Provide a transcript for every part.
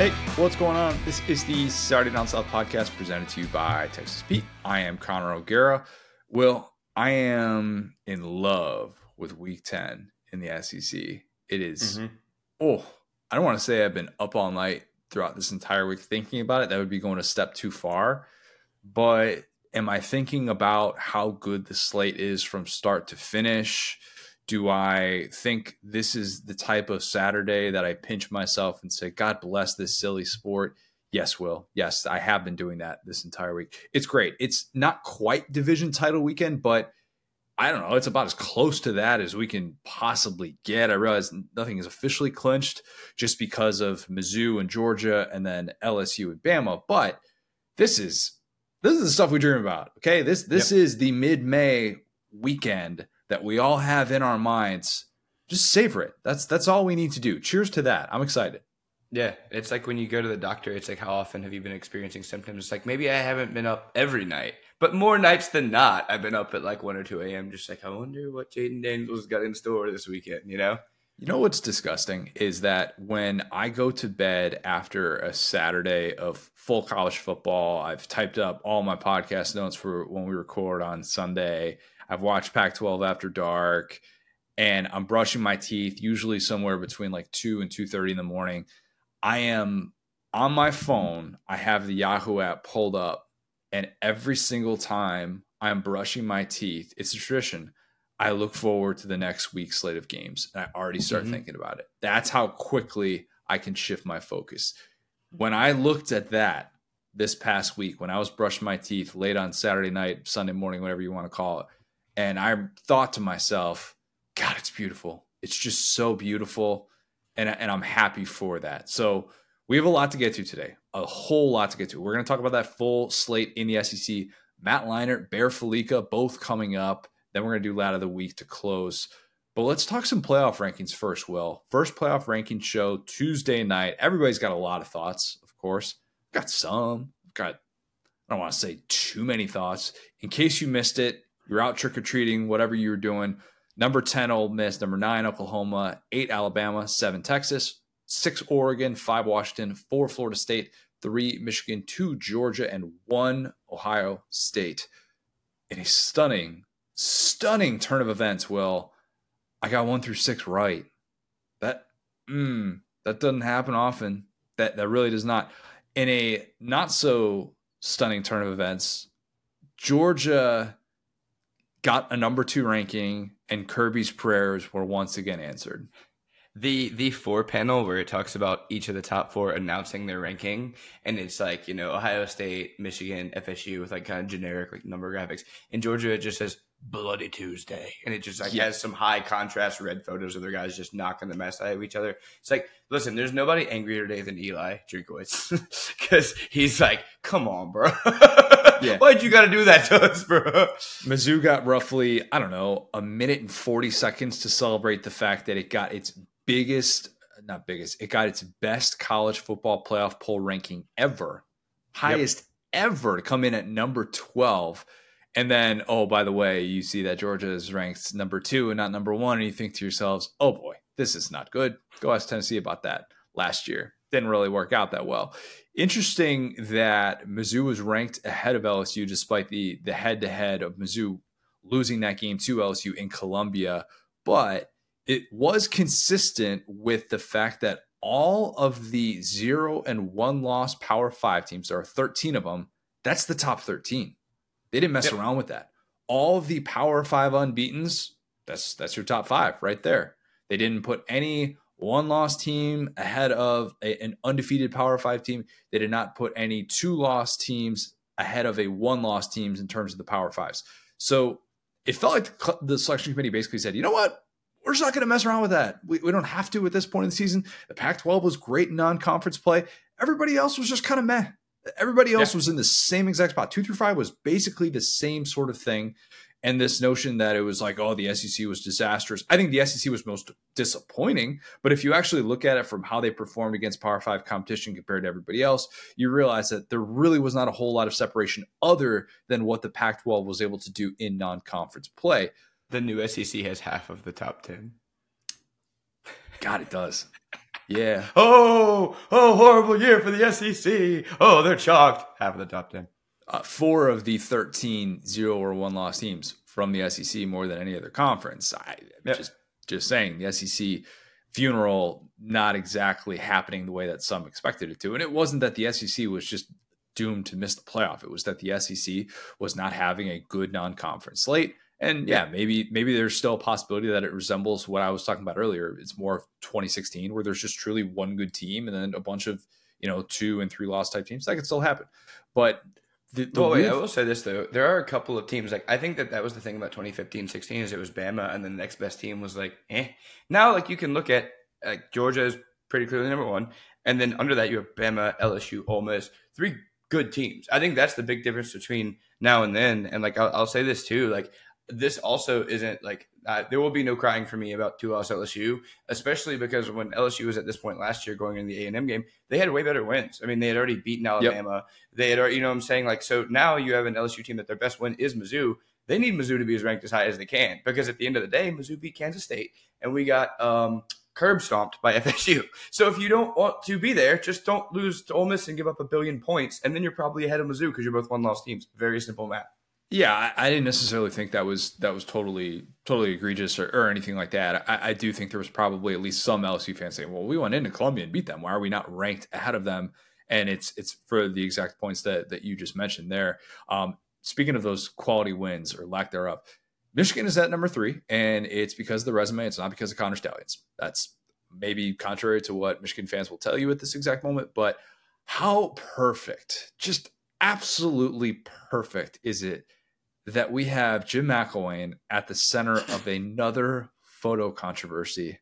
Hey, what's going on? This is the Saturday Down South podcast presented to you by Texas Pete. I am Connor O'Gara. Will, I am in love with week 10 in the SEC. It is, mm-hmm. oh, I don't want to say I've been up all night throughout this entire week thinking about it. That would be going a step too far. But am I thinking about how good the slate is from start to finish? Do I think this is the type of Saturday that I pinch myself and say, God bless this silly sport? Yes, Will. Yes, I have been doing that this entire week. It's great. It's not quite division title weekend, but I don't know. It's about as close to that as we can possibly get. I realize nothing is officially clinched just because of Mizzou and Georgia and then LSU and Bama, but this is this is the stuff we dream about. Okay. This this yep. is the mid-May weekend that we all have in our minds, just savor it. That's that's all we need to do. Cheers to that. I'm excited. Yeah, it's like when you go to the doctor, it's like how often have you been experiencing symptoms? It's like maybe I haven't been up every night, but more nights than not, I've been up at like one or two a.m. Just like I wonder what Jayden Daniels got in store this weekend. You know. You know what's disgusting is that when I go to bed after a Saturday of full college football, I've typed up all my podcast notes for when we record on Sunday. I've watched Pac 12 after dark and I'm brushing my teeth, usually somewhere between like 2 and 2:30 in the morning. I am on my phone, I have the Yahoo app pulled up, and every single time I'm brushing my teeth, it's a tradition. I look forward to the next week's slate of games and I already start mm-hmm. thinking about it. That's how quickly I can shift my focus. When I looked at that this past week, when I was brushing my teeth late on Saturday night, Sunday morning, whatever you want to call it, and I thought to myself, God, it's beautiful. It's just so beautiful. And, and I'm happy for that. So we have a lot to get to today, a whole lot to get to. We're going to talk about that full slate in the SEC. Matt Leinart, Bear Fallica, both coming up. Then we're going to do Lad of the Week to close. But let's talk some playoff rankings first, Will. First playoff ranking show Tuesday night. Everybody's got a lot of thoughts, of course. Got some. Got, I don't want to say too many thoughts. In case you missed it, you're out trick or treating, whatever you were doing. Number 10, Ole Miss. Number nine, Oklahoma. Eight, Alabama. Seven, Texas. Six, Oregon. Five, Washington. Four, Florida State. Three, Michigan. Two, Georgia. And one, Ohio State. In a stunning, stunning turn of events, Will, I got one through six right. That, mm, that doesn't happen often. That, that really does not. In a not so stunning turn of events, Georgia got a number two ranking, and Kirby's prayers were once again answered. The the four panel where it talks about each of the top four announcing their ranking, and it's like you know Ohio State, Michigan, FSU with like kind of generic like number graphics. In Georgia, it just says Bloody Tuesday, and it just like yeah. has some high contrast red photos of their guys just knocking the mess out of each other. It's like, listen, there's nobody angrier today than Eli Drinkwitz because he's like, come on, bro. yeah. Why'd you got to do that to us, bro? Mizzou got roughly, I don't know, a minute and 40 seconds to celebrate the fact that it got its biggest, not biggest, it got its best college football playoff poll ranking ever, highest yep. ever to come in at number 12. And then, oh, by the way, you see that Georgia is ranked number two and not number one, and you think to yourselves, oh boy, this is not good. Go ask Tennessee about that last year. Didn't really work out that well. Interesting that Mizzou was ranked ahead of LSU despite the the head to head of Mizzou losing that game to LSU in Columbia, but it was consistent with the fact that all of the zero and one loss Power Five teams, there are 13 of them, that's the top 13. They didn't mess yep. around with that. All of the Power Five unbeaten's, that's that's your top five right there. They didn't put any one loss team ahead of a, an undefeated Power Five team. They did not put any two loss teams ahead of a one loss teams in terms of the Power Fives. So it felt like the, the selection committee basically said, you know what? We're just not going to mess around with that. We, we don't have to at this point in the season. The Pac 12 was great non conference play. Everybody else was just kind of meh. Everybody else yeah. was in the same exact spot. Two through five was basically the same sort of thing and this notion that it was like, oh, the SEC was disastrous. I think the SEC was most disappointing. But if you actually look at it from how they performed against Power Five competition compared to everybody else, you realize that there really was not a whole lot of separation other than what the Pac 12 was able to do in non conference play. The new SEC has half of the top 10. God, it does. Yeah. Oh, oh, horrible year for the SEC. Oh, they're chalked. Half of the top 10. Uh, four of the 13 zero or one loss teams from the SEC more than any other conference. I yep. just just saying the SEC funeral not exactly happening the way that some expected it to. And it wasn't that the SEC was just doomed to miss the playoff. It was that the SEC was not having a good non-conference slate. And yeah, maybe maybe there's still a possibility that it resembles what I was talking about earlier. It's more of 2016 where there's just truly one good team and then a bunch of, you know, two and three loss type teams. That could still happen. But the, the well, wait, I will say this though: there are a couple of teams like I think that that was the thing about 2015-16 is it was Bama, and then the next best team was like, eh. Now, like you can look at like Georgia is pretty clearly number one, and then under that you have Bama, LSU, Ole Miss, three good teams. I think that's the big difference between now and then. And like I'll, I'll say this too: like this also isn't like uh, there will be no crying for me about two loss LSU, especially because when LSU was at this point last year going in the A and M game, they had way better wins. I mean, they had already beaten Alabama. Yep. They had, already, you know, what I'm saying like so now you have an LSU team that their best win is Mizzou. They need Mizzou to be as ranked as high as they can because at the end of the day, Mizzou beat Kansas State, and we got um, curb stomped by FSU. So if you don't want to be there, just don't lose to Ole Miss and give up a billion points, and then you're probably ahead of Mizzou because you're both one loss teams. Very simple math. Yeah, I, I, didn't necessarily think that was that was totally totally egregious or, or anything like that. I, I, do think there was probably at least some LSU fans saying, "Well, we went into Columbia and beat them. Why are we not ranked ahead of them?" And it's it's for the exact points that that you just mentioned there. Um, speaking of those quality wins or lack thereof, Michigan is at number three, and it's because of the resume. It's not because of Connor Stalions. That's maybe contrary to what Michigan fans will tell you at this exact moment, but how perfect, just absolutely perfect is it that we have Jim McElwain at the center of another photo controversy.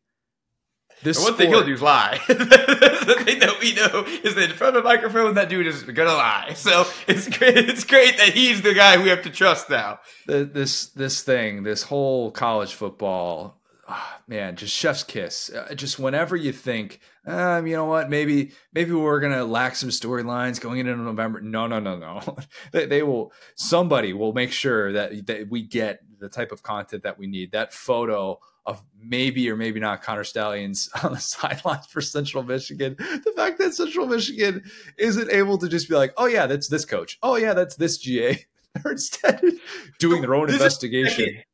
This one thing he'll do is lie. the thing that we know is that in front of a microphone, that dude is gonna lie. So it's great. It's great that he's the guy we have to trust now. The, this this thing, this whole college football oh, man, just chef's kiss. Uh, just whenever you think, um, you know what, maybe maybe we're gonna lack some storylines going into November. No, no, no, no. they, they, will. Somebody will make sure that that we get the type of content that we need. That photo of maybe or maybe not Connor Stalions on the sidelines for Central Michigan. The fact that Central Michigan isn't able to just be like, oh yeah, that's this coach. Oh yeah, that's this GA. They're instead doing their own this investigation. Is-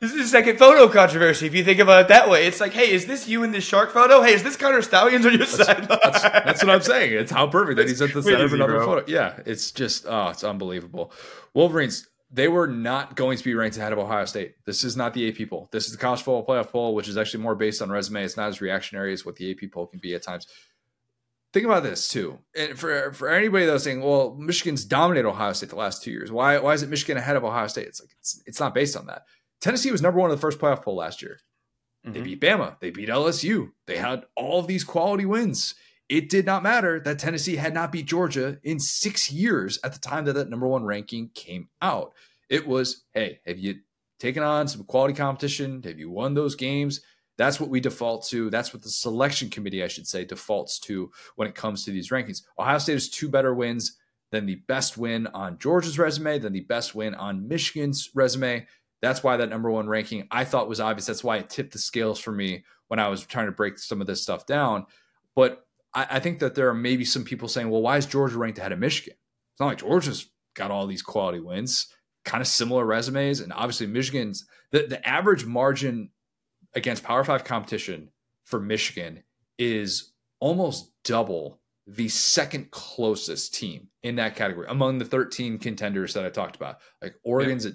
this is the second photo controversy. If you think about it that way, it's like, hey, is this you in this shark photo? Hey, is this Connor Stalions on your that's, side? That's, that's, what I'm saying. It's how perfect that he's at the center of another bro. photo. Yeah, it's just, oh, it's unbelievable. Wolverines, they were not going to be ranked ahead of Ohio State. This is not the AP poll. This is the college football playoff poll, which is actually more based on resume. It's not as reactionary as what the AP poll can be at times. Think about this too. And for for anybody that's saying, well, Michigan's dominated Ohio State the last two years. Why why is it Michigan ahead of Ohio State? It's like it's it's not based on that. Tennessee was number one in the first playoff poll last year. Mm-hmm. They beat Bama. They beat LSU. They had all of these quality wins. It did not matter that Tennessee had not beat Georgia in six years at the time that that number one ranking came out. It was, hey, have you taken on some quality competition? Have you won those games? That's what we default to. That's what the selection committee, I should say, defaults to when it comes to these rankings. Ohio State has two better wins than the best win on Georgia's resume, than the best win on Michigan's resume. That's why that number one ranking I thought was obvious. That's why it tipped the scales for me when I was trying to break some of this stuff down. But I, I think that there are maybe some people saying, well, why is Georgia ranked ahead of Michigan? It's not like Georgia's got all these quality wins, kind of similar resumes. And obviously, Michigan's the, the average margin against Power Five competition for Michigan is almost double the second closest team in that category among the 13 contenders that I talked about. Like Oregon's at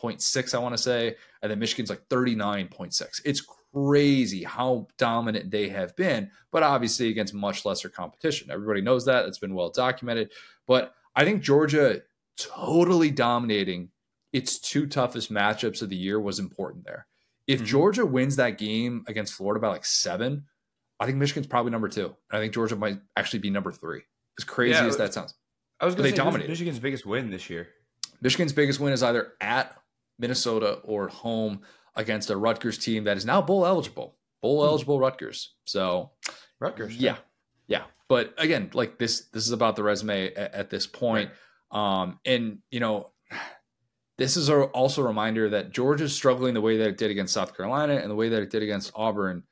20.6, I want to say, and then Michigan's like 39.6. It's crazy how dominant they have been, but obviously against much lesser competition. Everybody knows that. It's been well documented. But I think Georgia totally dominating its two toughest matchups of the year was important there. If mm-hmm. Georgia wins that game against Florida by like seven, I think Michigan's probably number two. I think Georgia might actually be number three. As crazy yeah, as that sounds. I was going to say. Michigan's biggest win this year. Michigan's biggest win is either at Minnesota or home against a Rutgers team that is now bowl eligible. Bowl hmm. eligible Rutgers. So Rutgers. Yeah. Yeah. But again, like this this is about the resume at, at this point. Right. Um and you know this is a, also a reminder that Georgia's struggling the way that it did against South Carolina and the way that it did against Auburn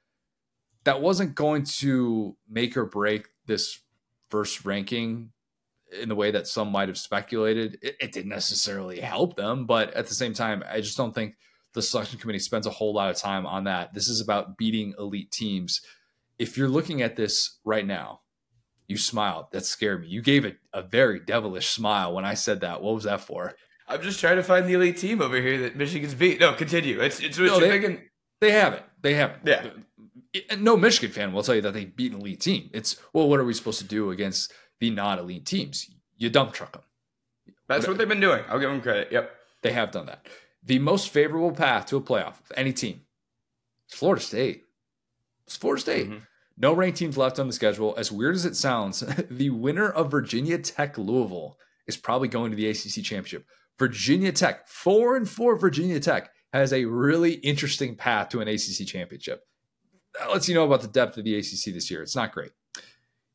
that wasn't going to make or break this first ranking in the way that some might have speculated. It, it, didn't necessarily help them, but at the same time, I just don't think the selection committee spends a whole lot of time on that. This is about beating elite teams. If you're looking at this right now, you smiled. That scared me. You gave it a very devilish smile when I said that. What was that for? I'm just trying to find the elite team over here that Michigan's beat. No, continue. It's it's no, they, thinking. they haven't. They haven't. Yeah. No Michigan fan will tell you that they beat an elite team. It's well, what are we supposed to do against the non-elite teams? You dump truck them. That's what they've been doing. I'll give them credit. Yep, they have done that. The most favorable path to a playoff of any team is Florida State. It's Florida State. Mm-hmm. No ranked teams left on the schedule. As weird as it sounds, the winner of Virginia Tech Louisville is probably going to the ACC championship. Virginia Tech, four and four Virginia Tech, has a really interesting path to an ACC championship. That lets you know about the depth of the ACC this year. It's not great.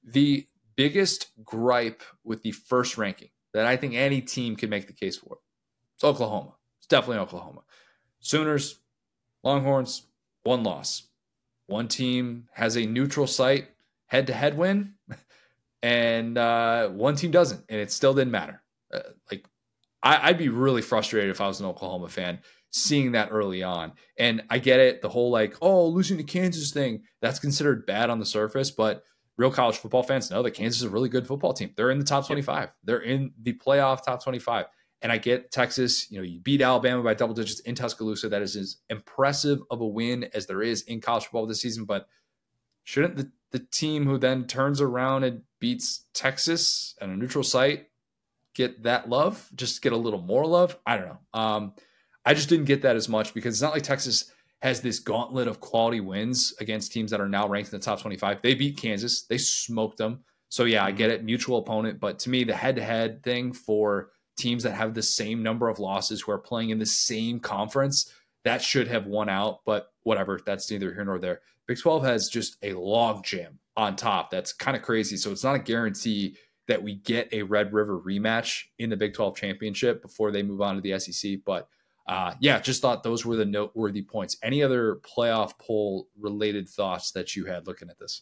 The biggest gripe with the first ranking that I think any team can make the case for it's Oklahoma. It's definitely Oklahoma. Sooners, Longhorns, one loss. One team has a neutral site head to head win, and uh, one team doesn't, and it still didn't matter. Uh, like, I, I'd be really frustrated if I was an Oklahoma fan seeing that early on. And I get it, the whole like, oh, losing to Kansas thing, that's considered bad on the surface, but real college football fans know that Kansas is a really good football team. They're in the top 25. They're in the playoff top 25. And I get Texas, you know, you beat Alabama by double digits in Tuscaloosa. That is as impressive of a win as there is in college football this season. But shouldn't the, the team who then turns around and beats Texas at a neutral site get that love? Just get a little more love? I don't know. Um, I just didn't get that as much because it's not like Texas has this gauntlet of quality wins against teams that are now ranked in the top 25. They beat Kansas, they smoked them. So, yeah, I mm-hmm. get it, mutual opponent. But to me, the head to head thing for teams that have the same number of losses who are playing in the same conference, that should have won out. But whatever, that's neither here nor there. Big 12 has just a log jam on top. That's kind of crazy. So it's not a guarantee that we get a Red River rematch in the Big 12 championship before they move on to the SEC. But uh, yeah, just thought those were the noteworthy points. Any other playoff poll related thoughts that you had looking at this?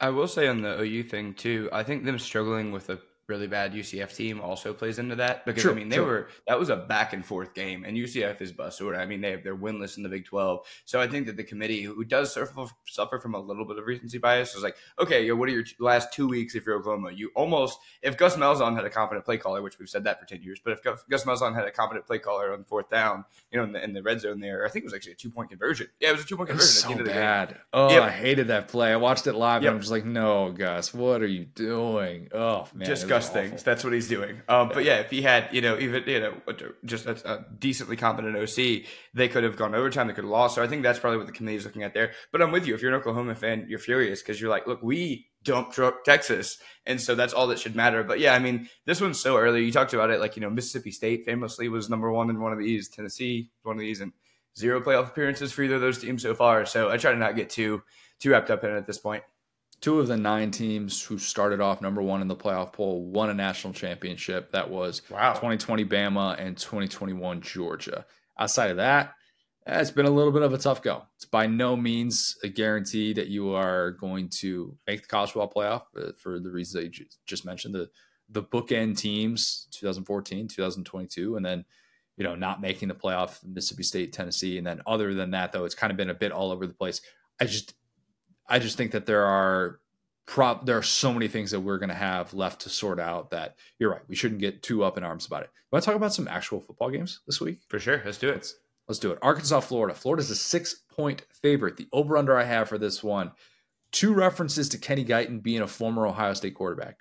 I will say on the OU thing too, I think them struggling with a really bad UCF team also plays into that because I mean they were that was a back and forth game and UCF is busted. I mean they have, they're winless in the Big Twelve, so I think that the committee who does suffer, suffer from a little bit of recency bias is like, okay, yo, what are your last two weeks if you're Oklahoma? You almost if Gus Malzahn had a competent play caller, which we've said that for ten years, but if Gus Malzahn had a competent play caller on fourth down, you know, in the, in the red zone there, I think it was actually a two point conversion. Yeah, it was a two point conversion. so bad. Oh, yeah. I hated that play. I watched it live yep. and I'm just like, no, Gus, what are you doing? Oh man, just Gus things. That's what he's doing. Um, but yeah, if he had, you know, even you know, just a, a, decently competent OC, they could have gone overtime. They could have lost. So I think that's probably what the committee is looking at there. But I'm with you. If you're an Oklahoma fan, you're furious because you're like, look, we truck Texas, and so that's all that should matter. But yeah, I mean, this one's so early. You talked about it, like you know, Mississippi State famously was number one in one of these. Tennessee, one of these, and zero playoff appearances for either of those teams so far. So I try to not get too too wrapped up in it at this point two of the nine teams who started off number one in the playoff poll won a national championship. That was wow. 2020 Bama and 2021 Georgia. Outside of that, eh, it's been a little bit of a tough go. It's by no means a guarantee that you are going to make the college football playoff uh, for the reasons that you just mentioned. The the bookend teams 2014, 2022, and then you know not making the playoff, Mississippi State, Tennessee, and then other than that, though, it's kind of been a bit all over the place. I just I just think that there are prop there are so many things that we're going to have left to sort out that you're right. We shouldn't get too up in arms about it. Want to talk about some actual football games this week? For sure. Let's do it. Let's, let's do it. Arkansas, Florida. Florida's a six point favorite. The over under I have for this one. Two references to Kenny Guiton being a former Ohio State quarterback.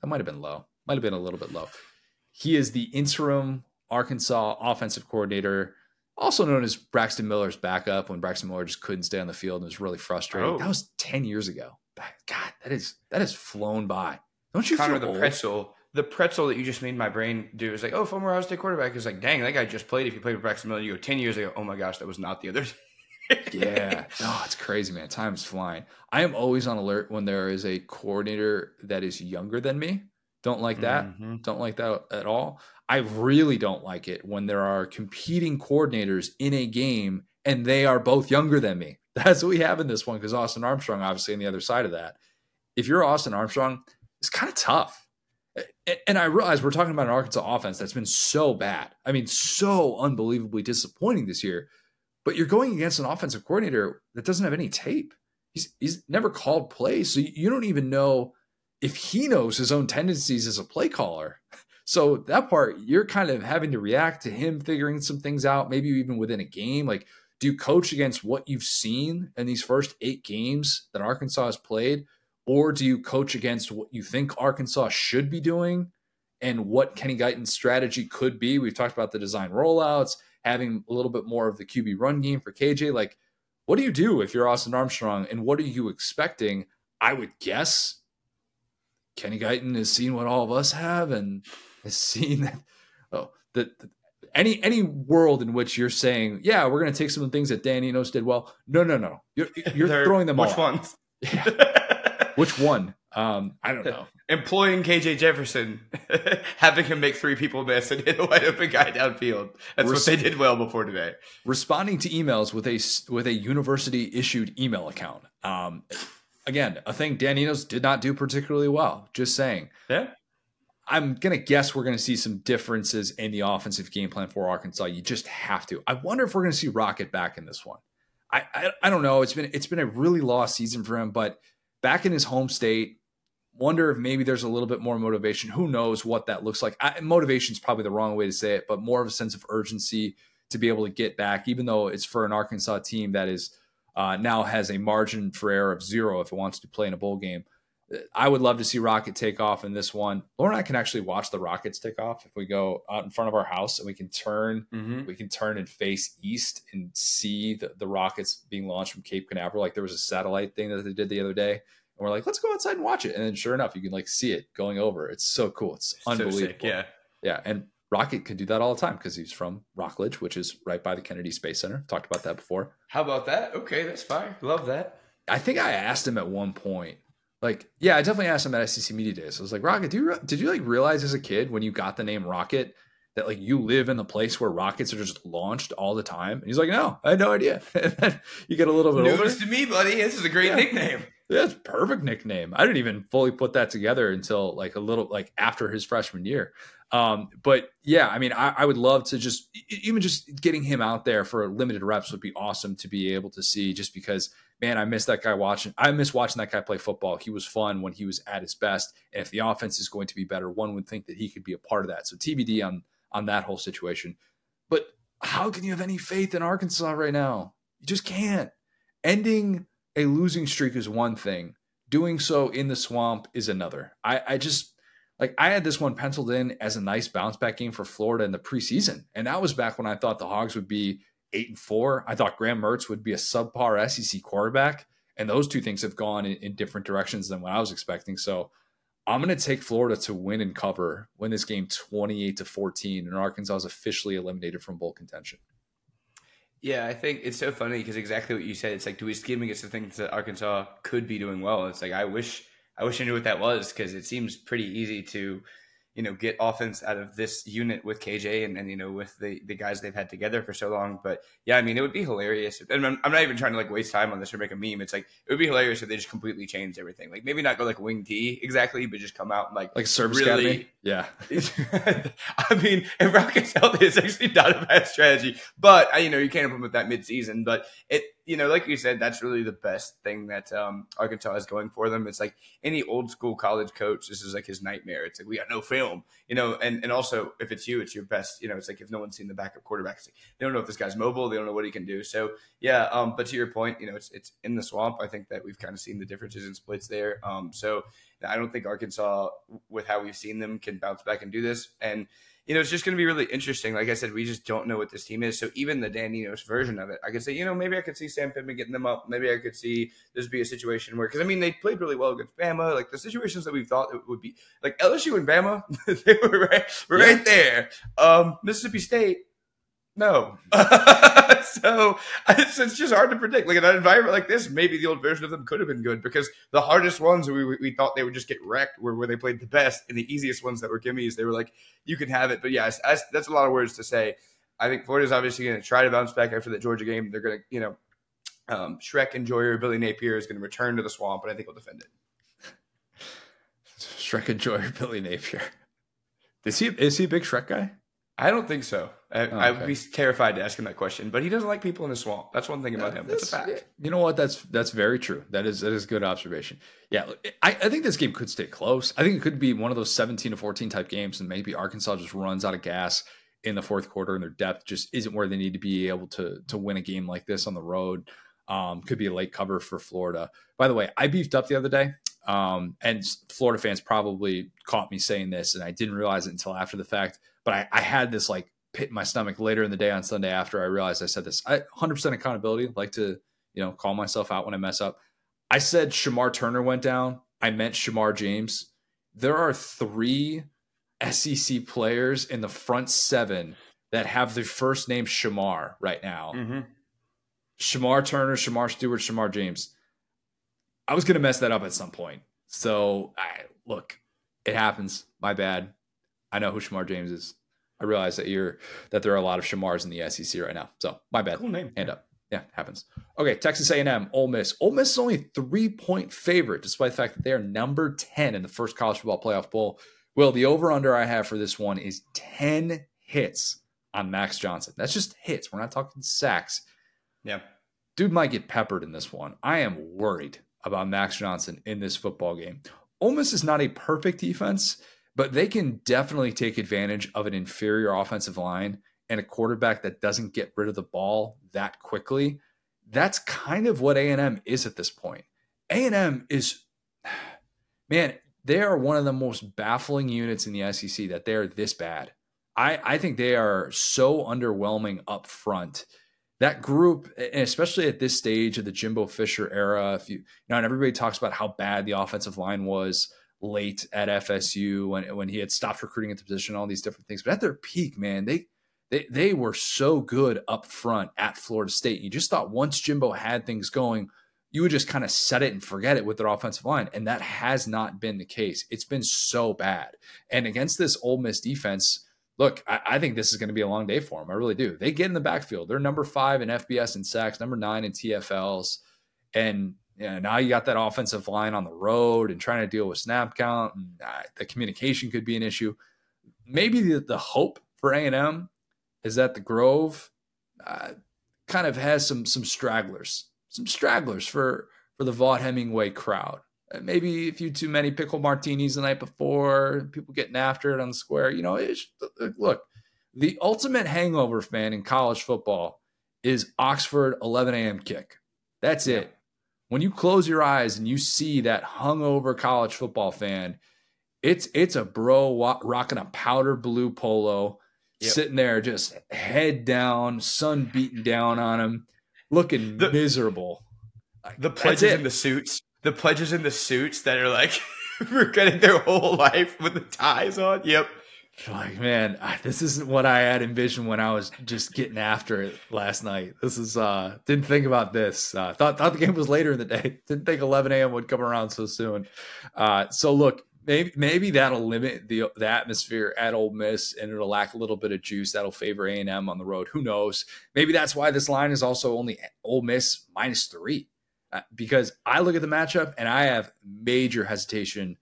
That might have been low. Might have been a little bit low. He is the interim Arkansas offensive coordinator also known as Braxton Miller's backup when Braxton Miller just couldn't stay on the field and was really frustrated. Oh. That was 10 years ago. God, that is that has flown by. Don't you Connor, feel the old? pretzel the pretzel that you just made my brain do is like, oh, former Ohio State quarterback is like, dang, that guy just played. If you played with Braxton Miller, you go 10 years ago, oh my gosh, that was not the other yeah. No, it's crazy, man. Time's flying. I am always on alert when there is a coordinator that is younger than me. Don't like that. Mm-hmm. Don't like that at all. I really don't like it when there are competing coordinators in a game and they are both younger than me. That's what we have in this one because Austin Armstrong, obviously, on the other side of that. If you're Austin Armstrong, it's kind of tough. And I realize we're talking about an Arkansas offense that's been so bad. I mean, so unbelievably disappointing this year. But you're going against an offensive coordinator that doesn't have any tape. He's he's never called plays, so you don't even know if he knows his own tendencies as a play caller. So that part, you're kind of having to react to him figuring some things out, maybe even within a game. Like, do you coach against what you've seen in these first eight games that Arkansas has played? Or do you coach against what you think Arkansas should be doing and what Kenny Guiton's strategy could be? We've talked about the design rollouts, having a little bit more of the QB run game for KJ. Like, what do you do if you're Austin Armstrong and what are you expecting? I would guess Kenny Guiton has seen what all of us have and has seen that. Oh that any any world in which you're saying yeah we're going to take some of the things that Dan Enos did well. No no no. You're, you're throwing them which all ones? Yeah. which one? Um I don't know. Employing KJ Jefferson having him make three people miss and hit a wide open guy downfield. That's Res- what they did well before today. Responding to emails with a with a university issued email account. Um again a thing Dan Enos did not do particularly well. Just saying. Yeah I'm going to guess we're going to see some differences in the offensive game plan for Arkansas. You just have to. I wonder if we're going to see Rocket back in this one. I, I, I don't know. It's been it's been a really lost season for him, but back in his home state, wonder if maybe there's a little bit more motivation. Who knows what that looks like? motivation is probably the wrong way to say it, but more of a sense of urgency to be able to get back, even though it's for an Arkansas team that is uh, now has a margin for error of zero if it wants to play in a bowl game. I would love to see Rocket take off in this one. Laura and I can actually watch the Rockets take off if we go out in front of our house and we can turn, mm-hmm. we can turn and face east and see the, the Rockets being launched from Cape Canaveral. Like there was a satellite thing that they did the other day, and we're like, let's go outside and watch it. And then sure enough, you can like see it going over. It's so cool. It's unbelievable. So sick, yeah, yeah. And Rocket can do that all the time because he's from Rockledge, which is right by the Kennedy Space Center. Talked about that before. How about that? Okay, that's fine. Love that. I think I asked him at one point like, yeah, I definitely asked him at SEC Media Days. I was like, Rocket, do you re- did you like realize as a kid when you got the name Rocket that like you live in the place where rockets are just launched all the time? And he's like, no, I had no idea. and then you get a little bit News older. to me, buddy. This is a great yeah. nickname. Yeah, it's perfect nickname. I didn't even fully put that together until like a little like after his freshman year. Um, but yeah, I mean, I, I, would love to just even just getting him out there for limited reps would be awesome to be able to see. Just because, man, I miss that guy watching. I miss watching that guy play football. He was fun when he was at his best, and if the offense is going to be better, one would think that he could be a part of that. So TBD on on that whole situation. But how can you have any faith in Arkansas right now? You just can't. Ending a losing streak is one thing. Doing so in the swamp is another. I, I just like I had this one penciled in as a nice bounce back game for Florida in the preseason, and that was back when I thought the Hogs would be eight and four. I thought Graham Mertz would be a subpar SEC quarterback, and those two things have gone in, in different directions than what I was expecting. So I'm going to take Florida to win and cover, win this game 28 to 14, and Arkansas is officially eliminated from bowl contention. Yeah, I think it's so funny because exactly what you said. It's like, do we scheme against the things that Arkansas could be doing well? It's like I wish I wish I knew what that was because it seems pretty easy to you know get offense out of this unit with KJ and, and you know with the the guys they've had together for so long. But yeah, I mean it would be hilarious. and I'm, I'm, not even trying to like waste time on this or make a meme. It's like it would be hilarious if they just completely changed everything. Like maybe not go like wing T exactly, but just come out and like like service really. Yeah, I mean if Rockets healthy, it's actually not a bad strategy. But you know you can't implement that mid season. But it you know, like you said, that's really the best thing that um, Arkansas is going for them. It's like any old school college coach, this is like his nightmare. It's like we got no film, you know, and and also if it's you, it's your best. You know, it's like if no one's seen the backup quarterback, like they don't know if this guy's mobile, they don't know what he can do. So yeah, um, but to your point, you know, it's it's in the swamp. I think that we've kind of seen the differences in splits there. Um, so I don't think Arkansas, with how we've seen them, can bounce back and do this. And you know, it's just going to be really interesting. Like I said, we just don't know what this team is. So even the Dan Enos version of it, I could say, you know, maybe I could see Sam Pittman getting them up. Maybe I could see this be a situation where, because I mean, they played really well against Bama. Like the situations that we thought it would be, like LSU and Bama, they were right, right yeah. there. Um, Mississippi State, no. so it's, it's, just hard to predict. Like in an environment like this, maybe the old version of them could have been good because the hardest ones we, we thought they would just get wrecked were where they played the best, and the easiest ones that were gimmies, they were like, you can have it. But yeah, that's a lot of words to say. I think Florida's obviously going to try to bounce back after the Georgia game. They're going to, you know, Um, Shrek Enjoyer Billy Napier is going to return to the swamp, and I think he'll defend it. Shrek Enjoyer Billy Napier. Is he is he a big Shrek guy? I don't think so. I, Oh, I would be terrified to ask him that question, but he doesn't like people in the swamp. That's one thing about him. That's a fact. You know what? That's that's very true. That is that is good observation. Yeah, I, I think this game could stay close. I think it could be one of those seventeen to fourteen type games, and maybe Arkansas just runs out of gas in the fourth quarter, and their depth just isn't where they need to be able to to win a game like this on the road. Um, could be a late cover for Florida. By the way, I beefed up the other day, um, and Florida fans probably caught me saying this, and I didn't realize it until after the fact. But I, I had this like pit in my stomach later in the day on Sunday after I realized I said this. I 100% accountability. Like to you know call myself out when I mess up. I said Shemar Turner went down. I meant Shemar James. There are three SEC players in the front seven that have the first name Shemar right now. Mm-hmm. Shemar Turner, Shemar Stewart, Shemar James. I was going to mess that up at some point. So, I, look, it happens. My bad. I know who Shemar James is. I realize that you're that there are a lot of Shemars in the SEC right now. So, my bad. Cool name. Hand up. Yeah, happens. Okay, Texas A&M, Ole Miss. Ole Miss is only three-point favorite, despite the fact that they are number 10 in the first college football playoff bowl. Well, the over-under I have for this one is 10 hits on Max Johnson. That's just hits. We're not talking sacks Yeah. dude might get peppered in this one. I am worried about Max Johnson in this football game. Ole Miss is not a perfect defense, but they can definitely take advantage of an inferior offensive line and a quarterback that doesn't get rid of the ball that quickly. That's kind of what A&M is at this point. A&M is man, they are one of the most baffling units in the SEC that they're this bad. I, I think they are so underwhelming up front that group, and especially at this stage of the Jimbo Fisher era, if you, you know, and everybody talks about how bad the offensive line was late at FSU when when he had stopped recruiting at the position, all these different things. But at their peak, man, they they they were so good up front at Florida State. You just thought once Jimbo had things going, you would just kind of set it and forget it with their offensive line, and that has not been the case. It's been so bad, and against this Ole Miss defense look, I, I, think this is going to be a long day for them. I really do. They get in the backfield. They're number five in FBS and sacks, number nine in TFLs. And know, now you got that offensive line on the road and trying to deal with snap count. And uh, the communication could be an issue. Maybe the, the hope for A&M is that the Grove uh, kind of has some some stragglers, some stragglers for for the Vaught Hemingway crowd maybe a few too many pickle martinis the night before, people getting after it on the square. You know, it's, look, the ultimate hangover fan in college football is Oxford 11 a.m. kick. That's yeah. it. When you close your eyes and you see that hungover college football fan, it's it's a bro rocking a powder blue polo, yep. sitting there just head down, sun beating down on him, looking the, miserable. The pledges in the suits the pledges in the suits that are like forgetting their whole life with the ties on. Yep. Like, man, this isn't what I had envisioned when I was just getting after it last night. This is uh didn't think about this. Uh thought thought the game was later in the day. Didn't think 11 a.m. would come around so soon. Uh so look, maybe maybe that'll limit the the atmosphere at Ole Miss and it'll lack a little bit of juice. That'll favor A&M on the road. Who knows? Maybe that's why this line is also only Ole Miss minus three. Uh, because I look at the matchup and I have major hesitation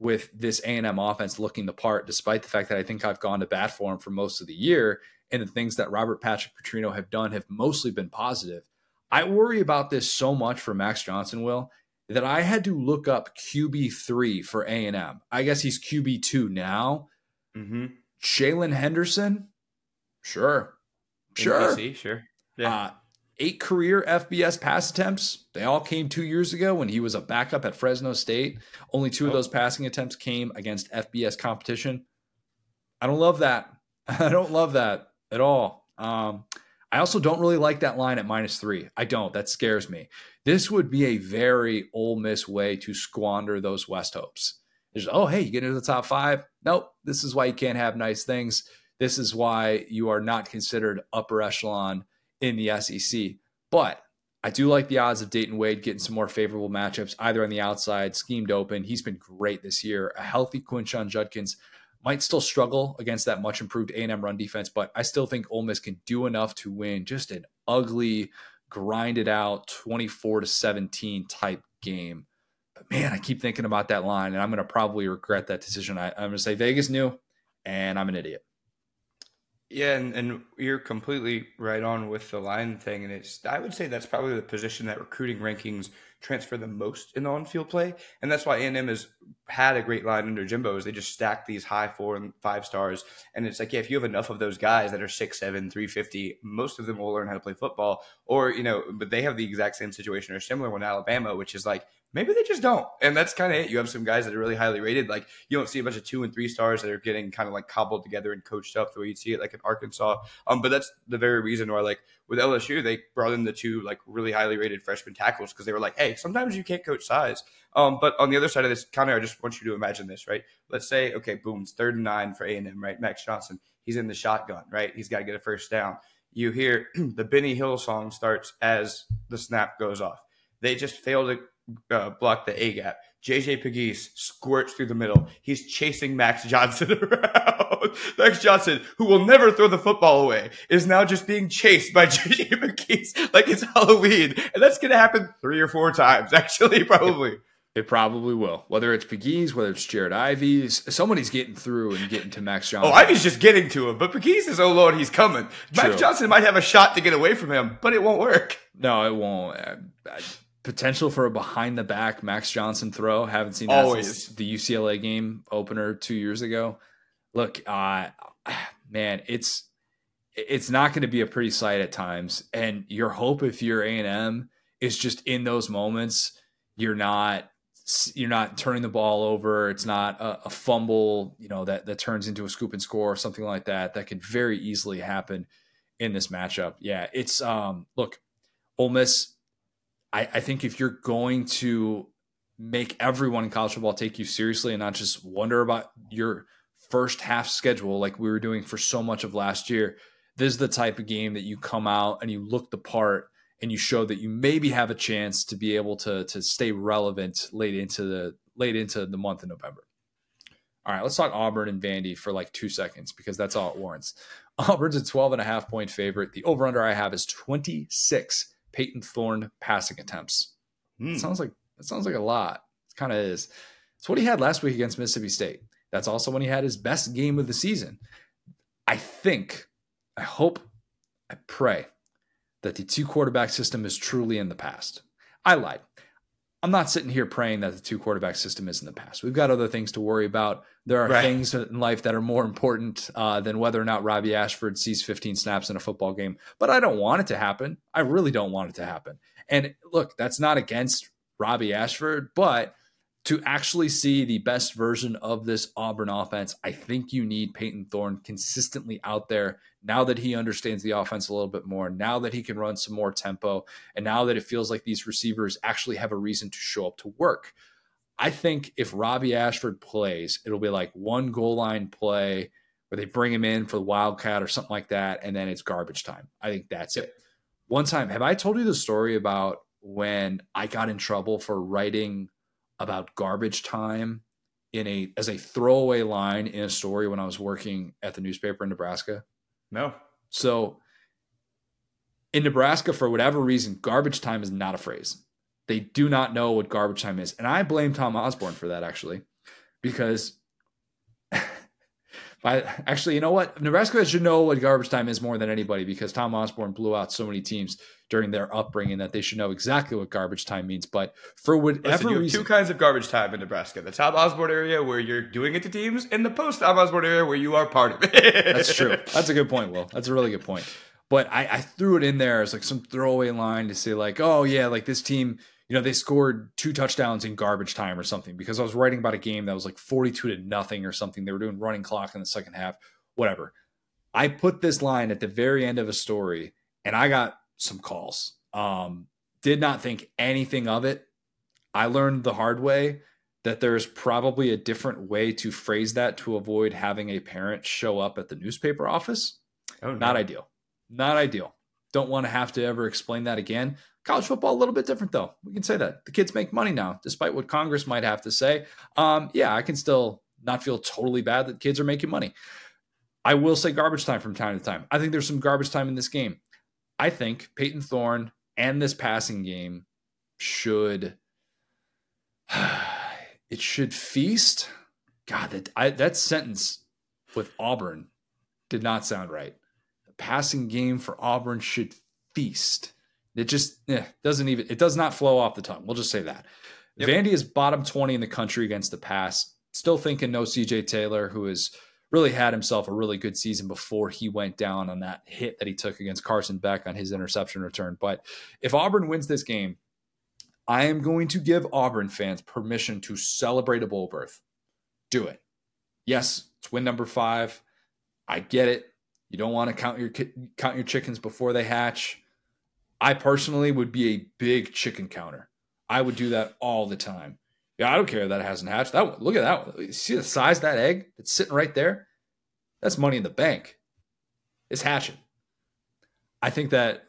with this A&M offense looking the part, despite the fact that I think I've gone to bat for him for most of the year, and the things that Robert Patrick Petrino have done have mostly been positive. I worry about this so much for Max Johnson, Will, that I had to look up QB three for A&M. I guess he's QB two now. Mm-hmm. Jaylen Henderson, sure, sure, NBC, sure, yeah. Uh, eight career FBS pass attempts. They all came two years ago when he was a backup at Fresno State. Only two oh. of those passing attempts came against FBS competition. I don't love that. I don't love that at all. Um, I also don't really like that line at minus three. I don't. That scares me. This would be a very Ole Miss way to squander those West hopes. There's, oh, hey, you get into the top five. Nope. This is why you can't have nice things. This is why you are not considered upper echelon in the SEC. But I do like the odds of Dayton Wade getting some more favorable matchups, either on the outside, schemed open. He's been great this year. A healthy Quinshon Judkins might still struggle against that much improved A&M run defense, but I still think Ole Miss can do enough to win just an ugly, grind it out 24 to 17 type game. But man, I keep thinking about that line, and I'm going to probably regret that decision. I, I'm going to say Vegas knew, and I'm an idiot. Yeah, and, and you're completely right on with the line thing. And it's I would say that's probably the position that recruiting rankings transfer the most in on-field play, and that's why A&M has had a great line under Jimbo. Is they just stack these high four and five stars, and it's like yeah, if you have enough of those guys that are six, seven, three fifty, most of them will learn how to play football. Or you know, but they have the exact same situation or similar one Alabama, which is like maybe they just don't. And that's kind of it. You have some guys that are really highly rated. Like you don't see a bunch of two and three stars that are getting kind of like cobbled together and coached up the way you see it like in Arkansas. Um, but that's the very reason why like with LSU, they brought in the two like really highly rated freshman tackles because they were like, hey, sometimes you can't coach size. Um, but on the other side of this, Connor, I just want you to imagine this, right? Let's say, okay, boom, it's third and nine for A&M, right? Max Johnson, he's in the shotgun, right? He's got to get a first down. You hear the Benny Hill song starts as the snap goes off. They just failed to uh, block the A gap. JJ Pegues squirts through the middle. He's chasing Max Johnson around. Max Johnson, who will never throw the football away, is now just being chased by JJ Pegues like it's Halloween. And that's going to happen three or four times, actually, probably. It probably will. Whether it's Pegues, whether it's Jared Ivey, somebody's getting through and getting to Max Johnson. Oh, Ivey's just getting to him, but Pegues is, oh Lord, he's coming. True. Max Johnson might have a shot to get away from him, but it won't work. No, it won't. I, I, potential for a behind the back Max Johnson throw. Haven't seen that Always. since the UCLA game opener two years ago. Look, uh, man, it's it's not going to be a pretty sight at times. And your hope if you're A and M is just in those moments, you're not you're not turning the ball over. It's not a, a fumble, you know, that that turns into a scoop and score or something like that. That could very easily happen in this matchup. Yeah, it's um look, Ole Miss I, I think if you're going to make everyone in college football take you seriously and not just wonder about your first half schedule like we were doing for so much of last year, this is the type of game that you come out and you look the part and you show that you maybe have a chance to be able to to stay relevant late into the late into the month of November. All right, let's talk Auburn and Vandy for like two seconds because that's all it warrants. Auburn's a 12 and a half point favorite. The over under I have is 26 Payton Thorne passing attempts. Mm. sounds like that sounds like a lot. It kind of is. It's what he had last week against Mississippi State. That's also when he had his best game of the season. I think, I hope, I pray that the two quarterback system is truly in the past. I lied. I'm not sitting here praying that the two quarterback system is in the past. We've got other things to worry about. There are right. things in life that are more important uh, than whether or not Robbie Ashford sees 15 snaps in a football game. But I don't want it to happen. I really don't want it to happen. And look, that's not against Robbie Ashford, but to actually see the best version of this Auburn offense, I think you need Payton Thorne consistently out there now that he understands the offense a little bit more, now that he can run some more tempo, and now that it feels like these receivers actually have a reason to show up to work. I think if Robbie Ashford plays, it'll be like one goal line play where they bring him in for the Wildcat or something like that, and then it's garbage time. I think that's it. One time, have I told you the story about when I got in trouble for writing about garbage time in a as a throwaway line in a story when I was working at the newspaper in Nebraska? No. So in Nebraska, for whatever reason, garbage time is not a phrase. They do not know what garbage time is. And I blame Tom Osborne for that actually, because actually, you know what? Nebraska should know what garbage time is more than anybody because Tom Osborne blew out so many teams during their upbringing that they should know exactly what garbage time means. But for whatever Listen, you have reason, two kinds of garbage time in Nebraska: the Tom Osborne area where you're doing it to teams, and the post Tom Osborne area where you are part of it. That's true. That's a good point, Will. That's a really good point. But I, I threw it in there as like some throwaway line to say like, oh yeah, like this team you know, they scored two touchdowns in garbage time or something because I was writing about a game that was like 42 to nothing or something. They were doing running clock in the second half, whatever. I put this line at the very end of a story and I got some calls. Um, did not think anything of it. I learned the hard way that there's probably a different way to phrase that to avoid having a parent show up at the newspaper office. Oh, no. Not ideal. Not ideal. Don't want to have to ever explain that again. College football, a little bit different, though. We can say that. The kids make money now, despite what Congress might have to say. Um, yeah, I can still not feel totally bad that kids are making money. I will say garbage time from time to time. I think there's some garbage time in this game. I think Payton Thorne and this passing game should it should feast. God, that I, that sentence with Auburn did not sound right. Passing game for Auburn should feast. It just eh, doesn't even it does not flow off the tongue. We'll just say that. Yep. Vandy is bottom 20 in the country against the pass. Still thinking no CJ Taylor, who has really had himself a really good season before he went down on that hit that he took against Carson Beck on his interception return. But if Auburn wins this game, I am going to give Auburn fans permission to celebrate a bowl berth. Do it. Yes, it's win number five. I get it. You don't want to count your count your chickens before they hatch. I personally would be a big chicken counter. I would do that all the time. Yeah, I don't care that it hasn't hatched. That one, look at that one. See the size of that egg that's sitting right there? That's money in the bank. It's hatching. I think that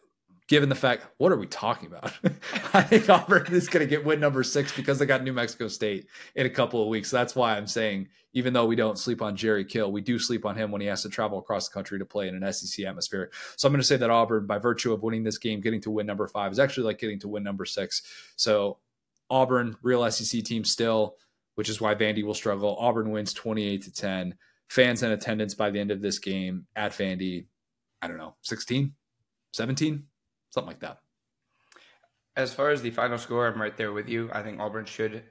given the fact, what are we talking about? I think Auburn is going to get win number six because they got New Mexico State in a couple of weeks. That's why I'm saying, even though we don't sleep on Jerry Kill, we do sleep on him when he has to travel across the country to play in an SEC atmosphere. So I'm going to say that Auburn, by virtue of winning this game, getting to win number five, is actually like getting to win number six. So Auburn, real SEC team still, which is why Vandy will struggle. Auburn wins 28 to 10. Fans in attendance by the end of this game at Vandy, I don't know, 16, 17 something like that. As far as the final score, I'm right there with you. I think Auburn should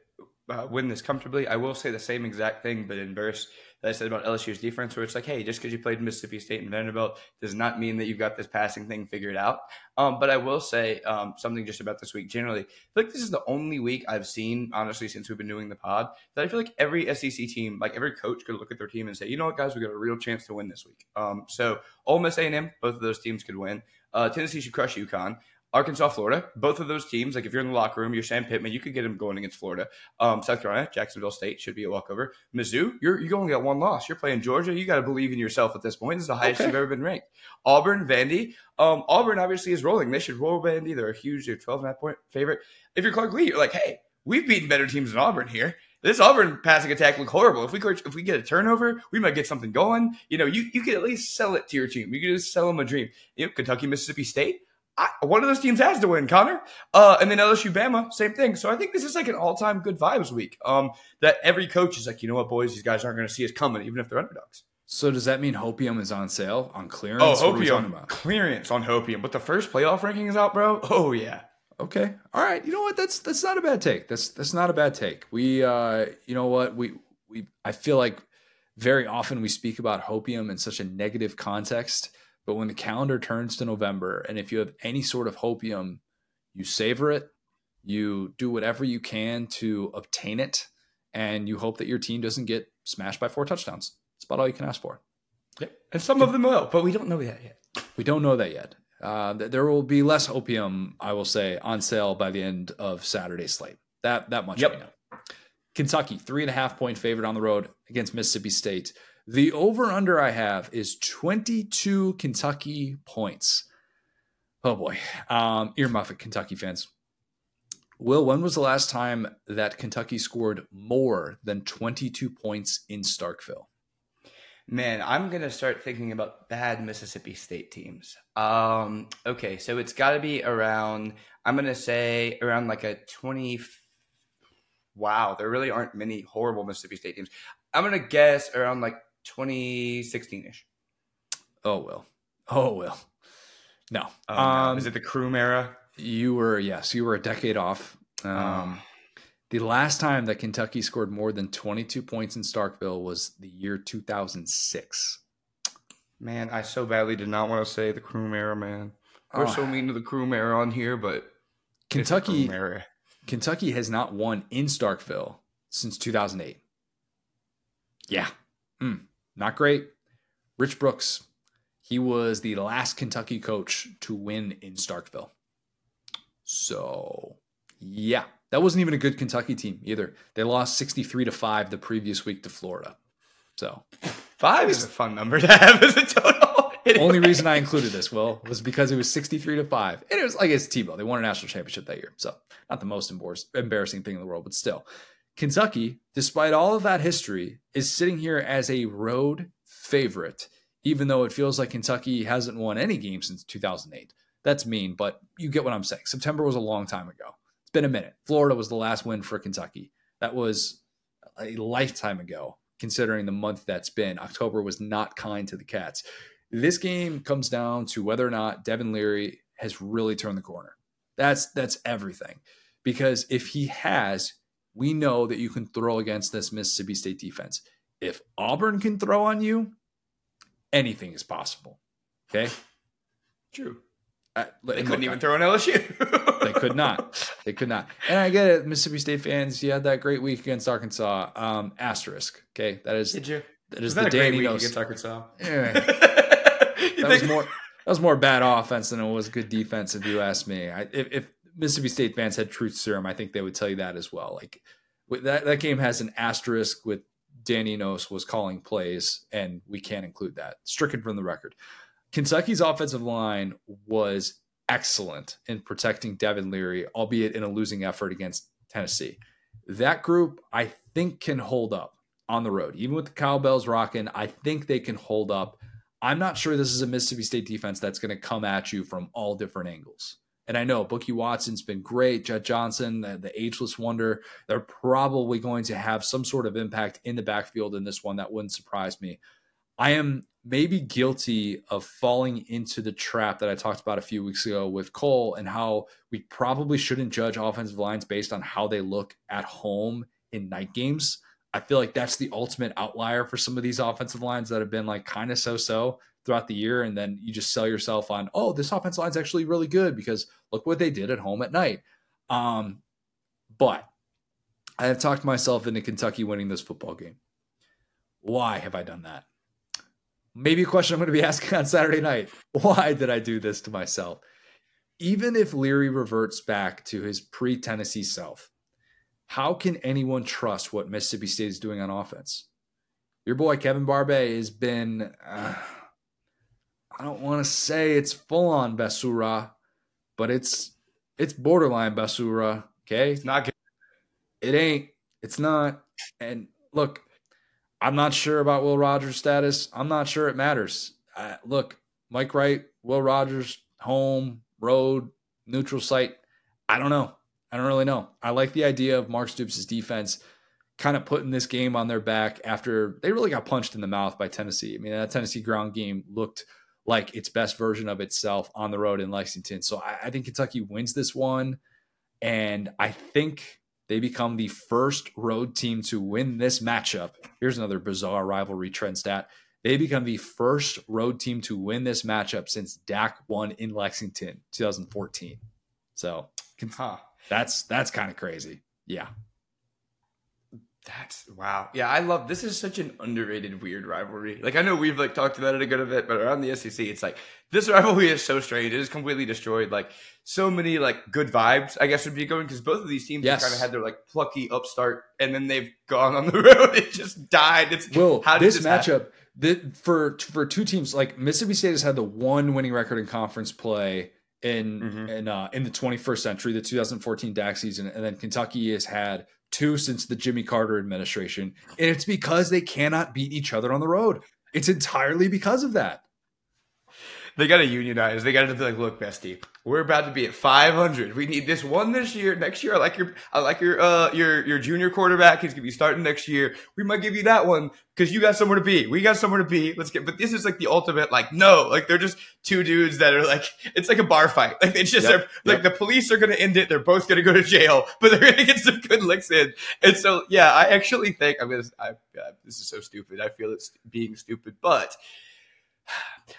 uh, win this comfortably. I will say the same exact thing, but in verse that I said about LSU's defense, where it's like, hey, just because you played Mississippi State and Vanderbilt does not mean that you've got this passing thing figured out. Um, but I will say um, something just about this week generally. I feel like this is the only week I've seen, honestly, since we've been doing the pod, that I feel like every SEC team, like every coach, could look at their team and say, you know what, guys, we got a real chance to win this week. Um, so Ole Miss A&M, both of those teams could win. Uh, Tennessee should crush UConn. Arkansas, Florida, both of those teams, like if you're in the locker room, you're Sam Pittman, you could get them going against Florida. Um, South Carolina, Jacksonville State should be a walkover. Mizzou, you're you only got one loss. You're playing Georgia. You got to believe in yourself at this point. This is the highest okay. you've ever been ranked. Auburn, Vandy. Um, Auburn obviously is rolling. They should roll Vandy. They're a huge, they're 12 and a half point favorite. If you're Clark Lea, you're like, hey, we've beaten better teams than Auburn here. This Auburn passing attack look horrible. If we if we get a turnover, we might get something going. You know, you you could at least sell it to your team. You could just sell them a dream. You know, Kentucky, Mississippi State I, one of those teams has to win, Connor. Uh, and then LSU, Bama, same thing. So I think this is like an all-time good vibes week. Um, that every coach is like, you know what, boys, these guys aren't going to see us coming, even if they're underdogs. So does that mean Hopium is on sale on clearance? Oh, Hopium clearance on Hopium, but the first playoff ranking is out, bro. Oh yeah. Okay. All right. You know what? That's that's not a bad take. That's that's not a bad take. We uh, you know what we we I feel like very often we speak about Hopium in such a negative context but when the calendar turns to November, and if you have any sort of hopium, you savor it, you do whatever you can to obtain it, and you hope that your team doesn't get smashed by four touchdowns. That's about all you can ask for. Yep. And some of them will, but we don't know that yet. We don't know that yet. Uh, there will be less opium, I will say, on sale by the end of Saturday's slate. That that much yep. we know. Kentucky, three and a half point favorite on the road against Mississippi State. The over under I have is 22 Kentucky points. Oh boy. Um, earmuff it, Kentucky fans. Will, when was the last time that Kentucky scored more than 22 points in Starkville? Man, I'm going to start thinking about bad Mississippi State teams. Um, okay, so it's got to be around, I'm going to say around like a 20. Wow, there really aren't many horrible Mississippi State teams. I'm going to guess around like 2016 ish. Oh well. Oh well. No. Oh, um, no. Is it the Croom era? You were yes, you were a decade off. Um, oh. The last time that Kentucky scored more than 22 points in Starkville was the year 2006. Man, I so badly did not want to say the Croom era, man. We're oh. so mean to the Croom era on here, but Kentucky Kentucky has not won in Starkville since 2008. Yeah. Mm. Not great. Rich Brooks, he was the last Kentucky coach to win in Starkville. So, yeah, that wasn't even a good Kentucky team either. They lost 63 to 5 the previous week to Florida. So, five is a fun number to have as a total. Anyway. Only reason I included this, Will, was because it was 63 to 5. And it was like it's Tebow. They won a national championship that year. So, not the most embarrassing thing in the world, but still. Kentucky, despite all of that history, is sitting here as a road favorite, even though it feels like Kentucky hasn't won any game since 2008. That's mean, but you get what I'm saying. September was a long time ago. It's been a minute. Florida was the last win for Kentucky. That was a lifetime ago, considering the month that's been. October was not kind to the Cats. This game comes down to whether or not Devin Leary has really turned the corner. That's that's everything. Because if he has, we know that you can throw against this Mississippi State defense. If Auburn can throw on you, anything is possible. Okay? True. They couldn't look, even throw an LSU. they could not. They could not. And I get it, Mississippi State fans. You had that great week against Arkansas. Um, asterisk. Okay, that is Did you? that is the that great week knows. against Arkansas? Anyway, that was think- more that was more bad offense than it was good defense. If you ask me, I, if, if Mississippi State fans had truth serum, I think they would tell you that as well. Like with that that game has an asterisk with Dan Enos was calling plays, and we can't include that. Stricken from the record. Kentucky's offensive line was excellent in protecting Devin Leary, albeit in a losing effort against Tennessee. That group, I think, can hold up on the road. Even with the cowbells rocking, I think they can hold up. I'm not sure this is a Mississippi State defense that's going to come at you from all different angles. And I know Bookie Watson's been great. Jett Johnson, the, the ageless wonder, they're probably going to have some sort of impact in the backfield in this one. That wouldn't surprise me. I am maybe guilty of falling into the trap that I talked about a few weeks ago with Cole and how we probably shouldn't judge offensive lines based on how they look at home in night games. I feel like that's the ultimate outlier for some of these offensive lines that have been like kind of so so throughout the year. And then you just sell yourself on, oh, this offensive line's actually really good because look what they did at home at night. Um, but I have talked myself into Kentucky winning this football game. Why have I done that? Maybe a question I'm going to be asking on Saturday night. Why did I do this to myself? Even if Leary reverts back to his pre Tennessee self, how can anyone trust what Mississippi State is doing on offense? Your boy Kevin Barbay has been, uh, I don't want to say it's full on Basura, but it's it's borderline Basura. Okay, It's not good. it ain't. It's not. And look, I'm not sure about Will Rogers' status. I'm not sure it matters. Uh, look, Mike Wright, Will Rogers, home, road, neutral site. I don't know. I don't really know. I like the idea of Mark Stoops' defense kind of putting this game on their back after they really got punched in the mouth by Tennessee. I mean, that Tennessee ground game looked like its best version of itself on the road in Lexington. So I, I think Kentucky wins this one. And I think they become the first road team to win this matchup. Here's another bizarre rivalry trend stat. They become the first road team to win this matchup since Dak won in Lexington 2014. So Huh. that's that's kind of crazy. Yeah. That's wow. Yeah, I love this is such an underrated weird rivalry. Like I know we've like talked about it a good bit, but around the SEC, it's like this rivalry is so strange. It is completely destroyed. Like so many like good vibes, I guess would be going because both of these teams Yes. kind of had their like plucky upstart, and then they've gone on the road. It just died. It's Will how did this this matchup the, for for two teams like Mississippi State has had the one winning record in conference play in Mhm. in uh, in the 21st century, the 2014 Dak season, and then Kentucky has had two since the Jimmy Carter administration, and it's because they cannot beat each other on the road. It's entirely because of that. They got to unionize. They got to be like, look, bestie, we're about to be at 500. We need this one this year. Next year, I like your, I like your, uh, your, your junior quarterback. He's gonna be starting next year. We might give you that one because you got somewhere to be. We got somewhere to be. Let's get. But this is like the ultimate. Like, no, like they're just two dudes that are like, it's like a bar fight. Like it's just Yep, like the police are gonna end it. They're both gonna go to jail, but they're gonna get some good licks in. And so, yeah, I actually think I mean, I, God, this is so stupid. I feel it's being stupid, but.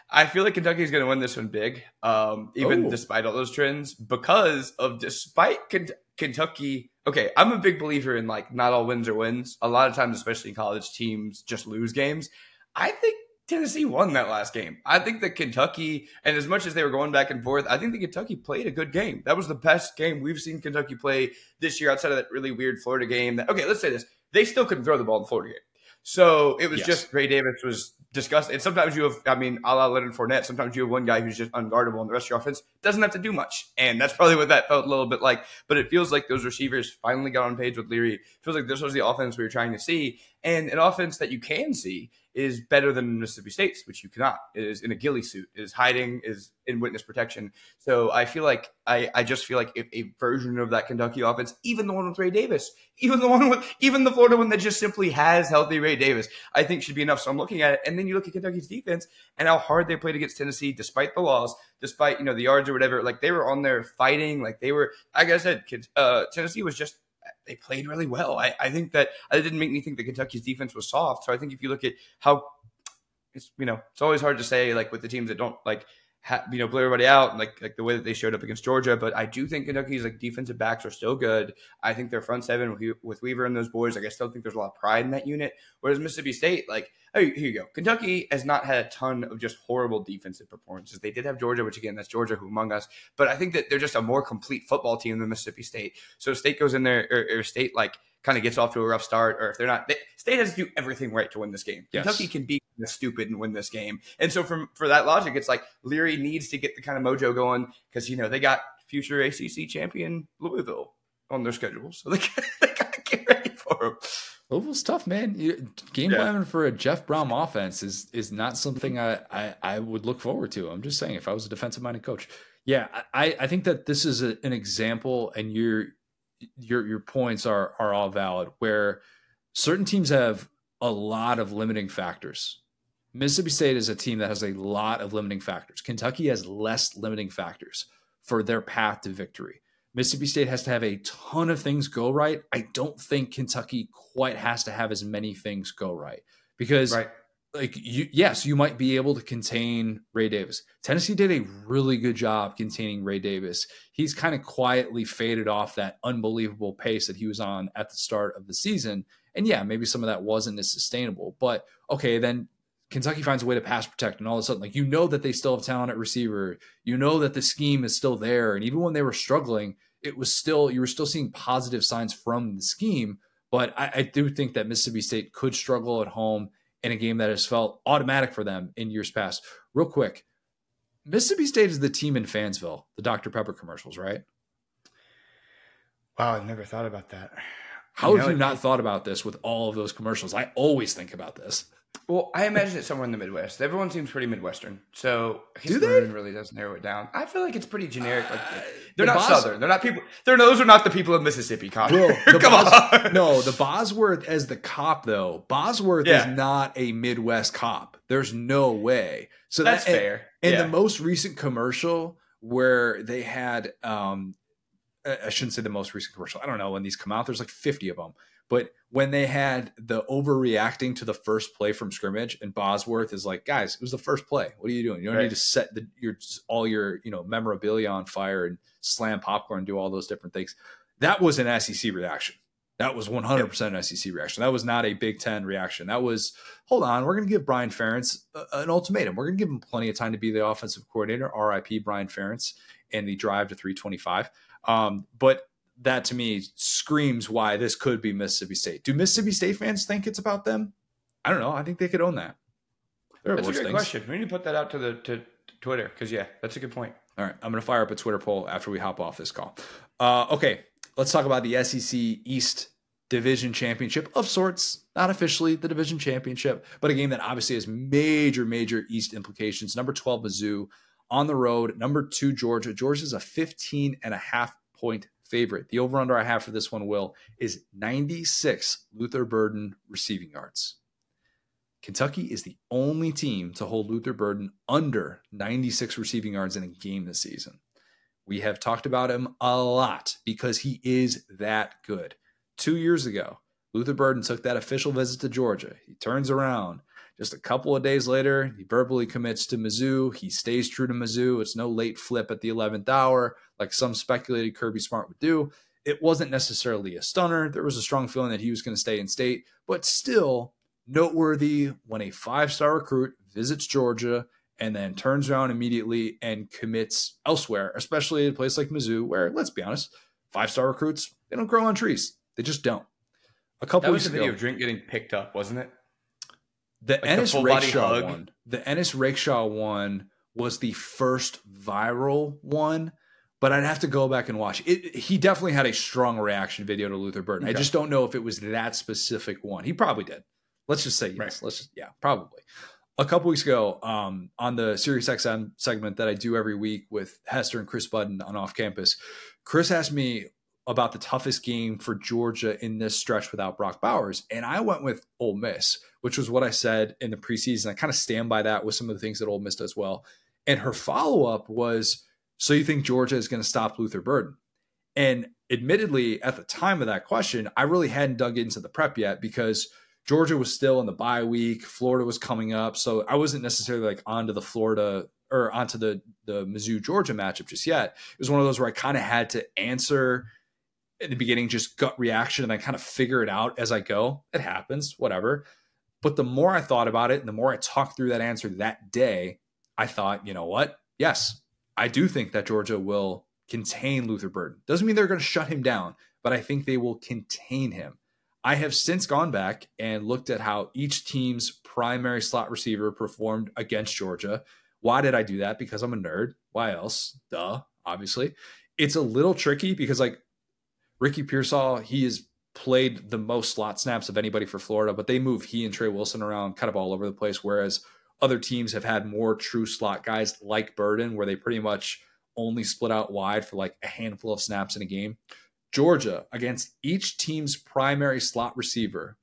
I feel like Kentucky is going to win this one big, um, even Oh. despite all those trends, because of despite Ken- Kentucky. Okay, I'm a big believer in like not all wins are wins. A lot of times, especially in college, teams just lose games. I think Tennessee won that last game. I think that Kentucky, and as much as they were going back and forth, I think that Kentucky played a good game. That was the best game we've seen Kentucky play this year, outside of that really weird Florida game. That okay, let's say this: they still couldn't throw the ball in the Florida game. So it was Yes. just Ray Davis was disgusting. And sometimes you have, I mean, a la Leonard Fournette, sometimes you have one guy who's just unguardable and the rest of your offense doesn't have to do much. And that's probably what that felt a little bit like. But it feels like those receivers finally got on page with Leary. It feels like this was the offense we were trying to see. And an offense that you can see is better than Mississippi State's, which you cannot. It is in a ghillie suit, is hiding, is in witness protection. So I feel like I, I just feel like if a version of that Kentucky offense, even the one with Ray Davis, even the one with even the Florida one that just simply has healthy Ray Davis, I think should be enough. So I'm looking at it, and then you look at Kentucky's defense and how hard they played against Tennessee, despite the loss, despite you know the yards or whatever. Like they were on there fighting, like they were. Like I said, kids, uh, Tennessee was just they played really well. I, I think that uh, it didn't make me think that Kentucky's defense was soft. So I think if you look at how it's you know it's always hard to say like with the teams that don't like ha- you know blow everybody out like like the way that they showed up against Georgia. But I do think Kentucky's like defensive backs are still good. I think their front seven with, with Weaver and those boys. Like I still think there's a lot of pride in that unit. Whereas Mississippi State, like oh, here you go. Kentucky has not had a ton of just horrible defensive performances. They did have Georgia, which again, that's Georgia who among us. But I think that they're just a more complete football team than Mississippi State. So State goes in there, or, or State like kind of gets off to a rough start, or if they're not, they, State has to do everything right to win this game. Yes. Kentucky can be stupid and win this game. And so from for that logic, it's like Leary needs to get the kind of mojo going because you know they got future ACC champion Louisville on their schedule, so they, they gotta get ready for him. Louisville's tough, man. Game yeah. planning for a Jeff Brohm offense is is not something I, I, I would look forward to. I'm just saying, if I was a defensive minded coach, yeah, I I think that this is a, an example, and your your your points are are all valid. Where certain teams have a lot of limiting factors. Mississippi State is a team that has a lot of limiting factors. Kentucky has less limiting factors for their path to victory. Mississippi State has to have a ton of things go right. I don't think Kentucky quite has to have as many things go right because, right. Like, you, yes, you might be able to contain Ray Davis. Tennessee did a really good job containing Ray Davis. He's kind of quietly faded off that unbelievable pace that he was on at the start of the season. And yeah, maybe some of that wasn't as sustainable, but okay, then Kentucky finds a way to pass protect, and all of a sudden, like you know that they still have talent at receiver, you know that the scheme is still there, and even when they were struggling, it was still you were still seeing positive signs from the scheme. But I, I do think that Mississippi State could struggle at home in a game that has felt automatic for them in years past. Real quick, Mississippi State is the team in Fansville, the Dr Pepper commercials, right? Wow, I've never thought about that. How you have you not thought about this with all of those commercials? I always think about this. Well, I imagine it's somewhere in the Midwest. Everyone seems pretty Midwestern, so do they? really does narrow it down. I feel like it's pretty generic. Like uh, they're the not Bos- Southern. They're not people. They're those are not the people of Mississippi. Connor. Come Bos- on. No, the Bosworth as the cop though. Bosworth yeah. is not a Midwest cop. There's no way. So that's that, fair. In yeah. the most recent commercial where they had, um, I shouldn't say the most recent commercial. I don't know when these come out. There's like 50 of them but when they had the overreacting to the first play from scrimmage, and Bosworth is like, guys, it was the first play. What are you doing? You don't right. need to set the, your all your you know memorabilia on fire and slam popcorn and do all those different things. That was an SEC reaction. That was 100% an SEC reaction. That was not a Big Ten reaction. That was, hold on, we're going to give Brian Ferentz an ultimatum. We're going to give him plenty of time to be the offensive coordinator. RIP Brian Ferentz and the drive to 325. Um, but that to me screams why this could be Mississippi State. Do Mississippi State fans think it's about them? I don't know. I think they could own that. That's a good things. question. We need to put that out to the to Twitter because yeah, that's a good point. All right, I'm going to fire up a Twitter poll after we hop off this call. Uh, okay, let's talk about the SEC East Division Championship of sorts. Not officially the division championship, but a game that obviously has major, major East implications. Number 12, Mizzou on the road. Number two, Georgia. Georgia's a 15 and a half point favorite. The over under I have for this one, Will, is 96 Luther Burden receiving yards. Kentucky is the only team to hold Luther Burden under 96 receiving yards in a game this season. We have talked about him a lot because he is that good. Two years ago, Luther Burden took that official visit to Georgia. He turns around, just a couple of days later, he verbally commits to Mizzou. He stays true to Mizzou. It's no late flip at the 11th hour like some speculated Kirby Smart would do. It wasn't necessarily a stunner. There was a strong feeling that he was going to stay in state, but still noteworthy when a five star recruit visits Georgia and then turns around immediately and commits elsewhere, especially a place like Mizzou, where, let's be honest, five star recruits, they don't grow on trees. They just don't. A couple that was weeks the video of Drink getting picked up, wasn't it? The like Ennis Rakestraw one. The Ennis Rakestraw one was the first viral one, but I'd have to go back and watch it. He definitely had a strong reaction video to Luther Burden. Okay. I just don't know if it was that specific one. He probably did. Let's just say yes. Right. Let's just yeah, probably. A couple weeks ago, um, on the Sirius XM segment that I do every week with Hester and Chris Budden on Off Campus, Chris asked me about the toughest game for Georgia in this stretch without Brock Bowers, and I went with Ole Miss, which was what I said in the preseason. I kind of stand by that with some of the things that Ole Miss does well. And her follow up was, "So you think Georgia is going to stop Luther Burden?" And admittedly, at the time of that question, I really hadn't dug into the prep yet because Georgia was still in the bye week. Florida was coming up. So I wasn't necessarily like onto the Florida or onto the, the Mizzou Georgia matchup just yet. It was one of those where I kind of had to answer in the beginning, just gut reaction, and then kind of figure it out as I go. It happens, whatever. But the more I thought about it and the more I talked through that answer that day, I thought, you know what? Yes, I do think that Georgia will contain Luther Burden. Doesn't mean they're going to shut him down, but I think they will contain him. I have since gone back and looked at how each team's primary slot receiver performed against Georgia. Why did I do that? Because I'm a nerd. Why else? Duh, obviously. It's a little tricky because, like, Ricky Pearsall, he has played the most slot snaps of anybody for Florida, but they move he and Trey Wilson around kind of all over the place. Whereas other teams have had more true slot guys like Burden, where they pretty much only split out wide for like a handful of snaps in a game. Georgia, against each team's primary slot receiver,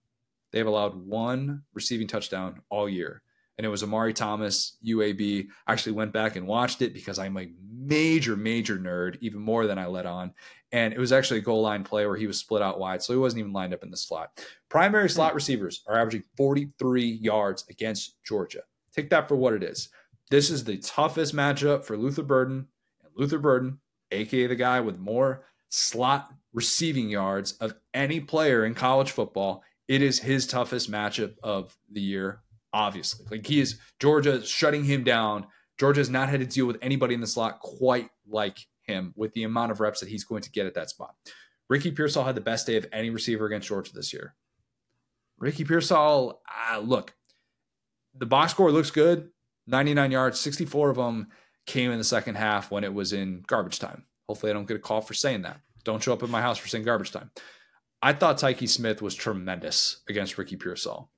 they've allowed one receiving touchdown all year. And it was Amari Thomas, UAB. I actually went back and watched it because I'm a major, major nerd, even more than I let on. And it was actually a goal line play where he was split out wide. So he wasn't even lined up in the slot. Primary slot receivers are averaging 43 yards against Georgia. Take that for what it is. This is the toughest matchup for Luther Burden. And Luther Burden, aka the guy with more slot receiving yards of any player in college football. It is his toughest matchup of the year, obviously. Like he is Georgia shutting him down. Georgia has not had to deal with anybody in the slot quite like him with the amount of reps that he's going to get at that spot. Ricky Pearsall had the best day of any receiver against Georgia this year. Ricky Pearsall, uh, look, the box score looks good 99 yards, 64 of them came in the second half when it was in garbage time. Hopefully, I don't get a call for saying that. Don't show up at my house for saying garbage time. I thought Tykee Smith was tremendous against Ricky Pearsall.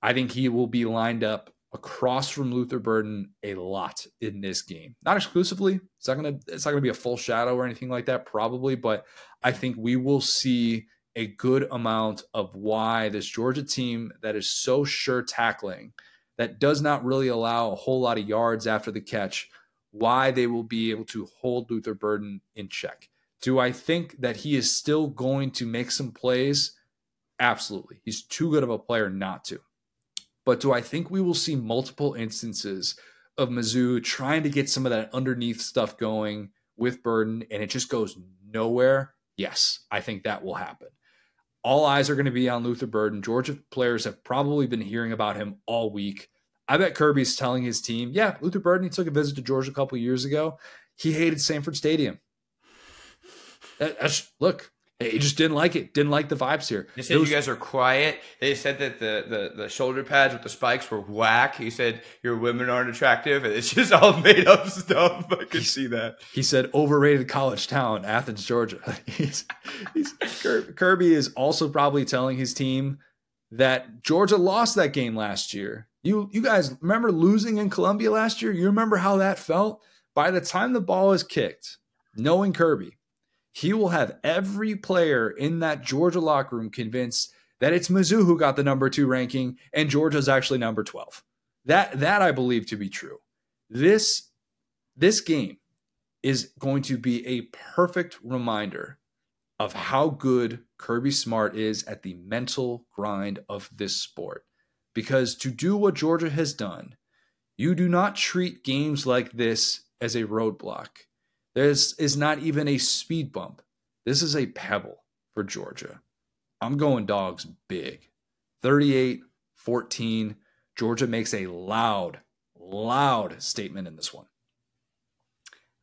I think he will be lined up across from Luther Burden a lot in this game. Not exclusively. It's not gonna it's not gonna be a full shadow or anything like that, probably, but I think we will see a good amount of why this Georgia team that is so sure tackling, that does not really allow a whole lot of yards after the catch, why they will be able to hold Luther Burden in check. Do I think that he is still going to make some plays? Absolutely. He's too good of a player not to. But do I think we will see multiple instances of Mizzou trying to get some of that underneath stuff going with Burden and it just goes nowhere? Yes, I think that will happen. All eyes are going to be on Luther Burden. Georgia players have probably been hearing about him all week. I bet Kirby's telling his team, yeah, Luther Burden, he took a visit to Georgia a couple years ago. He hated Sanford Stadium. That, look, he just didn't like it. Didn't like the vibes here. They said was, you guys are quiet. They said that the, the, the shoulder pads with the spikes were whack. He said your women aren't attractive, and it's just all made up stuff. I could see that. He said overrated college town, Athens, Georgia. he's, he's, Kirby is also probably telling his team that Georgia lost that game last year. You you guys remember losing in Columbia last year? You remember how that felt? By the time the ball is kicked, knowing Kirby, he will have every player in that Georgia locker room convinced that it's Mizzou who got the number two ranking and Georgia's actually number 12. That that I believe to be true. This this game is going to be a perfect reminder of how good Kirby Smart is at the mental grind of this sport. Because to do what Georgia has done, you do not treat games like this as a roadblock. This is not even a speed bump. This is a pebble for Georgia. I'm going dogs big. 38 14. Georgia makes a loud, loud statement in this one.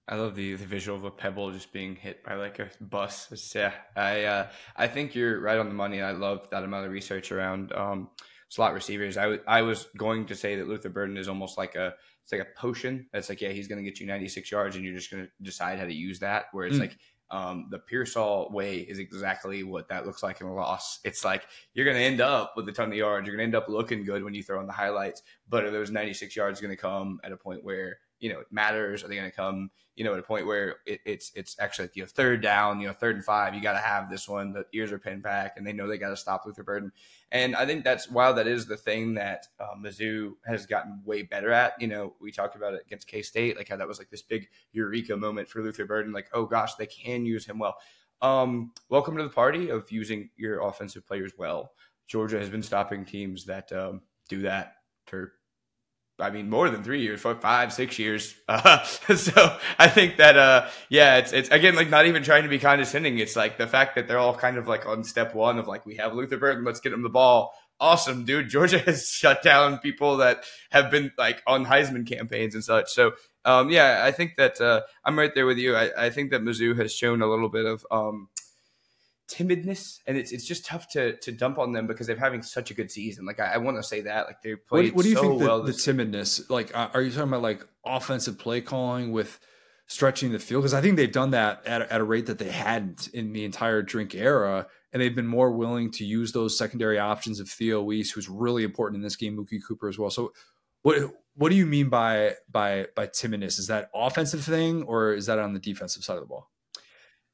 I love the, the visual of a pebble just being hit by like a bus. It's, yeah, I uh, I think you're right on the money. I love that amount of research around um, slot receivers. I, w- I was going to say that Luther Burden is almost like a it's like a potion. That's like yeah, he's going to get you 96 yards, and you're just going to decide how to use that. Where it's mm. like Um, the Pearsall way is exactly what that looks like in a loss. It's like you're going to end up with a ton of yards. You're going to end up looking good when you throw in the highlights. But are those 96 yards going to come at a point where you know it matters? Are they going to come you know at a point where it, it's it's actually you know third down, you know third and five? You got to have this one. The ears are pinned back, and they know they got to stop Luther Burden. And I think that's while that is the thing that uh, Mizzou has gotten way better at. You know, we talked about it against K State, like how that was like this big eureka moment for Luther Burden. Like, oh gosh, they can use him well. Um, welcome to the party of using your offensive players well. Georgia has been stopping teams that um, do that for I mean, more than three years, four, five, six years. Uh, so I think that, uh, yeah, it's, it's again, like not even trying to be condescending. It's like the fact that they're all kind of like on step one of like, we have Luther Burden, let's get him the ball. Awesome, dude. Georgia has shut down people that have been like on Heisman campaigns and such. So, um, yeah, I think that, uh, I'm right there with you. I, I think that Mizzou has shown a little bit of, um, timidness, and it's it's just tough to to dump on them because they're having such a good season. Like I, I want to say that, like they played. What, what do you so think the, well the timidness? Like, uh, are you talking about like offensive play calling with stretching the field? Because I think they've done that at, at a rate that they hadn't in the entire drink era, and they've been more willing to use those secondary options of Theo Wease, who's really important in this game, Mookie Cooper as well. So, what what do you mean by by by timidness? Is that offensive thing, or is that on the defensive side of the ball?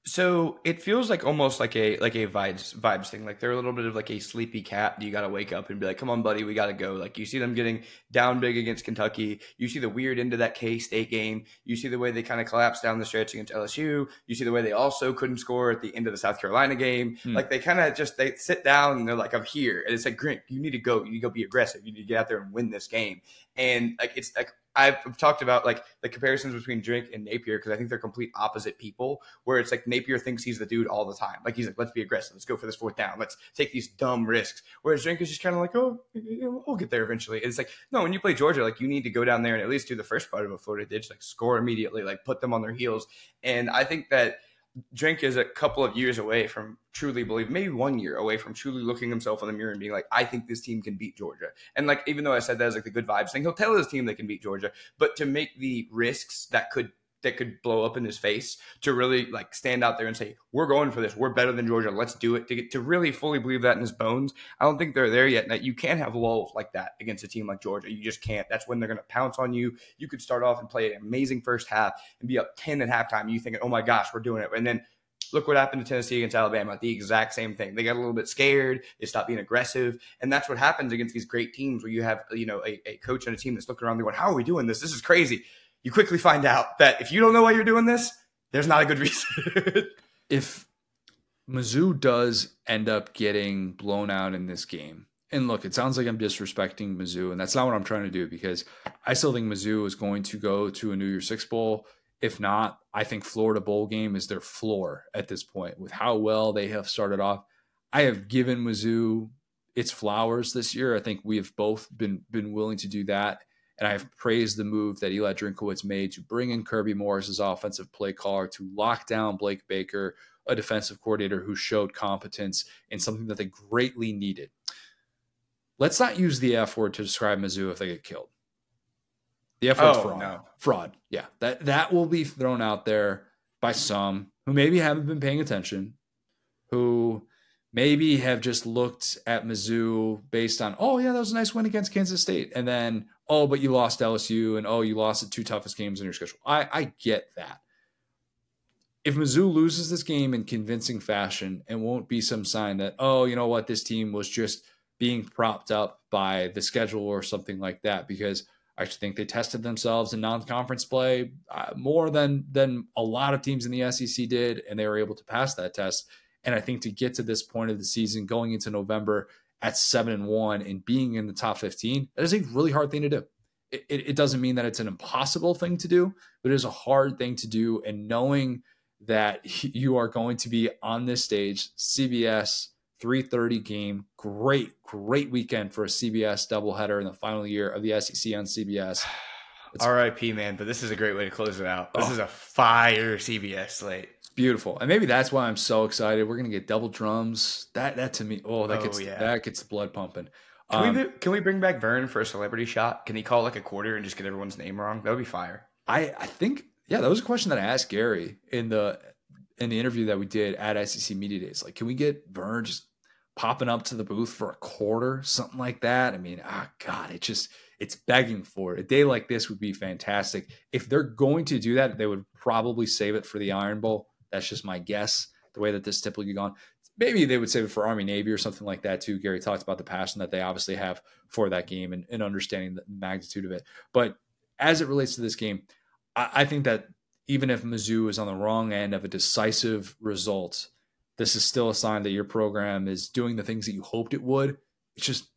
So it feels like almost like a like a vibes vibes thing. Like they're a little bit of like a sleepy cat. You got to wake up and be like, "Come on, buddy, we got to go." Like you see them getting down big against Kentucky. You see the weird end of that K State game. You see the way they kind of collapsed down the stretch against LSU. You see the way they also couldn't score at the end of the South Carolina game. Hmm. Like they kind of just they sit down and they're like, "I'm here," and it's like, "Grant, you need to go. You need to go be aggressive. You need to get out there and win this game." And like it's like I've talked about like the comparisons between Drink and Napier because I think they're complete opposite people. Where it's like Napier thinks he's the dude all the time. Like he's like, let's be aggressive, let's go for this fourth down, let's take these dumb risks. Whereas Drink is just kind of like, oh, we'll get there eventually. it's like no, when you play Georgia, like you need to go down there and at least do the first part of a Florida ditch, like score immediately, like put them on their heels. And I think that Drink is a couple of years away from truly believe, maybe one year away from truly looking himself in the mirror and being like, I think this team can beat Georgia. And like, even though I said that as like the good vibes thing, he'll tell his team they can beat Georgia. But to make the risks that could that could blow up in his face to really like stand out there and say we're going for this we're better than georgia let's do it to get to really fully believe that in his bones i don't think they're there yet that you can't have lulls like that against a team like georgia you just can't that's when they're going to pounce on you you could start off and play an amazing first half and be up 10 at halftime you thinking oh my gosh we're doing it and then look what happened to Tennessee against Alabama. The exact same thing. They got a little bit scared. They stopped being aggressive, and that's what happens against these great teams where you have you know a, a coach and a team that's looking around, going, "How are we doing this? This is crazy." You quickly find out that if you don't know why you're doing this, there's not a good reason. if Mizzou does end up getting blown out in this game, and look, it sounds like I'm disrespecting Mizzou, and that's not what I'm trying to do because I still think Mizzou is going to go to a New Year's Six Bowl. If not, I think Florida Bowl game is their floor at this point with how well they have started off. I have given Mizzou its flowers this year. I think we have both been been willing to do that. And I've praised the move that Eli Drinkwitz made to bring in Kirby Moore as offensive play caller to lock down Blake Baker, a defensive coordinator who showed competence in something that they greatly needed. Let's not use the F word to describe Mizzou if they get killed. The F word's oh, fraud. No. Fraud. Yeah. That that will be thrown out there by some who maybe haven't been paying attention, who maybe have just looked at Mizzou based on, oh yeah, that was a nice win against Kansas State, and then oh, but you lost LSU, and oh, you lost the two toughest games in your schedule. I I get that. If Mizzou loses this game in convincing fashion, it won't be some sign that oh, you know what, this team was just being propped up by the schedule or something like that, because. I think they tested themselves in non-conference play uh, more than than a lot of teams in the SEC did, and they were able to pass that test. And I think to get to this point of the season, going into November at seven and one and being in the top 15, that is a really hard thing to do. It, it, it doesn't mean that it's an impossible thing to do, but it is a hard thing to do. And knowing that you are going to be on this stage, CBS 3:30 game, great, great weekend for a CBS doubleheader in the final year of the SEC on CBS. It's, RIP, man, but this is a great way to close it out. This oh. is a fire CBS slate beautiful, and maybe that's why I'm so excited. We're gonna get double drums. That that to me, oh, that oh, gets yeah. that gets the blood pumping. Can um, we can we bring back Vern for a celebrity shot? Can he call like a quarter and just get everyone's name wrong? That would be fire. I I think yeah, that was a question that I asked Gary in the in the interview that we did at SEC Media Days. Like, can we get Vern just popping up to the booth for a quarter, something like that? I mean, ah, oh God, it just it's begging for it. A day like this would be fantastic. If they're going to do that, they would probably save it for the Iron Bowl. That's just my guess. The way that this typically gone, maybe they would save it for Army Navy or something like that too. Gary talked about the passion that they obviously have for that game and, and understanding the magnitude of it. But as it relates to this game, I, I think that even if Mizzou is on the wrong end of a decisive result, this is still a sign that your program is doing the things that you hoped it would. It's just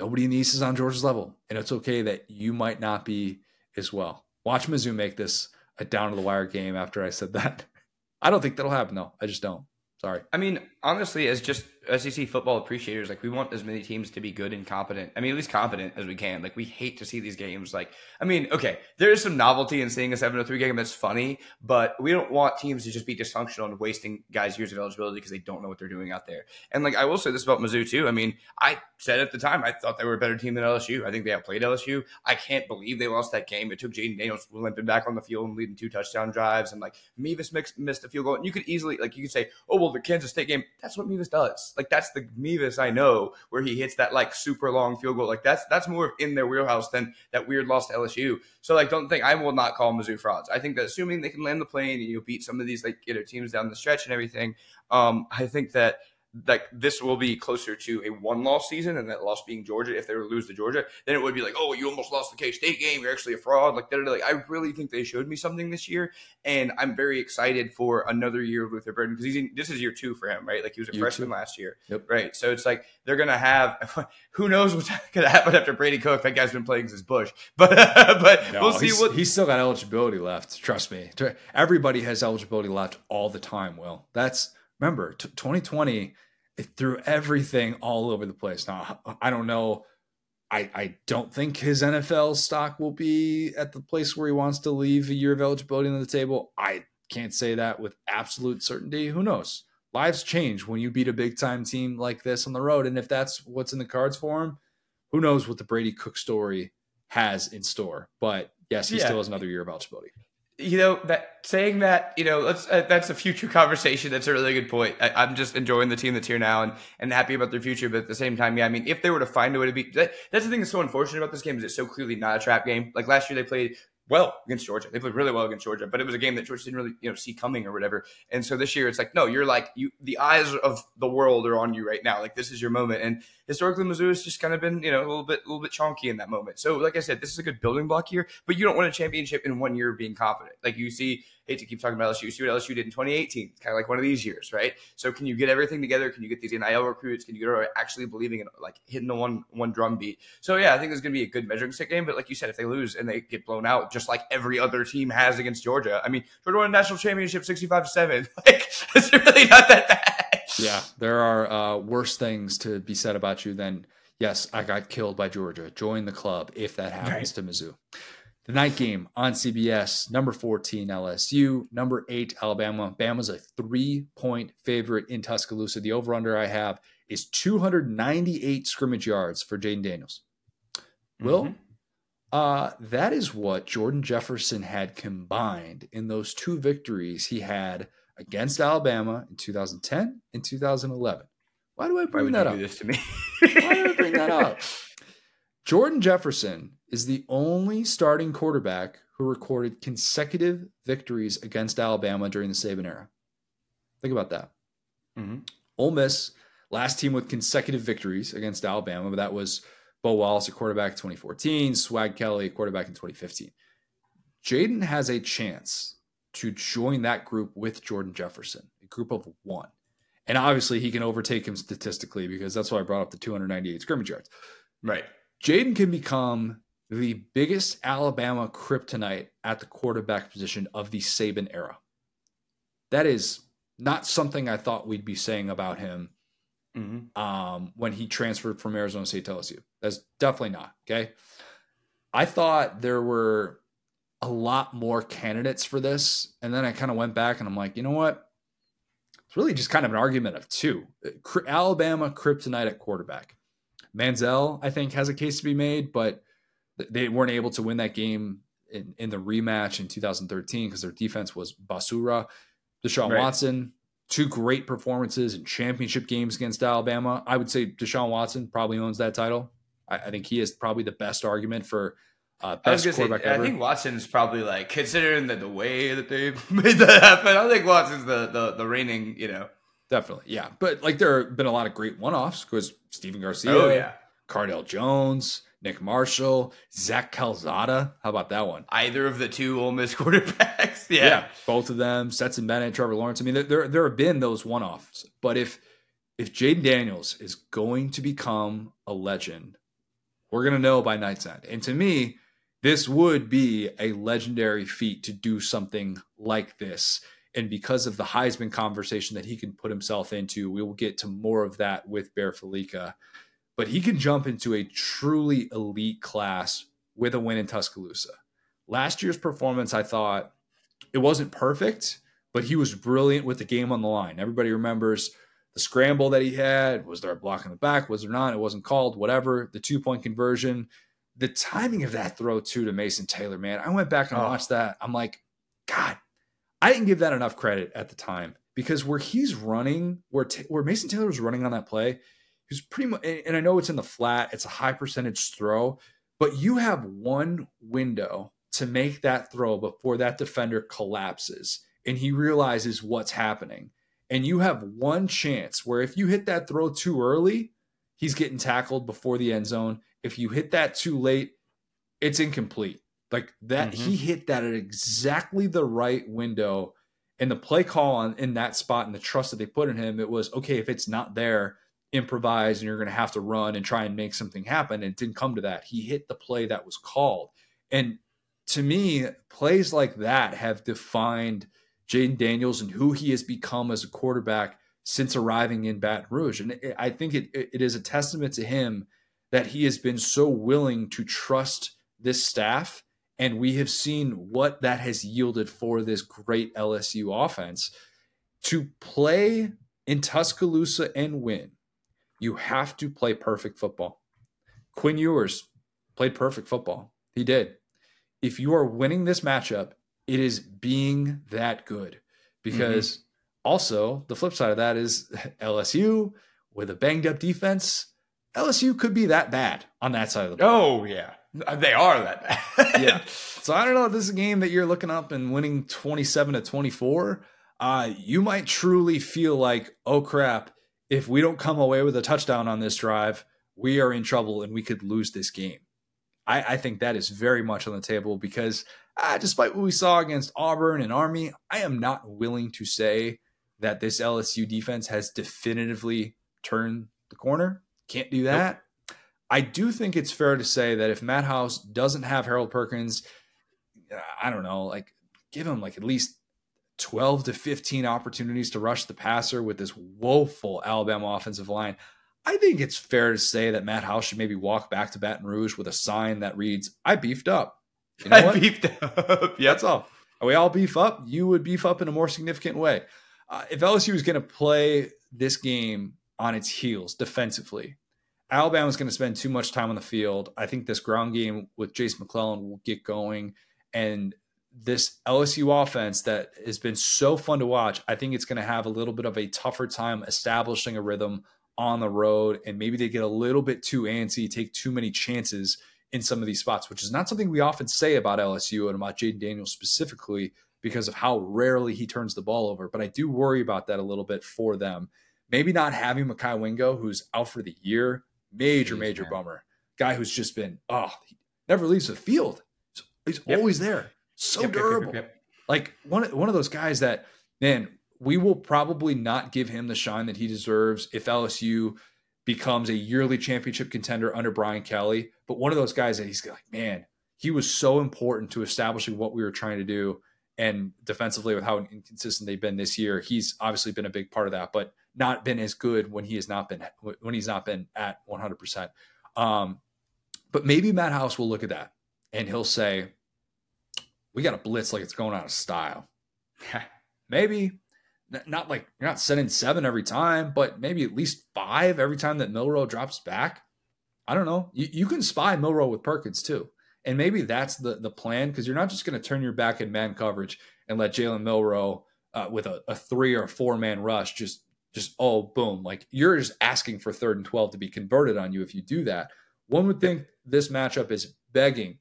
nobody in the East is on Georgia's level, and it's okay that you might not be as well. Watch Mizzou make this a down to the wire game after I said that. I don't think that'll happen though. I just don't. Sorry. I mean, honestly, as just SEC football appreciators, like we want as many teams to be good and competent. I mean, at least competent as we can. Like we hate to see these games. Like, I mean, okay, there is some novelty in seeing a 703 game that's funny, but we don't want teams to just be dysfunctional and wasting guys' years of eligibility because they don't know what they're doing out there. And like I will say this about Mizzou too. I mean, I said at the time I thought they were a better team than LSU. I think they outplayed LSU. I can't believe they lost that game. It took Jayden Daniels limping back on the field and leading two touchdown drives, and like Mevis mixed, missed a field goal. And you could easily like you could say, oh well, the Kansas State game. That's what Mevis does. Like that's the Mevis I know where he hits that like super long field goal. Like that's that's more in their wheelhouse than that weird loss to LSU. So like, don't think I will not call Mizzou frauds. I think that assuming they can land the plane and you beat some of these like you know teams down the stretch and everything, um, I think that like this will be closer to a one loss season and that loss being Georgia if they were to lose to Georgia, then it would be like, oh, you almost lost the K State game. You're actually a fraud. Like, like I really think they showed me something this year, and I'm very excited for another year of Luther Burden because he's in, this is year two for him, right? Like he was a year freshman two. last year, yep. right? So it's like they're gonna have who knows what's gonna happen after Brady Cook. That guy's been playing since Bush, but but no, we'll see what he's still got eligibility left. Trust me, everybody has eligibility left all the time. Will that's remember t- 2020 it threw everything all over the place. Now, I don't know. I, I don't think his NFL stock will be at the place where he wants to leave a year of eligibility on the table. I can't say that with absolute certainty. Who knows? Lives change when you beat a big time team like this on the road. And if that's what's in the cards for him, who knows what the Brady Cook story has in store. But yes, he yeah. still has another year of eligibility you know that saying that you know let's uh, that's a future conversation. That's a really good point. I, am just enjoying the team that's here now and and happy about their future but at the same time yeah i mean if they were to find a way to be that, that's the thing that's so unfortunate about this game is it's so clearly not a trap game. Like last year they played well against Georgia. They played really well against Georgia, but it was a game that Georgia didn't really, you know, see coming or whatever. And so this year it's like, no, you're like you the eyes of the world are on you right now. Like this is your moment. And historically Mizzou has just kind of been, you know, a little bit a little bit chonky in that moment. So like I said, this is a good building block here, but you don't win a championship in one year of being confident. Like you see hate to keep talking about LSU. See what LSU did in 2018. It's kind of like one of these years, right? So can you get everything together? Can you get these NIL recruits? Can you get actually believing in like hitting the one one drum beat? So yeah, I think it's going to be a good measuring stick game. But like you said, if they lose and they get blown out, just like every other team has against Georgia, I mean, Georgia won a national championship 65 to seven. Like it's really not that bad. Yeah, there are uh, worse things to be said about you than yes, I got killed by Georgia. Join the club if that happens right. to Mizzou. The night game on CBS, number 14 LSU, number 8 Alabama. Bama's a 3-point favorite in Tuscaloosa. The over/under I have is 298 scrimmage yards for Jayden Daniels. Will, mm-hmm. uh, that is what Jordan Jefferson had combined in those two victories he had against Alabama in 2010 and 2011. Why do I bring that up? this to me? Why do I bring that up? Jordan Jefferson is the only starting quarterback who recorded consecutive victories against Alabama during the Saban era. Think about that. Mm-hmm. Ole Miss, last team with consecutive victories against Alabama, but that was Bo Wallace, a quarterback in 2014, Swag Kelly, a quarterback in 2015. Jayden has a chance to join that group with Jordan Jefferson, a group of one. And obviously, he can overtake him statistically because that's why I brought up the 298 scrimmage yards. Right. Jayden can become the biggest Alabama kryptonite at the quarterback position of the Saban era. That is not something I thought we'd be saying about him mm-hmm. um, when he transferred from Arizona State to LSU. That's definitely not. Okay. I thought there were a lot more candidates for this. And then I kind of went back and I'm like, you know what? It's really just kind of an argument of two Alabama kryptonite at quarterback. Manziel, I think, has a case to be made, but they weren't able to win that game in, in the rematch in 2013 because their defense was basura. Deshaun right. Watson, two great performances in championship games against Alabama. I would say Deshaun Watson probably owns that title. I, I think he is probably the best argument for uh, best quarterback say, ever. I think Watson's probably like considering the, the way that they made that happen. I think Watson's the the, the reigning, you know. Definitely, yeah. But like there have been a lot of great one offs because Stephen Garcia, oh, yeah. Cardale Jones, Nick Marshall, Zach Calzada. How about that one? Either of the two Ole Miss quarterbacks. yeah. yeah. both of them. Stetson Bennett, Trevor Lawrence. I mean, there there have been those one offs, but if if Jayden Daniels is going to become a legend, we're gonna know by night's end. And to me, this would be a legendary feat to do something like this. And because of the Heisman conversation that he can put himself into, we will get to more of that with Bear Fallica but he can jump into a truly elite class with a win in Tuscaloosa. Last year's performance, I thought it wasn't perfect, but he was brilliant with the game on the line. Everybody remembers the scramble that he had. Was there a block in the back? Was there not? It wasn't called, whatever. The two point conversion. The timing of that throw, too, to Mason Taylor, man. I went back and oh. watched that. I'm like, God, I didn't give that enough credit at the time because where he's running, where, where Mason Taylor was running on that play, He's pretty much, and I know it's in the flat, it's a high percentage throw, but you have one window to make that throw before that defender collapses and he realizes what's happening. And you have one chance where if you hit that throw too early, he's getting tackled before the end zone. If you hit that too late, it's incomplete. Like that, mm-hmm. he hit that at exactly the right window. And the play call on in that spot and the trust that they put in him, it was okay, if it's not there, improvise and you're going to have to run and try and make something happen. And it didn't come to that. He hit the play that was called. And to me, plays like that have defined Jayden Daniels and who he has become as a quarterback since arriving in Baton Rouge. And I think it, it is a testament to him that he has been so willing to trust this staff. And we have seen what that has yielded for this great LSU offense to play in Tuscaloosa and win you have to play perfect football. Quinn Ewers played perfect football. He did. If you are winning this matchup, it is being that good. Because mm-hmm. also, the flip side of that is LSU with a banged up defense. LSU could be that bad on that side of the ball. Oh, yeah. They are that bad. yeah. So I don't know if this is a game that you're looking up and winning 27 to 24. Uh, you might truly feel like, oh crap, if we don't come away with a touchdown on this drive, we are in trouble and we could lose this game. I, I think that is very much on the table because uh, despite what we saw against Auburn and Army, I am not willing to say that this LSU defense has definitively turned the corner. Can't do that. Nope. I do think it's fair to say that if Matt House doesn't have Harold Perkins, I don't know, like give him like at least 12 to 15 opportunities to rush the passer with this woeful Alabama offensive line. I think it's fair to say that Matt House should maybe walk back to Baton Rouge with a sign that reads, I beefed up. You know I what? beefed up. yeah, that's all. Are we all beef up. You would beef up in a more significant way. Uh, if LSU is going to play this game on its heels defensively, Alabama is going to spend too much time on the field. I think this ground game with Jase McClellan will get going. And this LSU offense that has been so fun to watch, I think it's going to have a little bit of a tougher time establishing a rhythm on the road. And maybe they get a little bit too antsy, take too many chances in some of these spots, which is not something we often say about LSU and about Jayden Daniels specifically because of how rarely he turns the ball over. But I do worry about that a little bit for them. Maybe not having Mekhi Wingo, who's out for the year, major, Jeez, major man. bummer. Guy who's just been, oh, he never leaves the field. He's yep. always there so yep, durable. Yep, yep, like one one of those guys that man, we will probably not give him the shine that he deserves if LSU becomes a yearly championship contender under Brian Kelly. But one of those guys that he's like, man, he was so important to establishing what we were trying to do. And defensively, with how inconsistent they've been this year, he's obviously been a big part of that, but not been as good when he has not been when he's not been at 100. Um, percent But maybe Matt House will look at that and he'll say, we got to blitz like it's going out of style. maybe not like you're not sending seven every time, but maybe at least five every time that Milroe drops back. I don't know. You, you can spy Milroe with Perkins too. And maybe that's the, the plan because you're not just going to turn your back in man coverage and let Jalen Milroe uh, with a, a three or four man rush, just just oh boom, like you're just asking for third and twelve to be converted on you if you do that. One would think this matchup is begging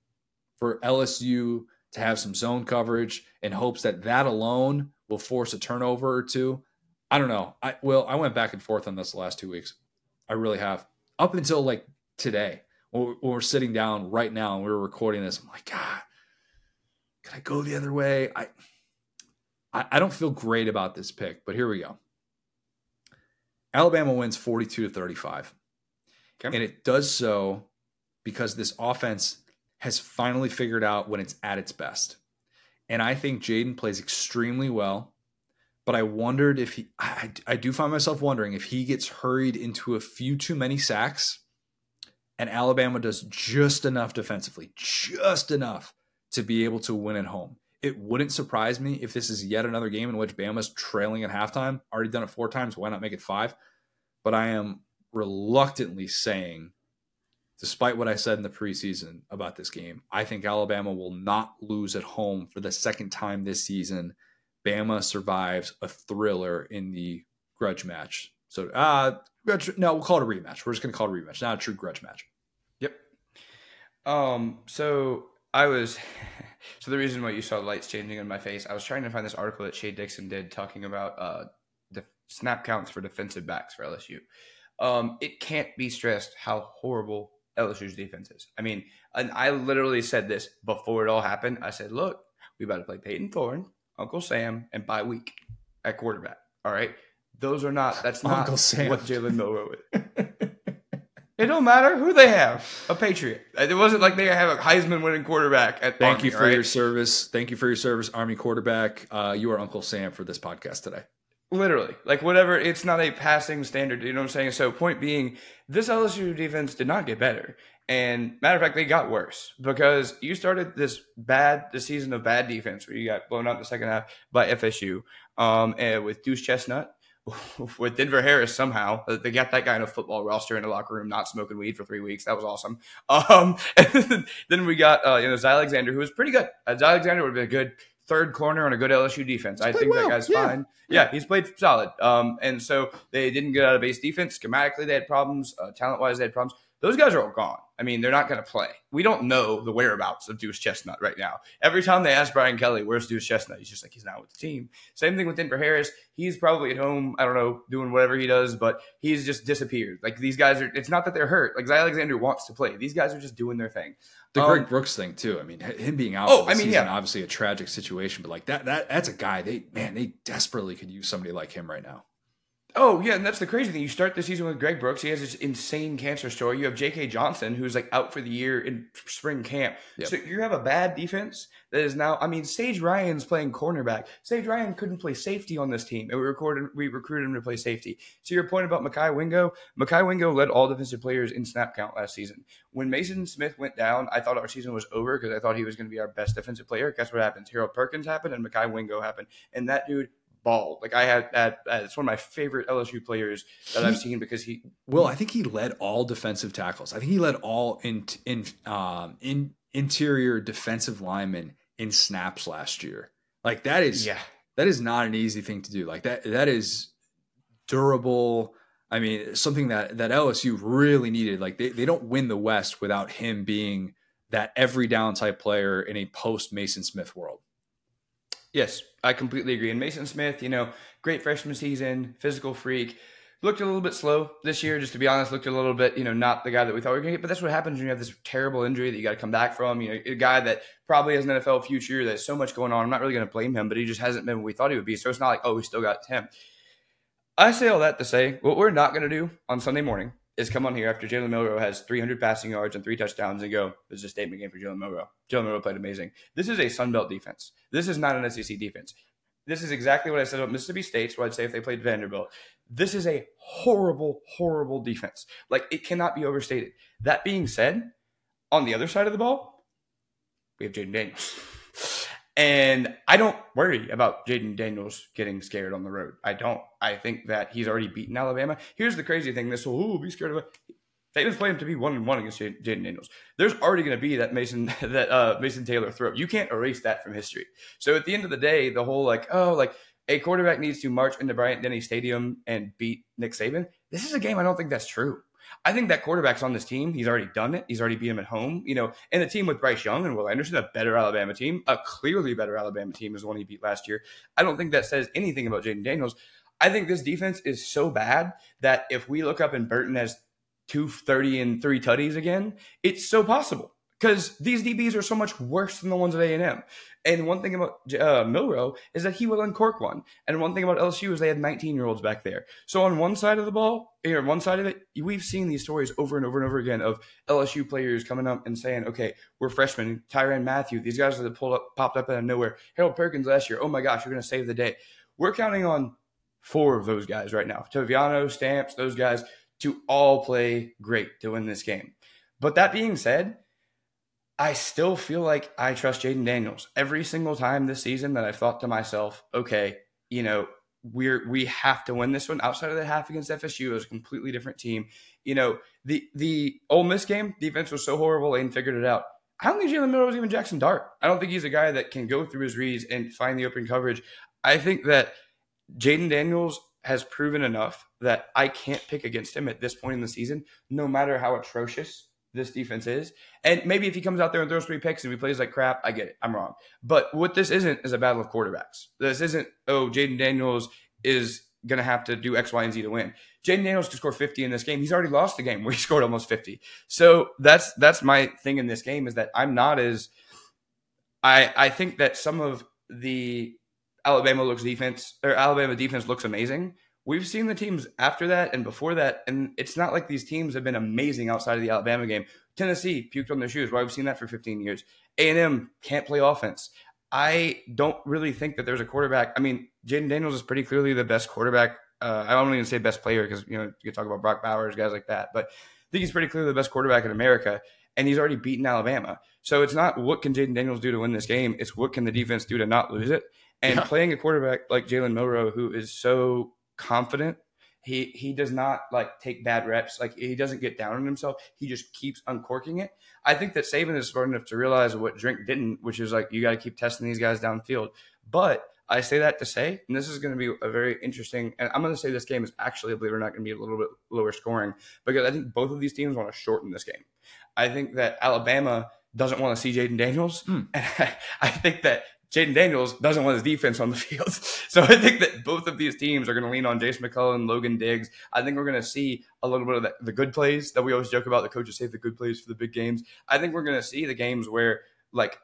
for LSU to have some zone coverage in hopes that that alone will force a turnover or two. I don't know. I well, I went back and forth on this the last two weeks. I really have. Up until like today, when we're sitting down right now and we are recording this, I'm like, God, can I go the other way? I, I, I don't feel great about this pick, but here we go. Alabama wins 42 to 35. Okay. And it does so because this offense has finally figured out when it's at its best. And I think Jayden plays extremely well. But I wondered if he, I, I do find myself wondering if he gets hurried into a few too many sacks and Alabama does just enough defensively, just enough to be able to win at home. It wouldn't surprise me if this is yet another game in which Bama's trailing at halftime. Already done it four times. Why not make it five? But I am reluctantly saying despite what I said in the preseason about this game, I think Alabama will not lose at home for the second time this season. Bama survives a thriller in the grudge match. So, uh, no, we'll call it a rematch. We're just going to call it a rematch, not a true grudge match. Yep. Um, so I was, so the reason why you saw lights changing in my face, I was trying to find this article that Shea Dixon did talking about, uh, the snap counts for defensive backs for LSU. Um, it can't be stressed how horrible LSU's defense is. I mean, and I literally said this before it all happened. I said, look, we about to play Payton Thorne, Uncle Sam, and bye week at quarterback. All right. Those are not, that's not Uncle Sam. what Jalen Milroe is. it don't matter who they have. A Patriot. It wasn't like they have a Heisman winning quarterback at Thank Army, you for right? your service. Thank you for your service, Army quarterback. Uh, you are Uncle Sam for this podcast today. Literally, like whatever, it's not a passing standard. You know what I'm saying? So, point being, this LSU defense did not get better. And matter of fact, they got worse because you started this bad, the season of bad defense where you got blown out in the second half by FSU um, and with Duce Chestnut, with Denver Harris somehow. They got that guy in a football roster in a locker room, not smoking weed for three weeks. That was awesome. Um, then we got, uh, you know, Alexander, who was pretty good. Uh, Alexander would have been a good third corner on a good LSU defense. He's I think well. that guy's yeah. fine. Yeah, he's played solid. Um, and so they didn't get out of base defense. Schematically, they had problems. Uh, talent wise, they had problems. Those guys are all gone. I mean, they're not going to play. We don't know the whereabouts of Duce Chestnut right now. Every time they ask Brian Kelly, where's Duce Chestnut? He's just like, he's not with the team. Same thing with Denver Harris. He's probably at home, I don't know, doing whatever he does, but he's just disappeared. Like these guys are, it's not that they're hurt. Like Zy Alexander wants to play. These guys are just doing their thing. The um, Greg Brooks thing too. I mean, him being out. Oh, I mean, season, yeah, obviously a tragic situation, but like that, that that's a guy. They man, they desperately could use somebody like him right now. Oh yeah, and that's the crazy thing. You start the season with Greg Brooks. He has this insane cancer story. You have J.K. Johnson, who's like out for the year in spring camp. Yep. So you have a bad defense that is now. I mean, Sage Ryan's playing cornerback. Sage Ryan couldn't play safety on this team, and we recorded we recruited him to play safety. To your point about Mekhi Wingo, Mekhi Wingo led all defensive players in snap count last season. When Mason Smith went down, I thought our season was over because I thought he was going to be our best defensive player. Guess what happened? Harold Perkins happened, and Mekhi Wingo happened, and that dude ball. Like I had that. It's one of my favorite LSU players that he, I've seen because he. Well, I think he led all defensive tackles. I think he led all in in um, in interior defensive linemen in snaps last year. Like that is yeah. That is not an easy thing to do. Like that that is durable. I mean, something that that LSU really needed. Like they, they don't win the West without him being that every down type player in a post Mason Smith world. Yes, I completely agree. And Mason Smith, you know, great freshman season, physical freak. Looked a little bit slow this year, just to be honest. Looked a little bit, you know, not the guy that we thought we were going to get. But that's what happens when you have this terrible injury that you got to come back from. You know, a guy that probably has an NFL future. There's so much going on. I'm not really going to blame him, but he just hasn't been what we thought he would be. So it's not like, oh, we still got him. I say all that to say what we're not going to do on Sunday morning is come on here after Jalen Milroe has 300 passing yards and three touchdowns and go, this is a statement game for Jalen Milroe. Jalen Milroe played amazing. This is a Sun Belt defense. This is not an SEC defense. This is exactly what I said about Mississippi State, so I'd say if they played Vanderbilt. This is a horrible, horrible defense. Like, it cannot be overstated. That being said, on the other side of the ball, we have Jayden Daniels. And I don't worry about Jayden Daniels getting scared on the road. I don't. I think that he's already beaten Alabama. Here's the crazy thing: this will oh, be scared of. Saban's playing him to be one and one against Jayden Daniels. There's already going to be that Mason that uh, Mason Taylor throw. You can't erase that from history. So at the end of the day, the whole like oh like a quarterback needs to march into Bryant Denny Stadium and beat Nick Saban. This is a game I don't think that's true. I think that quarterback's on this team. He's already done it. He's already beat him at home. You know, and the team with Bryce Young and Will Anderson, a better Alabama team, a clearly better Alabama team is the one he beat last year. I don't think that says anything about Jayden Daniels. I think this defense is so bad that if we look up in Burton as 230 and three tutties again, it's so possible because these DBs are so much worse than the ones at A&M. And one thing about uh, Milroe is that he will uncork one. And one thing about LSU is they had 19 year olds back there. So on one side of the ball, or one side of it, we've seen these stories over and over and over again of LSU players coming up and saying, okay, we're freshmen. Tyrann Mathieu, these guys that pulled up, popped up out of nowhere. Harold Perkins last year, oh my gosh, you're going to save the day. We're counting on four of those guys right now. Toviano, Stamps, those guys to all play great to win this game. But that being said, I still feel like I trust Jayden Daniels every single time this season that I've thought to myself, okay, you know, we're we have to win this one. Outside of the half against FSU, it was a completely different team. You know, the the Ole Miss game defense was so horrible, and figured it out. I don't think Jalen Milroe was even Jackson Dart. I don't think he's a guy that can go through his reads and find the open coverage. I think that Jayden Daniels has proven enough that I can't pick against him at this point in the season, no matter how atrocious this defense is. And maybe if he comes out there and throws three picks and he plays like crap, I get it. I'm wrong. But what this isn't is a battle of quarterbacks. This isn't, oh, Jayden Daniels is going to have to do X, Y, and Z to win. Jayden Daniels could score 50 in this game. He's already lost the game where he scored almost 50. So that's that's my thing in this game is that I'm not as I I think that some of the Alabama looks defense or Alabama defense looks amazing. We've seen the teams after that and before that, and it's not like these teams have been amazing outside of the Alabama game. Tennessee puked on their shoes. Why well, we've seen that for 15 years. A and M can't play offense. I don't really think that there's a quarterback. I mean, Jayden Daniels is pretty clearly the best quarterback. Uh, I don't even say best player because you know you can talk about Brock Bowers, guys like that. But I think he's pretty clearly the best quarterback in America, and he's already beaten Alabama. So it's not what can Jayden Daniels do to win this game; it's what can the defense do to not lose it. And yeah. playing a quarterback like Jalen Milroe, who is so confident, he he does not like take bad reps. Like he doesn't get down on himself. He just keeps uncorking it. I think that Saban is smart enough to realize what Drink didn't, which is like you got to keep testing these guys downfield. But I say that to say, and this is going to be a very interesting, and I'm going to say this game is actually, believe it or not, going to be a little bit lower scoring because I think both of these teams want to shorten this game. I think that Alabama doesn't want to see Jayden Daniels. Mm. And I, I think that Jayden Daniels doesn't want his defense on the field. So I think that both of these teams are going to lean on Jase McClellan, and Logan Diggs. I think we're going to see a little bit of the, the, good plays that we always joke about. The coaches save the good plays for the big games. I think we're going to see the games where, like,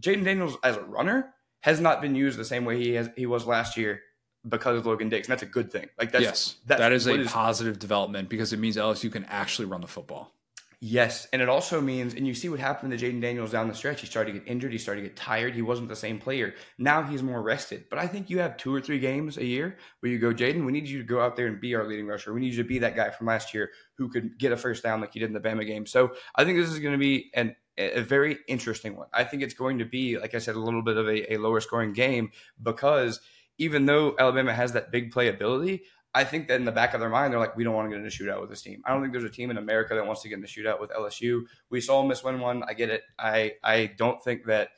Jayden Daniels as a runner has not been used the same way he has he was last year because of Logan Diggs. And that's a good thing. Like that's yes, that's, that is a is, positive development because it means LSU can actually run the football. Yes, and it also means, and you see what happened to Jayden Daniels down the stretch. He started to get injured. He started to get tired. He wasn't the same player. Now he's more rested. But I think you have two or three games a year where you go, Jayden, we need you to go out there and be our leading rusher. We need you to be that guy from last year who could get a first down like you did in the Bama game. So I think this is going to be an, a very interesting one. I think it's going to be, like I said, a little bit of a, a lower scoring game because even though Alabama has that big play ability, I think that in the back of their mind, they're like, we don't want to get in a shootout with this team. I don't think there's a team in America that wants to get in a shootout with LSU. We saw Miss win one. I get it. I I don't think that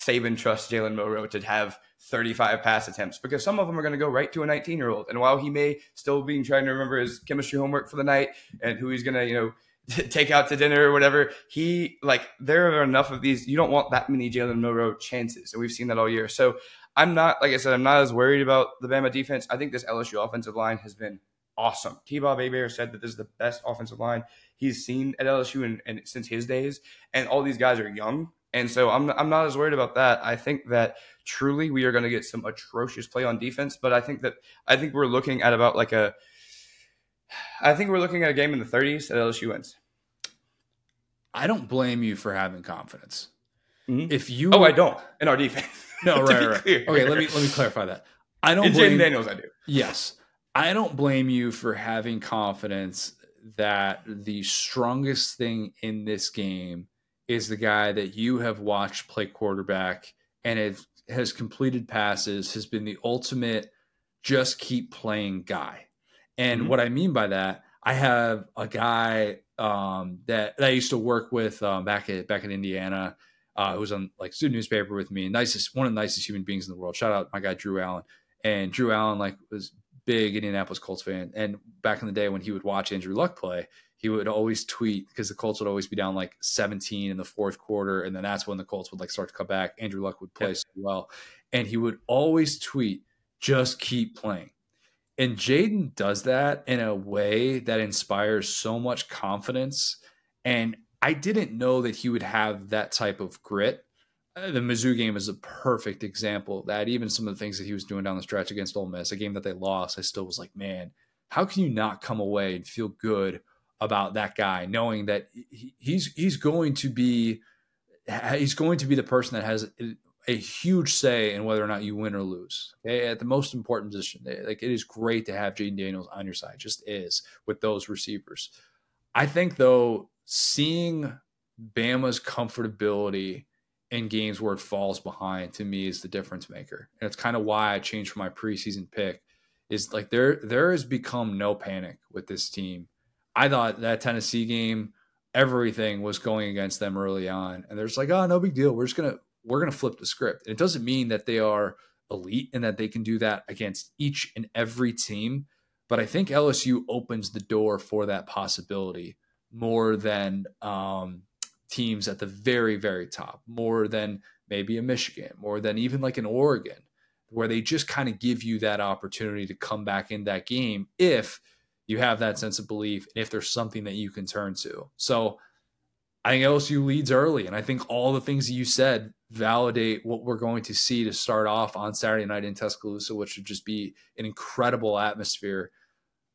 Saban trusts Jalen Milroe to have 35 pass attempts because some of them are going to go right to a 19 year old. And while he may still be trying to remember his chemistry homework for the night and who he's going to, you know, take out to dinner or whatever. He like there are enough of these. You don't want that many Jalen Milroe chances, and we've seen that all year. So I'm not, like I said, I'm not as worried about the Bama defense. I think this LSU offensive line has been awesome. T. Bob Hebert said that this is the best offensive line he's seen at LSU and, and since his days. And all these guys are young. And so I'm, I'm not as worried about that. I think that truly we are going to get some atrocious play on defense. But I think that I think we're looking at about like a, I think we're looking at a game in the 30s that LSU wins. I don't blame you for having confidence. Mm-hmm. If you, oh, I don't in our defense. No, right, right. Clear. Okay, let me let me clarify that. I don't. blame, Daniels, I do. Yes, I don't blame you for having confidence that the strongest thing in this game is the guy that you have watched play quarterback and it has completed passes, has been the ultimate just keep playing guy. And mm-hmm. what I mean by that, I have a guy um, that, that I used to work with um, back at back in Indiana uh, who was on like student newspaper with me, nicest one of the nicest human beings in the world. Shout out my guy Drew Allen. and Drew Allen like was big Indianapolis Colts fan. And back in the day when he would watch Andrew Luck play, he would always tweet because the Colts would always be down like 17 in the fourth quarter, and then that's when the Colts would like start to come back. Andrew Luck would play yeah. so well, and he would always tweet, "Just keep playing." And Jayden does that in a way that inspires so much confidence. And I didn't know that he would have that type of grit. Uh, the Mizzou game is a perfect example that. Even some of the things that he was doing down the stretch against Ole Miss, a game that they lost, I still was like, man, how can you not come away and feel good about that guy, knowing that he's he's going to be he's going to be the person that has a huge say in whether or not you win or lose. Okay, at the most important position, like it is great to have Jayden Daniels on your side, just is with those receivers. I think though, seeing Bama's comfortability in games where it falls behind to me is the difference maker, and it's kind of why I changed my preseason pick. Is like there there has become no panic with this team I thought that Tennessee game, everything was going against them early on, and there's like, oh, no big deal. We're just gonna we're gonna flip the script. And it doesn't mean that they are elite and that they can do that against each and every team, but I think LSU opens the door for that possibility more than um, teams at the very very top, more than maybe a Michigan, more than even like an Oregon, where they just kind of give you that opportunity to come back in that game if you have that sense of belief and if there's something that you can turn to. So I think LSU leads early, and I think all the things that you said validate what we're going to see to start off on Saturday night in Tuscaloosa, which would just be an incredible atmosphere.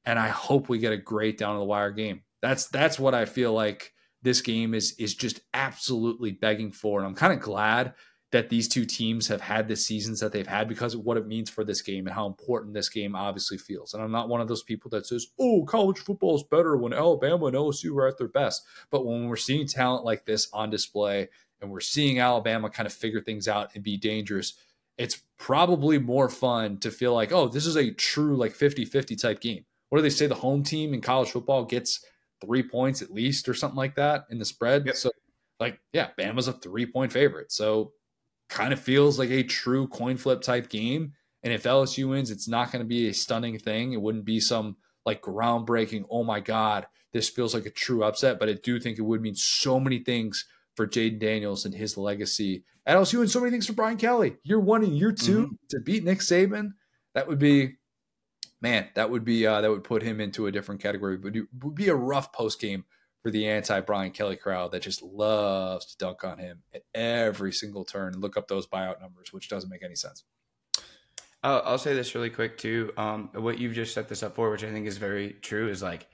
And I hope we get a great down to the wire game. That's that's what I feel like this game is is just absolutely begging for. And I'm kind of glad that these two teams have had the seasons that they've had because of what it means for this game and how important this game obviously feels. And I'm not one of those people that says, oh, college football is better when Alabama and LSU are at their best. But when we're seeing talent like this on display and we're seeing Alabama kind of figure things out and be dangerous, it's probably more fun to feel like, oh, this is a true like 50 50 type game. What do they say? The home team in college football gets three points at least or something like that in the spread. Yep. So, like, yeah, Bama's a three point favorite. So kind of feels like a true coin flip type game. And if LSU wins, it's not going to be a stunning thing. It wouldn't be some like groundbreaking, oh my God, this feels like a true upset. But I do think it would mean so many things for Jayden Daniels and his legacy at LSU and so many things for Brian Kelly. Year one and year 2 mm-hmm. to beat Nick Saban, that would be man, that would be uh, that would put him into a different category. But it would be a rough post game for the anti Brian Kelly crowd that just loves to dunk on him at every single turn and look up those buyout numbers, which doesn't make any sense. I'll say this really quick too. Um, what you've just set this up for, which I think is very true, is like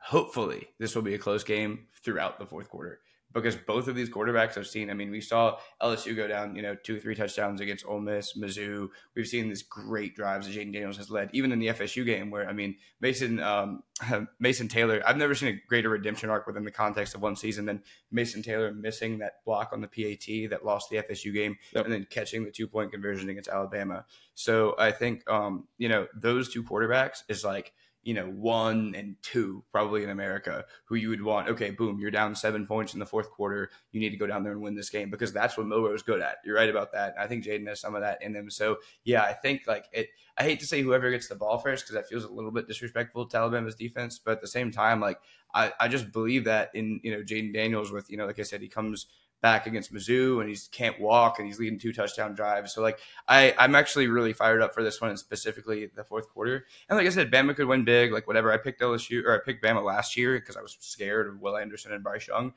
hopefully this will be a close game throughout the fourth quarter because both of these quarterbacks I've seen. I mean, we saw LSU go down, you know, two three touchdowns against Ole Miss, Mizzou. We've seen these great drives that Jayden Daniels has led, even in the FSU game, where I mean, Mason um, Mason Taylor. I've never seen a greater redemption arc within the context of one season than Mason Taylor missing that block on the PAT that lost the FSU game, yep. and then catching the two point conversion against Alabama. So I think, um, you know, those two quarterbacks is like you know, one and two probably in America who you would want, okay, boom, you're down seven points in the fourth quarter. You need to go down there and win this game because that's what Milroe's good at. You're right about that. I think Jayden has some of that in him. So yeah, I think like it, I hate to say whoever gets the ball first because that feels a little bit disrespectful to Alabama's defense, but at the same time, like I, I just believe that in, you know, Jayden Daniels with, you know, like I said, he comes back against Mizzou and he can't walk and he's leading two touchdown drives. So like I I'm actually really fired up for this one and specifically the fourth quarter. And like I said, Bama could win big. Like whatever. I picked LSU or I picked Bama last year because I was scared of Will Anderson and Bryce Young.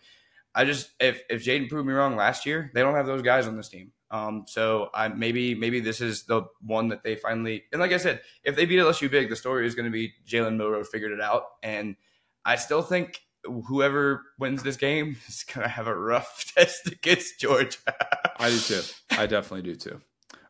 I just if if Jayden proved me wrong last year, they don't have those guys on this team. Um, so I maybe maybe this is the one that they finally and like I said, if they beat LSU big, the story is going to be Jalen Milroe figured it out. And I still think whoever wins this game is going to have a rough test against Georgia. I do too. I definitely do too.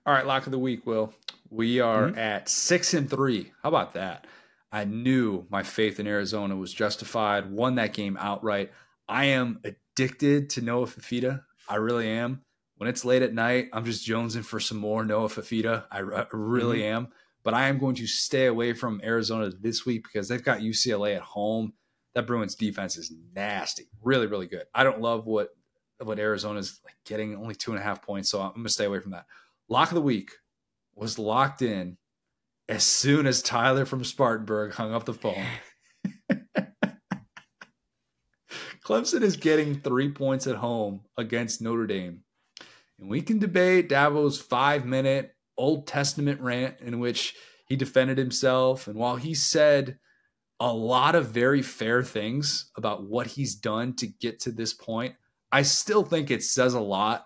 All right, lock of the week, Will. We are mm-hmm. at six and three. How about that? I knew my faith in Arizona was justified. Won that game outright. I am addicted to Noah Fifita. I really am. When it's late at night, I'm just jonesing for some more Noah Fifita. I, I really mm-hmm. am. But I am going to stay away from Arizona this week because they've got UCLA at home that Bruins defense is nasty, really, really good. I don't love what what Arizona's like getting only two and a half points, so I'm gonna stay away from that. Lock of the week was locked in as soon as Tyler from Spartanburg hung up the phone. Clemson is getting three points at home against Notre Dame. And we can debate Dabo's five minute Old Testament rant in which he defended himself. And while he said a lot of very fair things about what he's done to get to this point, I still think it says a lot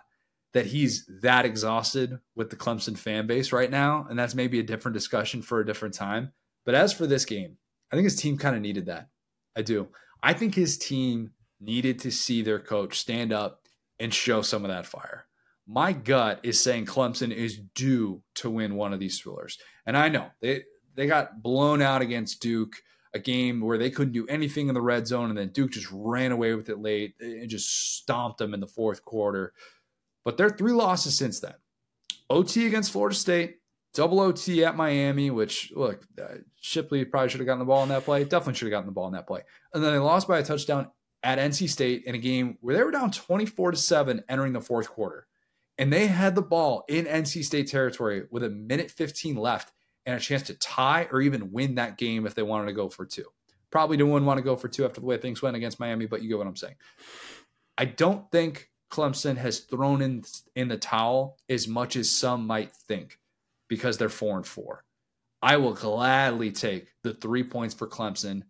that he's that exhausted with the Clemson fan base right now. And that's maybe a different discussion for a different time. But as for this game, I think his team kind of needed that. I do. I think his team needed to see their coach stand up and show some of that fire. My gut is saying Clemson is due to win one of these thrillers. And I know they they got blown out against Duke, a game where they couldn't do anything in the red zone, and then Duke just ran away with it late and just stomped them in the fourth quarter. But there are three losses since then. OT against Florida State, double OT at Miami, which look, uh, Shipley probably should have gotten the ball in that play. Definitely should have gotten the ball in that play. And then they lost by a touchdown at NC State in a game where they were down 24 to 7 entering the fourth quarter. And they had the ball in NC State territory with a minute 15 left and a chance to tie or even win that game if they wanted to go for two. Probably didn't want to go for two after the way things went against Miami, but you get what I'm saying. I don't think Clemson has thrown in in the towel as much as some might think because they're four and four. I will gladly take the three points for Clemson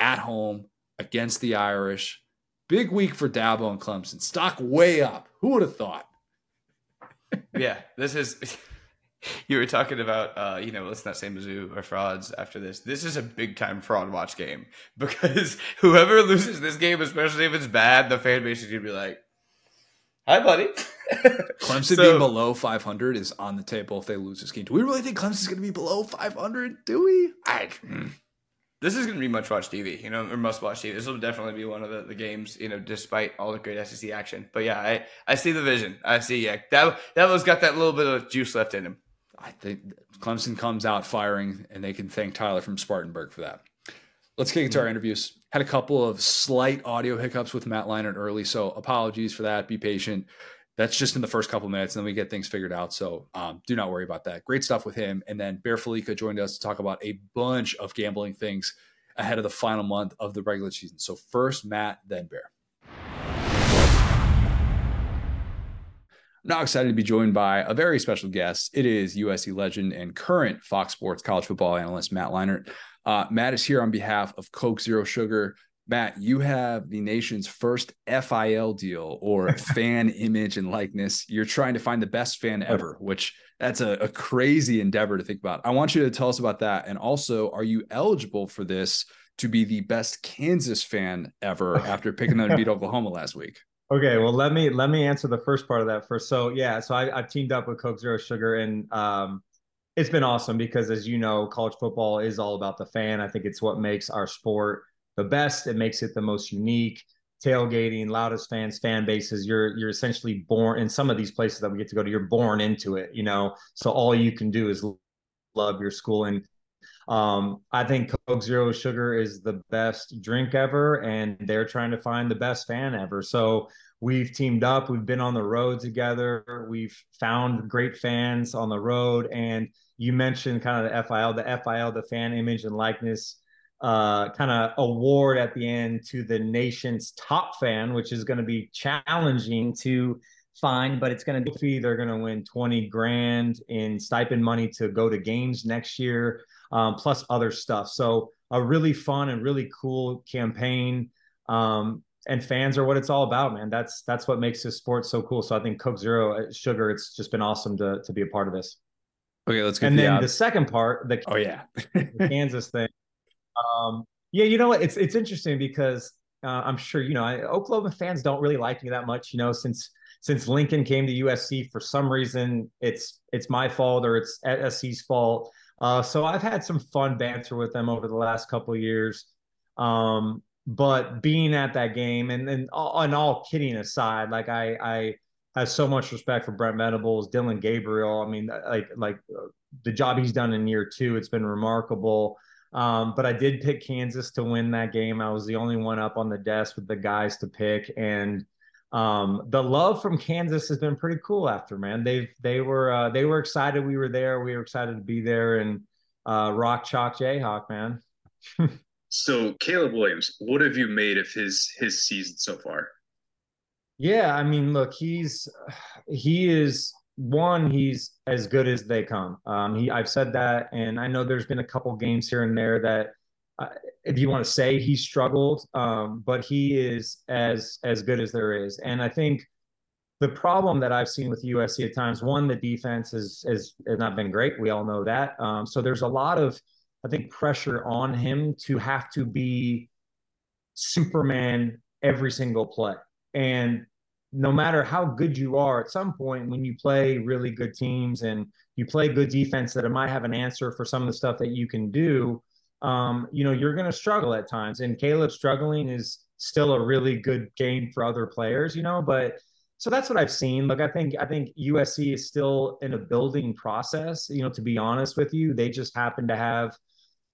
at home against the Irish. Big week for Dabo and Clemson. Stock way up. Who would have thought? yeah, this is. You were talking about, uh, you know, let's not say Mizzou or frauds after this. This is a big time fraud watch game because whoever loses this game, especially if it's bad, the fan base is going to be like, hi, buddy. Clemson so, being below 500 is on the table if they lose this game. Do we really think Clemson's going to be below 500? Do we? I, hmm this is going to be much watch TV, you know, or must watch TV. This will definitely be one of the, the games, you know, despite all the great SEC action. But yeah, I, I see the vision. I see, yeah, that that was got that little bit of juice left in him. I think Clemson comes out firing, and they can thank Tyler from Spartanburg for that. Let's get into our interviews. Had a couple of slight audio hiccups with Matt Leinart early, so apologies for that. Be patient. That's just in the first couple minutes, and then we get things figured out. So um, do not worry about that. Great stuff with him. And then Bear Fallica joined us to talk about a bunch of gambling things ahead of the final month of the regular season. So first Matt, then Bear. I'm now excited to be joined by a very special guest. It is USC legend and current Fox Sports college football analyst Matt Leinart. Uh, Matt is here on behalf of Coke Zero Sugar. Matt, you have the nation's first FIL deal or fan image and likeness. You're trying to find the best fan ever, which that's a, a, crazy endeavor to think about. I want you to tell us about that. And also, are you eligible for this to be the best Kansas fan ever after picking them to beat Oklahoma last week? Okay, well let me let me answer the first part of that first. So yeah, so I, have teamed up with Coke Zero Sugar, and um, it's been awesome because as you know, college football is all about the fan. I think it's what makes our sport the best. It makes it the most unique. Tailgating, loudest fans, fan bases. You're you're essentially born in some of these places that we get to go to. You're born into it, you know. So all you can do is love your school. And um, I think Coke Zero Sugar is the best drink ever, and they're trying to find the best fan ever. So we've teamed up. We've been on the road together. We've found great fans on the road. And you mentioned kind of the FIL, the FIL, the fan image and likeness uh, kind of award at the end to the nation's top fan, which is going to be challenging to find, but it's going to be they're going to win 20 grand in stipend money to go to games next year, um, plus other stuff. So a really fun and really cool campaign. Um, and fans are what it's all about, man. That's that's what makes this sport so cool. So I think Coke Zero uh, Sugar, it's just been awesome to to be a part of this. Okay, let's get and the then the second part, the oh yeah, the Kansas thing. Um, yeah, you know what? It's it's interesting because uh, I'm sure you know I, Oklahoma fans don't really like me that much. You know, since since Lincoln came to USC, for some reason it's it's my fault or it's SC's fault. Uh, so I've had some fun banter with them over the last couple years. Um, but being at that game and and all, and all kidding aside, like I I have so much respect for Brent Venables, Dillon Gabriel. I mean, like like the job he's done in year two, it's been remarkable. Um, but I did pick Kansas to win that game. I was the only one up on the desk with the guys to pick, and um, the love from Kansas has been pretty cool. After man, they've they were uh, they were excited we were there. We were excited to be there, and uh, Rock Chalk Jayhawk, man. so Caleb Williams, what have you made of his his season so far? Yeah, I mean, look, he's he is one. He's as good as they come. Um, he I've said that, and I know there's been a couple games here and there that. Uh, if you want to say he struggled, um, but he is as as good as there is, and I think the problem that I've seen with USC at times, one, the defense has has, has not been great. We all know that. Um, so there's a lot of, I think, pressure on him to have to be Superman every single play. And no matter how good you are, at some point when you play really good teams and you play good defense that it might have an answer for some of the stuff that you can do, um, you know, you're going to struggle at times. And Caleb struggling is still a really good game for other players, you know, but so that's what I've seen. Look, I think I think USC is still in a building process. You know, to be honest with you, they just happen to have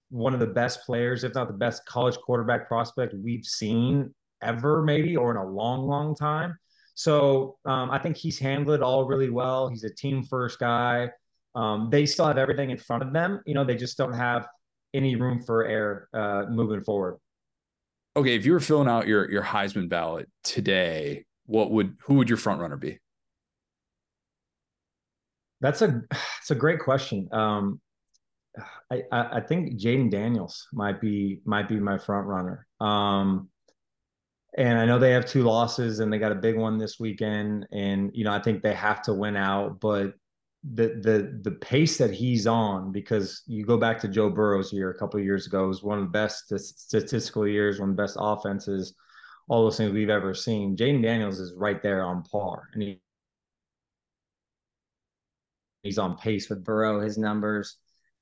one of the best players, if not the best college quarterback prospect we've seen ever, maybe, or in a long, long time. So um, I think he's handled it all really well. He's a team first guy. Um, they still have everything in front of them. You know, they just don't have any room for error uh, moving forward. Okay, if you were filling out your your Heisman ballot today, what would who would your front runner be? That's a it's a great question. Um, I, I think Jayden Daniels might be might be my front runner. Um, and I know they have two losses and they got a big one this weekend. And you know I think they have to win out, but the the the pace that he's on because you go back to Joe Burrow's year a couple years ago was one of the best statistical years, one of the best offenses all those things we've ever seen. Jayden Daniels is right there on par, and he, he's on pace with Burrow. His numbers,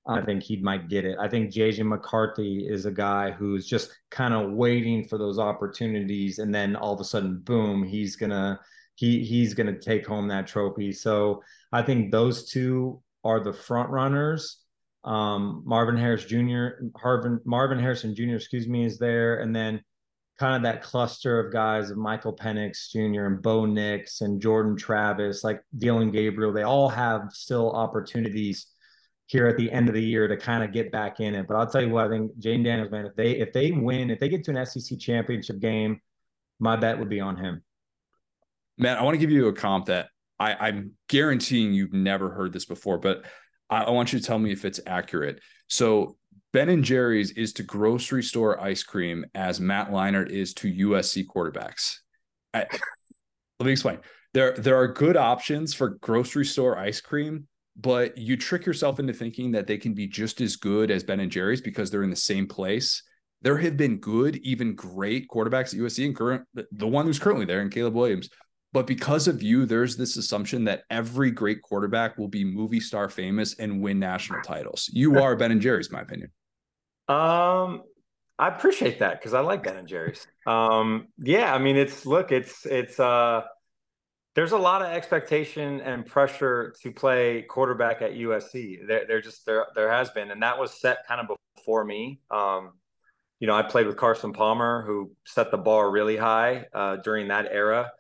I think he might get it. I think JJ McCarthy is a guy who's just kind of waiting for those opportunities, and then all of a sudden, boom, he's gonna he he's gonna take home that trophy. So I think those two are the front runners. Um, Marvin Harris Jr. Harvin Marvin Harrison Jr. Excuse me is there, and then kind of that cluster of guys of Michael Penix Jr. and Bo Nix and Jordan Travis, like Dillon Gabriel, they all have still opportunities here at the end of the year to kind of get back in it. But I'll tell you what, I think Jayden Daniels, man, if they if they win, if they get to an SEC championship game, my bet would be on him. Man, I want to give you a comp that I, I'm guaranteeing you've never heard this before, but I, I want you to tell me if it's accurate. So Ben and Jerry's is to grocery store ice cream as Matt Leinart is to USC quarterbacks. I, let me explain. There, there are good options for grocery store ice cream, but you trick yourself into thinking that they can be just as good as Ben and Jerry's because they're in the same place. There have been good, even great quarterbacks at USC, and current the one who's currently there, and Caleb Williams. But because of you, there's this assumption that every great quarterback will be movie star famous and win national titles. You are Ben and Jerry's, my opinion. Um, I appreciate that because I like Ben and Jerry's. Um, yeah, I mean, it's look, it's it's uh, there's a lot of expectation and pressure to play quarterback at USC. There, there just there there has been, and that was set kind of before me. Um, you know, I played with Carson Palmer, who set the bar really high uh, during that era.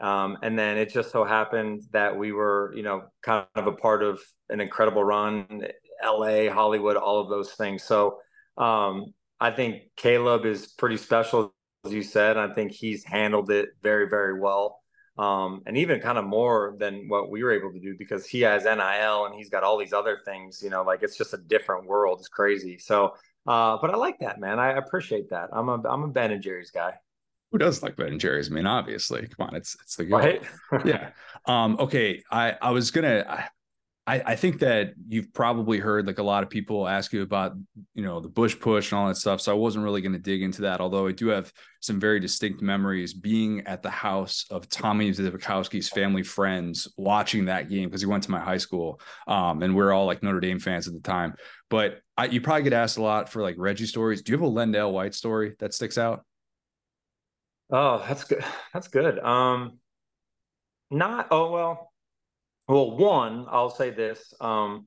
Um, and then it just so happened that we were, you know, kind of a part of an incredible run, LA, Hollywood, all of those things. So um, I think Caleb is pretty special, as you said. I think he's handled it very, very well. Um, and even kind of more than what we were able to do because he has NIL and he's got all these other things, you know, like it's just a different world. It's crazy. So, uh, but I like that, man. I appreciate that. I'm a, I'm a Ben and Jerry's guy. Who does like Ben and Jerry's? I mean, obviously, come on, it's, it's the guy. Right? yeah. Um, okay. I, I was gonna, I, I think that you've probably heard like a lot of people ask you about, you know, the Bush push and all that stuff. So I wasn't really going to dig into that, although I do have some very distinct memories being at the house of Tommy Zbikowski's family friends watching that game because he went to my high school. Um, and we are all like Notre Dame fans at the time. But I, you probably get asked a lot for like Reggie stories. Do you have a LenDale White story that sticks out? Oh, that's good. That's good. Um, not, oh, well, well, one, I'll say this. Um,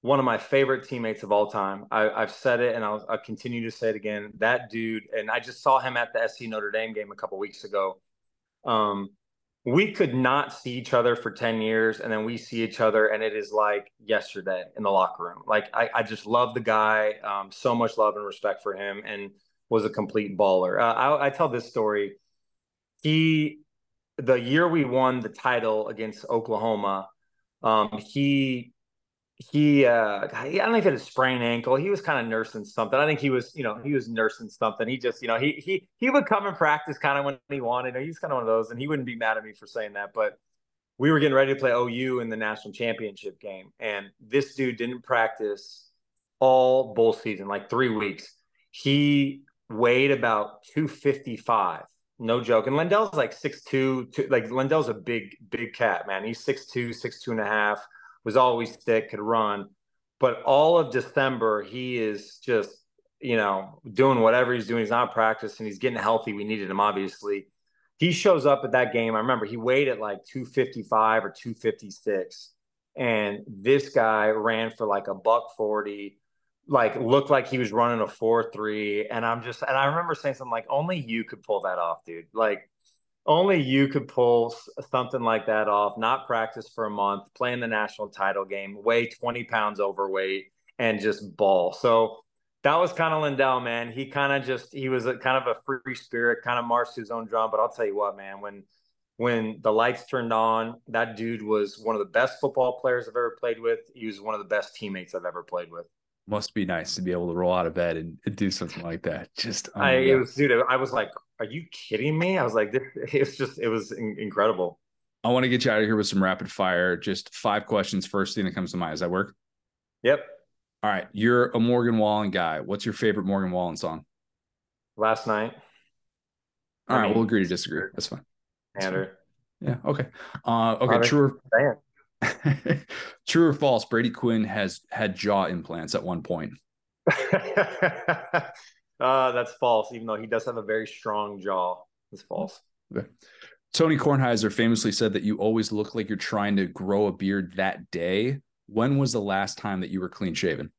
one of my favorite teammates of all time. I, have said it and I'll, I'll, continue to say it again. That dude, and I just saw him at the SC Notre Dame game a couple weeks ago. Um, we could not see each other for 10 years and then we see each other and it is like yesterday in the locker room like i, I just love the guy um, so much love and respect for him and was a complete baller uh, I, I tell this story he the year we won the title against oklahoma um, he he uh I don't know if he had a sprained ankle. He was kind of nursing something. I think he was, you know, he was nursing something. He just, you know, he he he would come and practice kind of when he wanted. He's kind of one of those, and he wouldn't be mad at me for saying that. But we were getting ready to play OU in the national championship game, and this dude didn't practice all bowl season, like three weeks. He weighed about 255. No joke. And Lindell's like six two, like Lindell's a big, big cat, man. He's six two, six two and a half was always thick, could run. But all of December, he is just, you know, doing whatever he's doing. He's not practicing. He's getting healthy. We needed him, obviously. He shows up at that game. I remember he weighed at like 255 or 256. And this guy ran for like a buck 40, like looked like he was running a 4 3. And I'm just, and I remember saying something like, only you could pull that off, dude. Like, only you could pull something like that off, not practice for a month, playing the national title game, weigh 20 pounds overweight, and just ball. So that was kind of Lindell, man. He kind of just, he was a kind of a free spirit, kind of marched his own drum. But I'll tell you what, man, when, when the lights turned on, that dude was one of the best football players I've ever played with. He was one of the best teammates I've ever played with must be nice to be able to roll out of bed and, do something like that. Just oh I it was dude, I was like, are you kidding me? I was like, this, it's just it was in- incredible. I want to get you out of here with some rapid fire. Just five questions. First thing that comes to mind. Does that work? Yep. All right. You're a Morgan Wallen guy. What's your favorite Morgan Wallen song? Last night. All I right, mean, we'll agree to disagree. That's fine. That's fine. Yeah. Okay. Uh, okay. True. True or false? Brady Quinn has had jaw implants at one point. uh, that's false. Even though he does have a very strong jaw, it's false. Okay. Tony Kornheiser famously said that you always look like you're trying to grow a beard that day. When was the last time that you were clean shaven?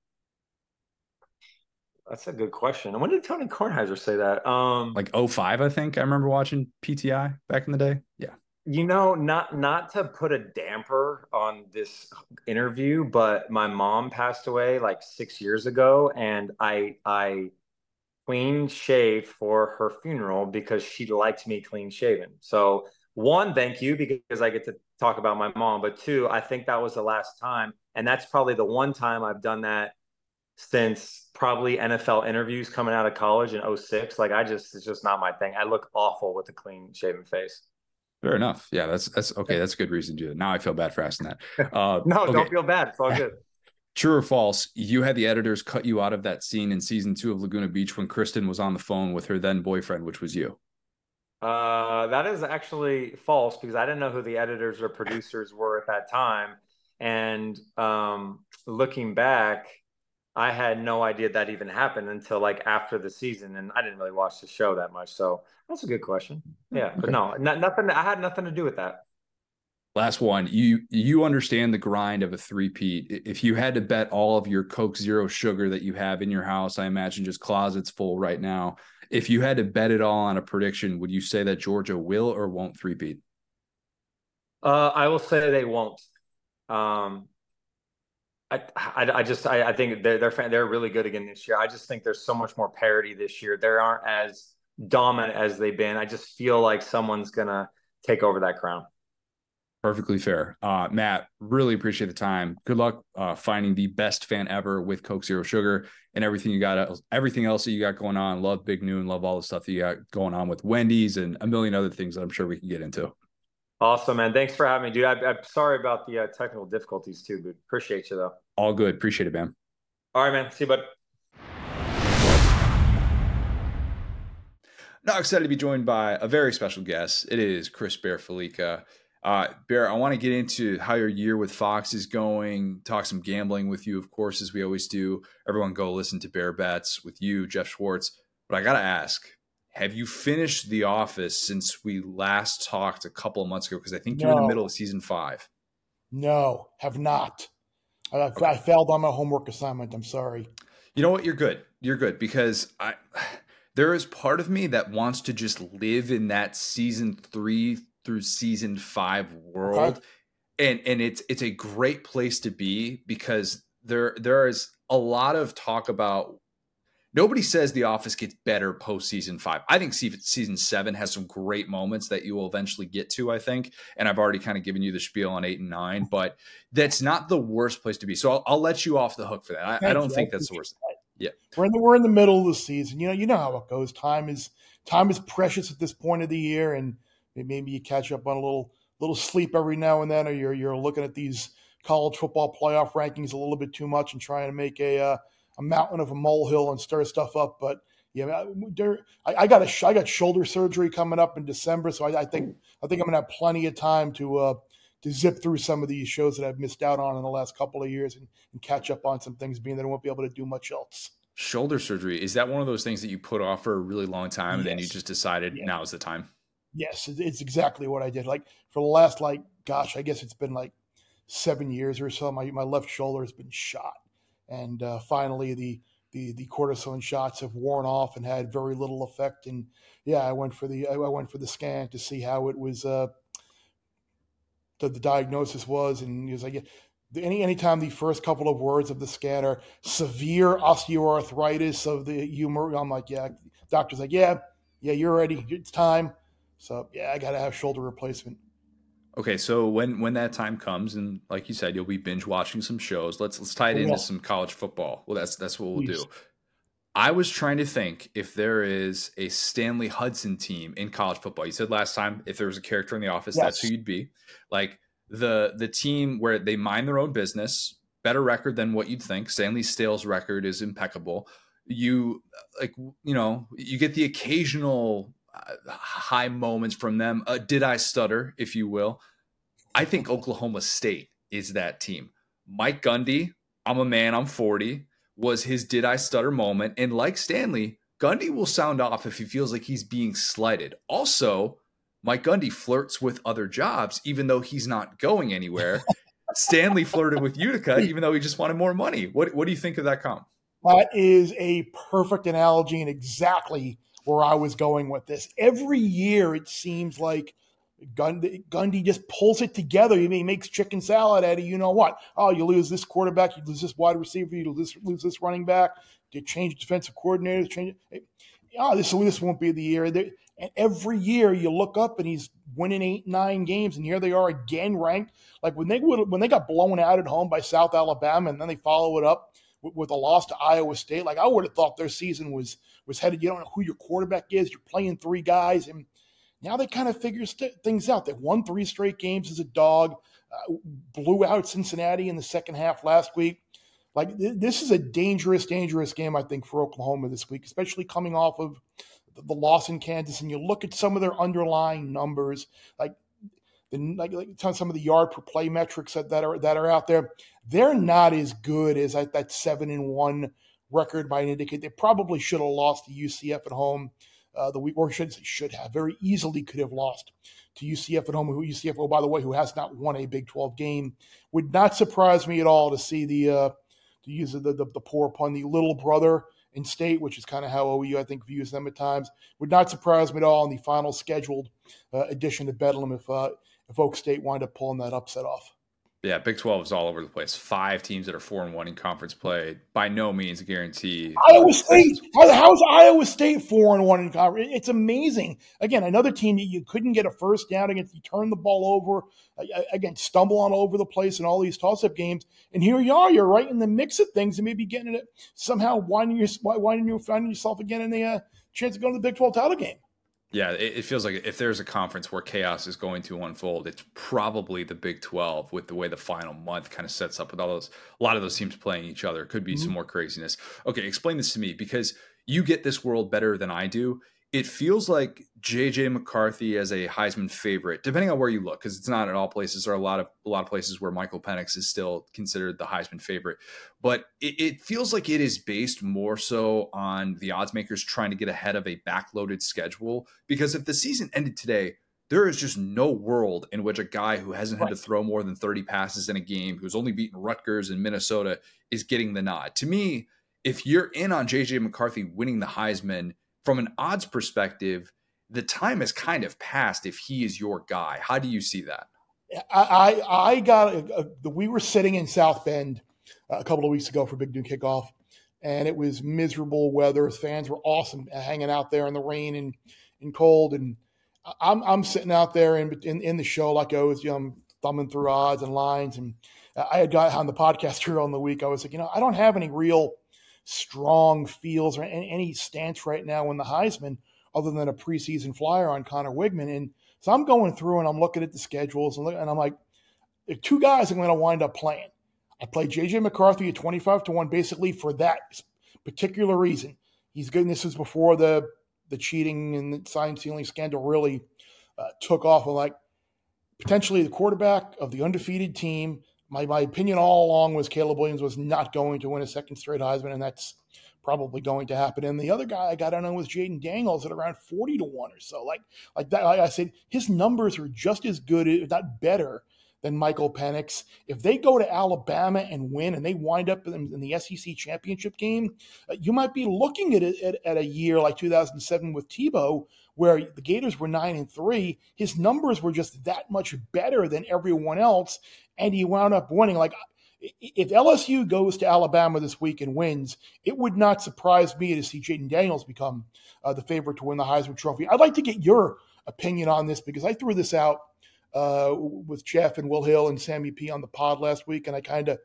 That's a good question. When did Tony Kornheiser say that? Um, like 05, I think. I remember watching PTI back in the day. Yeah you know not not to put a damper on this interview but my mom passed away like six years ago and i i clean shaved for her funeral because she liked me clean shaven. So one thank you because i get to talk about my mom but two i think that was the last time and that's probably the one time i've done that since probably nfl interviews coming out of college in 06 like i just it's just not my thing. I look awful with a clean shaven face Fair enough. Yeah, that's that's okay. That's a good reason to do it. Now I feel bad for asking that. Uh, no, okay. don't feel bad. It's all good. True or false? You had the editors cut you out of that scene in season two of Laguna Beach when Kristin was on the phone with her then boyfriend, which was you. Uh, that is actually false because I didn't know who the editors or producers were at that time. And um, looking back, I had no idea that even happened until like after the season, and I didn't really watch the show that much. So that's a good question. Yeah, okay. but no, not, nothing. I had nothing to do with that. Last one. You you understand the grind of a three-peat. If you had to bet all of your Coke Zero sugar that you have in your house, I imagine just closets full right now. If you had to bet it all on a prediction, would you say that Georgia will or won't three-peat? Uh, I will say they won't. Um, I, I, I just I, I think they're they're they're really good again this year. I just think there's so much more parity this year. They aren't as dominant as they've been. I just feel like someone's gonna take over that crown. Perfectly fair, uh, Matt. Really appreciate the time. Good luck uh, finding the best fan ever with Coke Zero Sugar and everything you got. Everything else that you got going on. Love Big Noon. Love all the stuff that you got going on with Wendy's and a million other things that I'm sure we can get into. Awesome, man. Thanks for having me, dude. I, am sorry about the uh, technical difficulties too, but appreciate you though. All good. Appreciate it, man. All right, man. See you, bud. Now excited to be joined by a very special guest. It is Chris Bear Fallica. Uh, Bear, I want to get into how your year with Fox is going, talk some gambling with you, of course, as we always do. Everyone go listen to Bear Bets with you, Geoff Schwartz. But I got to ask, have you finished The Office since we last talked a couple of months ago? Because I think you're in the middle of season five. No, have not. I, I failed on my homework assignment. I'm sorry. You know what? You're good. You're good because I there is part of me that wants to just live in that season three through season five world. Okay. And and it's it's a great place to be because there there is a lot of talk about nobody says the office gets better post season five i think season seven has some great moments that you will eventually get to i think and i've already kind of given you the spiel on eight and nine but that's not the worst place to be so i'll, I'll let you off the hook for that i, I don't think that's the worst Yeah. We're in the we're in the middle of the season. You know, you know how it goes. Time is time is precious at this point of the year, and maybe you catch up on a little little sleep every now and then, or you're you're looking at these college football playoff rankings a little bit too much and trying to make a uh, a mountain of a molehill and stir stuff up. But yeah, I- I, got a sh- I got shoulder surgery coming up in December, so I, I think I think I'm gonna have plenty of time to uh, to zip through some of these shows that I've missed out on in the last couple of years and, and catch up on some things, being that I won't be able to do much else. shoulder surgery is that one of those things that you put off for a really long time and then you just decided Yeah. now is the time Yes, it's exactly what I did. Like for the last like, gosh, I guess it's been like seven years or so. My my left shoulder has been shot, and uh, finally the the the cortisone shots have worn off and had very little effect. And yeah, I went for the I went for the scan to see how it was. Uh, the, the diagnosis was, and he was like, any anytime the first couple of words of the scan are severe osteoarthritis of the humor, I'm like, yeah. Doctor's like, yeah, yeah, you're ready. It's time. So yeah, I got to have shoulder replacement. Okay, so when when that time comes, and like you said, you'll be binge watching some shows. Let's let's tie it into some college football. Well, that's that's what we'll Please. do. I was trying to think if there is a Stanley Hudson team in college football. You said last time if there was a character in the office, that's who you'd be. Like the the team where they mind their own business, better record than what you'd think. Stanley Stale's record is impeccable. You like you know you get the occasional high moments from them. Uh, did I stutter, if you will? I think Oklahoma State is that team. Mike Gundy, I'm a man, I'm 40, was his did I stutter moment. And like Stanley, Gundy will sound off if he feels like he's being slighted. Also, Mike Gundy flirts with other jobs, even though he's not going anywhere. Stanley flirted with Utica, even though he just wanted more money. What, what do you think of that comp? That is a perfect analogy and exactly where I was going with this. Every year, it seems like Gundy, Gundy just pulls it together. He makes chicken salad out of you know what? Oh, you lose this quarterback, you lose this wide receiver, you lose, lose this running back. You change defensive coordinators, change. Oh, this this won't be the year. And every year you look up and he's winning eight, nine games, and here they are again ranked. Like when they would when they got blown out at home by South Alabama, and then they follow it up with, with a loss to Iowa State. Like I would have thought their season was was headed. You don't know who your quarterback is. You're playing three guys, and now they kind of figure st- things out. They won three straight games as a dog, uh, blew out Cincinnati in the second half last week. Like th- this is a dangerous, dangerous game, I think, for Oklahoma this week, especially coming off of the, the loss in Kansas. And you look at some of their underlying numbers, like the like, like some of the yard per play metrics that, that are that are out there. They're not as good as like, that seven and one record might indicate. They probably should have lost to UCF at home uh, the week, or should should have very easily could have lost to UCF at home. Who UCF, oh by the way, who has not won a Big Twelve game, would not surprise me at all to see the uh, to use the, the the poor pun, the little brother in state, which is kind of how OU I think views them at times. Would not surprise me at all in the final scheduled uh, edition of Bedlam if uh, if Oak State wind up pulling that upset off. Yeah, Big 12 is all over the place. Five teams that are four and one in conference play. By no means guarantee. Iowa State. How, how's Iowa State four and one in conference? It's amazing. Again, another team that you couldn't get a first down against. You turn the ball over again, stumble on all over the place in all these toss-up games, and here you are. You're right in the mix of things, and maybe getting it somehow winding your winding you finding yourself again in the uh, chance to go to the Big Twelve title game. Yeah, it, it feels like if there's a conference where chaos is going to unfold, it's probably the Big 12 with the way the final month kind of sets up with all those, a lot of those teams playing each other. Could be Mhm. some more craziness. Okay, explain this to me because you get this world better than I do. It feels like JJ McCarthy as a Heisman favorite, depending on where you look, because it's not at all places. There are a lot of a lot of places where Michael Penix is still considered the Heisman favorite, but it, it feels like it is based more so on the odds makers trying to get ahead of a backloaded schedule. Because if the season ended today, there is just no world in which a guy who hasn't had to throw more than 30 passes in a game, who's only beaten Rutgers and Minnesota, is getting the nod. To me, if you're in on JJ McCarthy winning the Heisman from an odds perspective, the time has kind of passed if he is your guy. How do you see that? I I, got a, a, we were sitting in South Bend uh, a couple of weeks ago for Big Noon kickoff, and it was miserable weather. Fans were awesome hanging out there in the rain and, and cold. And I'm I'm sitting out there in in, in the show like I was you know, thumbing through odds and lines. And I had got on the podcast here on the week. I was like, you know, I don't have any real strong feels or any, stance right now in the Heisman other than a preseason flyer on Conner Weigman. And so I'm going through and I'm looking at the schedules and, look, and I'm like, two guys I'm going to wind up playing. I play JJ McCarthy at 25 to 1 basically for that particular reason. He's good. And this was before the the cheating and the sign stealing scandal really uh, took off. I'm like, potentially the quarterback of the undefeated team. My, my opinion all along was Caleb Williams was not going to win a second straight Heisman, and that's probably going to happen. And the other guy I got on was Jayden Daniels at around 40 to 1 or so. Like like that, like I said, his numbers are just as good, if not better, than Michael Penix. If they go to Alabama and win and they wind up in, in the SEC championship game, uh, you might be looking at, at, at a year like 2007 with Tebow, where the Gators were nine and three. His numbers were just that much better than everyone else, and he wound up winning. Like if LSU goes to Alabama this week and wins, it would not surprise me to see Jayden Daniels become uh, the favorite to win the Heisman Trophy. I'd like to get your opinion on this because I threw this out uh, with Jeff and Will Hill and Sammy P on the pod last week, and I kind of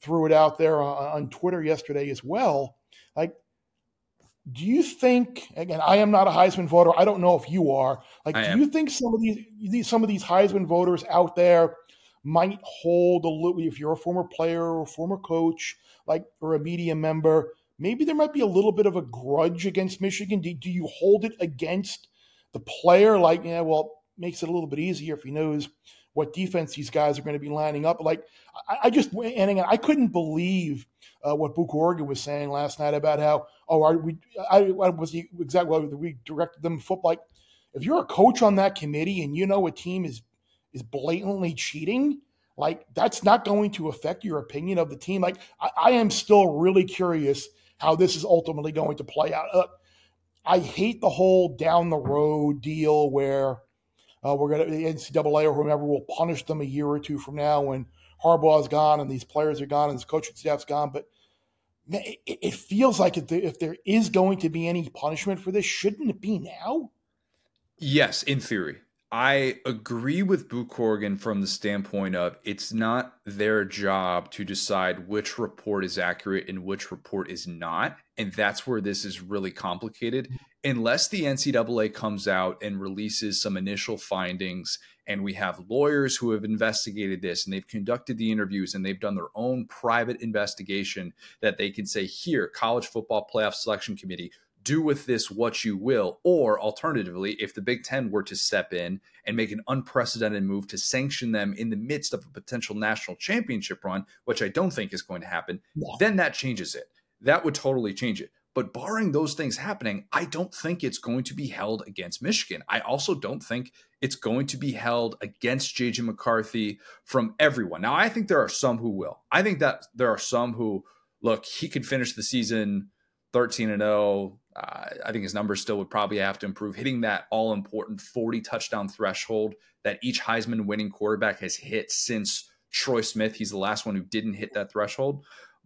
threw it out there on, on Twitter yesterday as well. Like, do you think again? I am not a Heisman voter. I don't know if you are. Like, I do am. you think some of these some of these Heisman voters out there might hold a little? If you're a former player or former coach, like or a media member, maybe there might be a little bit of a grudge against Michigan. Do, do you hold it against the player? Like, yeah, well, makes it a little bit easier if he knows what defense these guys are going to be lining up. Like I, I just and again, I couldn't believe uh, what Boo Corrigan was saying last night about how oh are we I, was he exactly we directed them football. Like if you're a coach on that committee and you know a team is is blatantly cheating, like that's not going to affect your opinion of the team. Like I, I am still really curious how this is ultimately going to play out. Uh, I hate the whole down the road deal where uh, we're going to the NCAA or whomever will punish them a year or two from now when Harbaugh's gone and these players are gone and this coaching staff's gone. But man, it, it, feels like if there, if there is going to be any punishment for this, shouldn't it be now? Yes, in theory. I agree with Boo Corrigan from the standpoint of it's not their job to decide which report is accurate and which report is not. And that's where this is really complicated. Mm-hmm. Unless the NCAA comes out and releases some initial findings, and we have lawyers who have investigated this and they've conducted the interviews and they've done their own private investigation that they can say, here, College Football Playoff Selection Committee, do with this what you will. Or alternatively, if the Big Ten were to step in and make an unprecedented move to sanction them in the midst of a potential national championship run, which I don't think is going to happen, yeah. then that changes it. That would totally change it. But barring those things happening, I don't think it's going to be held against Michigan. I also don't think it's going to be held against JJ McCarthy from everyone. Now, I think there are some who will. I think that there are some who look, he could finish the season 13 and 0, uh, I think his numbers still would probably have to improve, hitting that all important 40 touchdown threshold that each Heisman winning quarterback has hit since Troy Smith. He's the last one who didn't hit that threshold.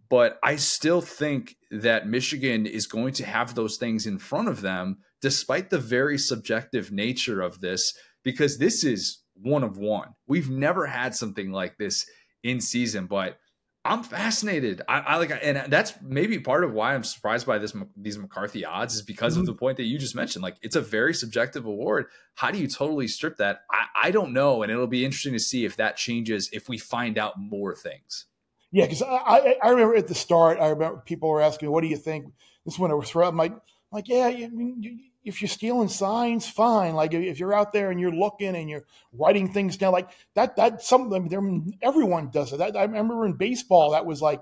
But I still think that Michigan is going to have those things in front of them, despite the very subjective nature of this, because this is one of one. We've never had something like this in season, but I'm fascinated. I, I, like, and that's maybe part of why I'm surprised by this these McCarthy odds is because mm-hmm. of the point that you just mentioned. Like, it's a very subjective award. How do you totally strip that? I, I don't know, and it'll be interesting to see if that changes if we find out more things. Yeah, because I, I remember at the start, I remember people were asking, "What do you think?" This one was I'm like, like, yeah, you, if you're stealing signs, fine. Like if you're out there and you're looking and you're writing things down, like that, that's something. There, everyone does it. That, I remember in baseball, that was like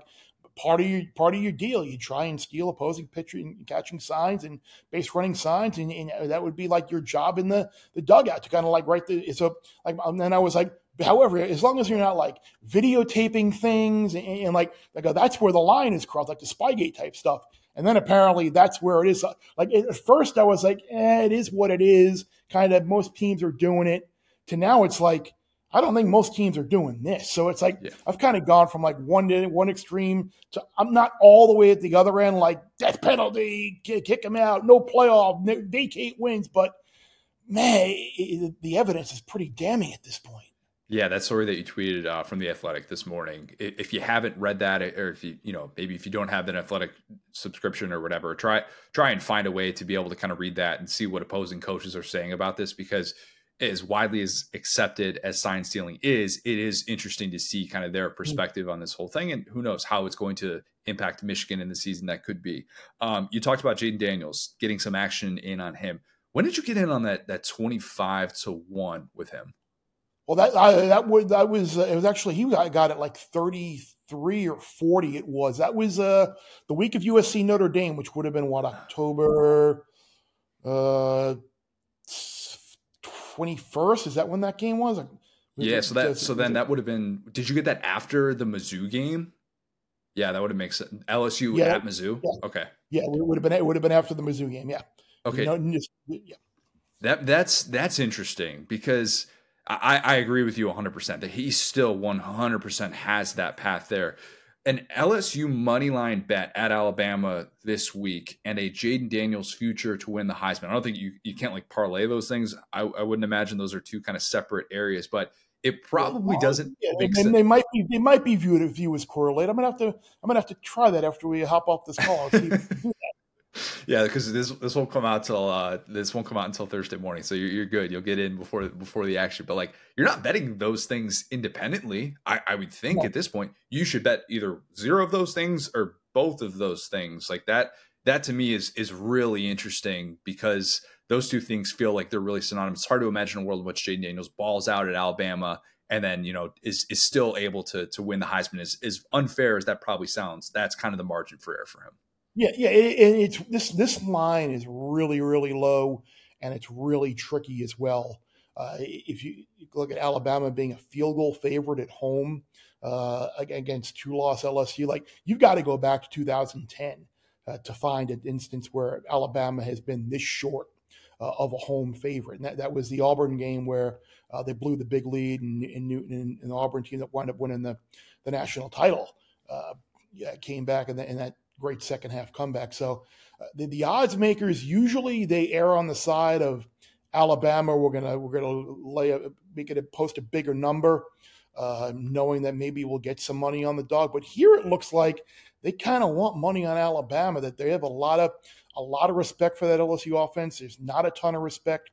part of your part of your deal. You try and steal opposing pitcher and catching signs and base running signs, and, and, uh, that would be like your job in the the dugout to kind of like write the. So like, and then I was like, however, as long as you're not like videotaping things and, and like, like that's where the line is crossed, like the Spygate type stuff. And then apparently that's where it is. Like at first, I was like, eh, it is what it is kind of most teams are doing it to now it's like I don't think most teams are doing this. So it's like Yeah. I've kind of gone from like one to one extreme to I'm not all the way at the other end, like death penalty, kick, kick him out, no playoff, vacate wins. But man, it- the evidence is pretty damning at this point. Yeah, that story that you tweeted uh, from the Athletic this morning. i- If you haven't read that, or if you you know maybe if you don't have an Athletic subscription or whatever, try try and find a way to be able to kind of read that and see what opposing coaches are saying about this because as widely as accepted as sign stealing is, it is interesting to see kind of their perspective on this whole thing, and who knows how it's going to impact Michigan in the season that could be. Um, you talked about Jayden Daniels getting some action in on him. When did you get in on that that twenty five to one with him? Well, that I, that was that was uh, it was actually he got, got it like thirty three or forty. It was that was uh the week of USC Notre Dame, which would have been what October uh twenty first. Is that when that game was? Yeah, so that so then that would have been. Did you get that after the Mizzou game? Yeah, that would have made sense. LSU Yeah, at Mizzou. yeah. Okay, yeah, it would have been it would have been after the Mizzou game. Yeah, okay. You know, just- yeah. That that's that's interesting because I, I agree with you 100 percent that he still 100 percent has that path there. An LSU money line bet at Alabama this week and a Jayden Daniels future to win the Heisman. I don't think you you can't like parlay those things. I, I wouldn't imagine those are two kind of separate areas, but it probably doesn't Yeah, make and sense. they might be they might be viewed view as correlated. I'm gonna have to I'm gonna have to try that after we hop off this call. and see if we can do Yeah, because this this won't come out till uh this won't come out until Thursday morning, so you're, you're good. You'll get in before before the action. But like, you're not betting those things independently. I I would think No. at this point you should bet either zero of those things or both of those things. Like that that to me is is really interesting because those two things feel like they're really synonymous. It's hard to imagine a world in which Jayden Daniels balls out at Alabama and then you know is is still able to to win the Heisman. As as unfair as that probably sounds, that's kind of the margin for error for him. Yeah, yeah, it, it, it's this this line is really really low, and it's really tricky as well. Uh, if you you look at Alabama being a field goal favorite at home uh, against two loss LSU, like you've got to go back to 2010 uh, to find an instance where Alabama has been this short uh, of a home favorite, and that, that was the Auburn game where uh, they blew the big lead, and, and Newton and, and the Auburn team that wound up winning the the national title. Uh, yeah, came back in, the, in that great second half comeback. So uh, the, the odds makers usually they err on the side of Alabama. We're gonna we're gonna lay a make it a, post a bigger number, uh, knowing that maybe we'll get some money on the dog. But here it looks like they kind of want money on Alabama. That they have a lot of a lot of respect for that LSU offense. There's not a ton of respect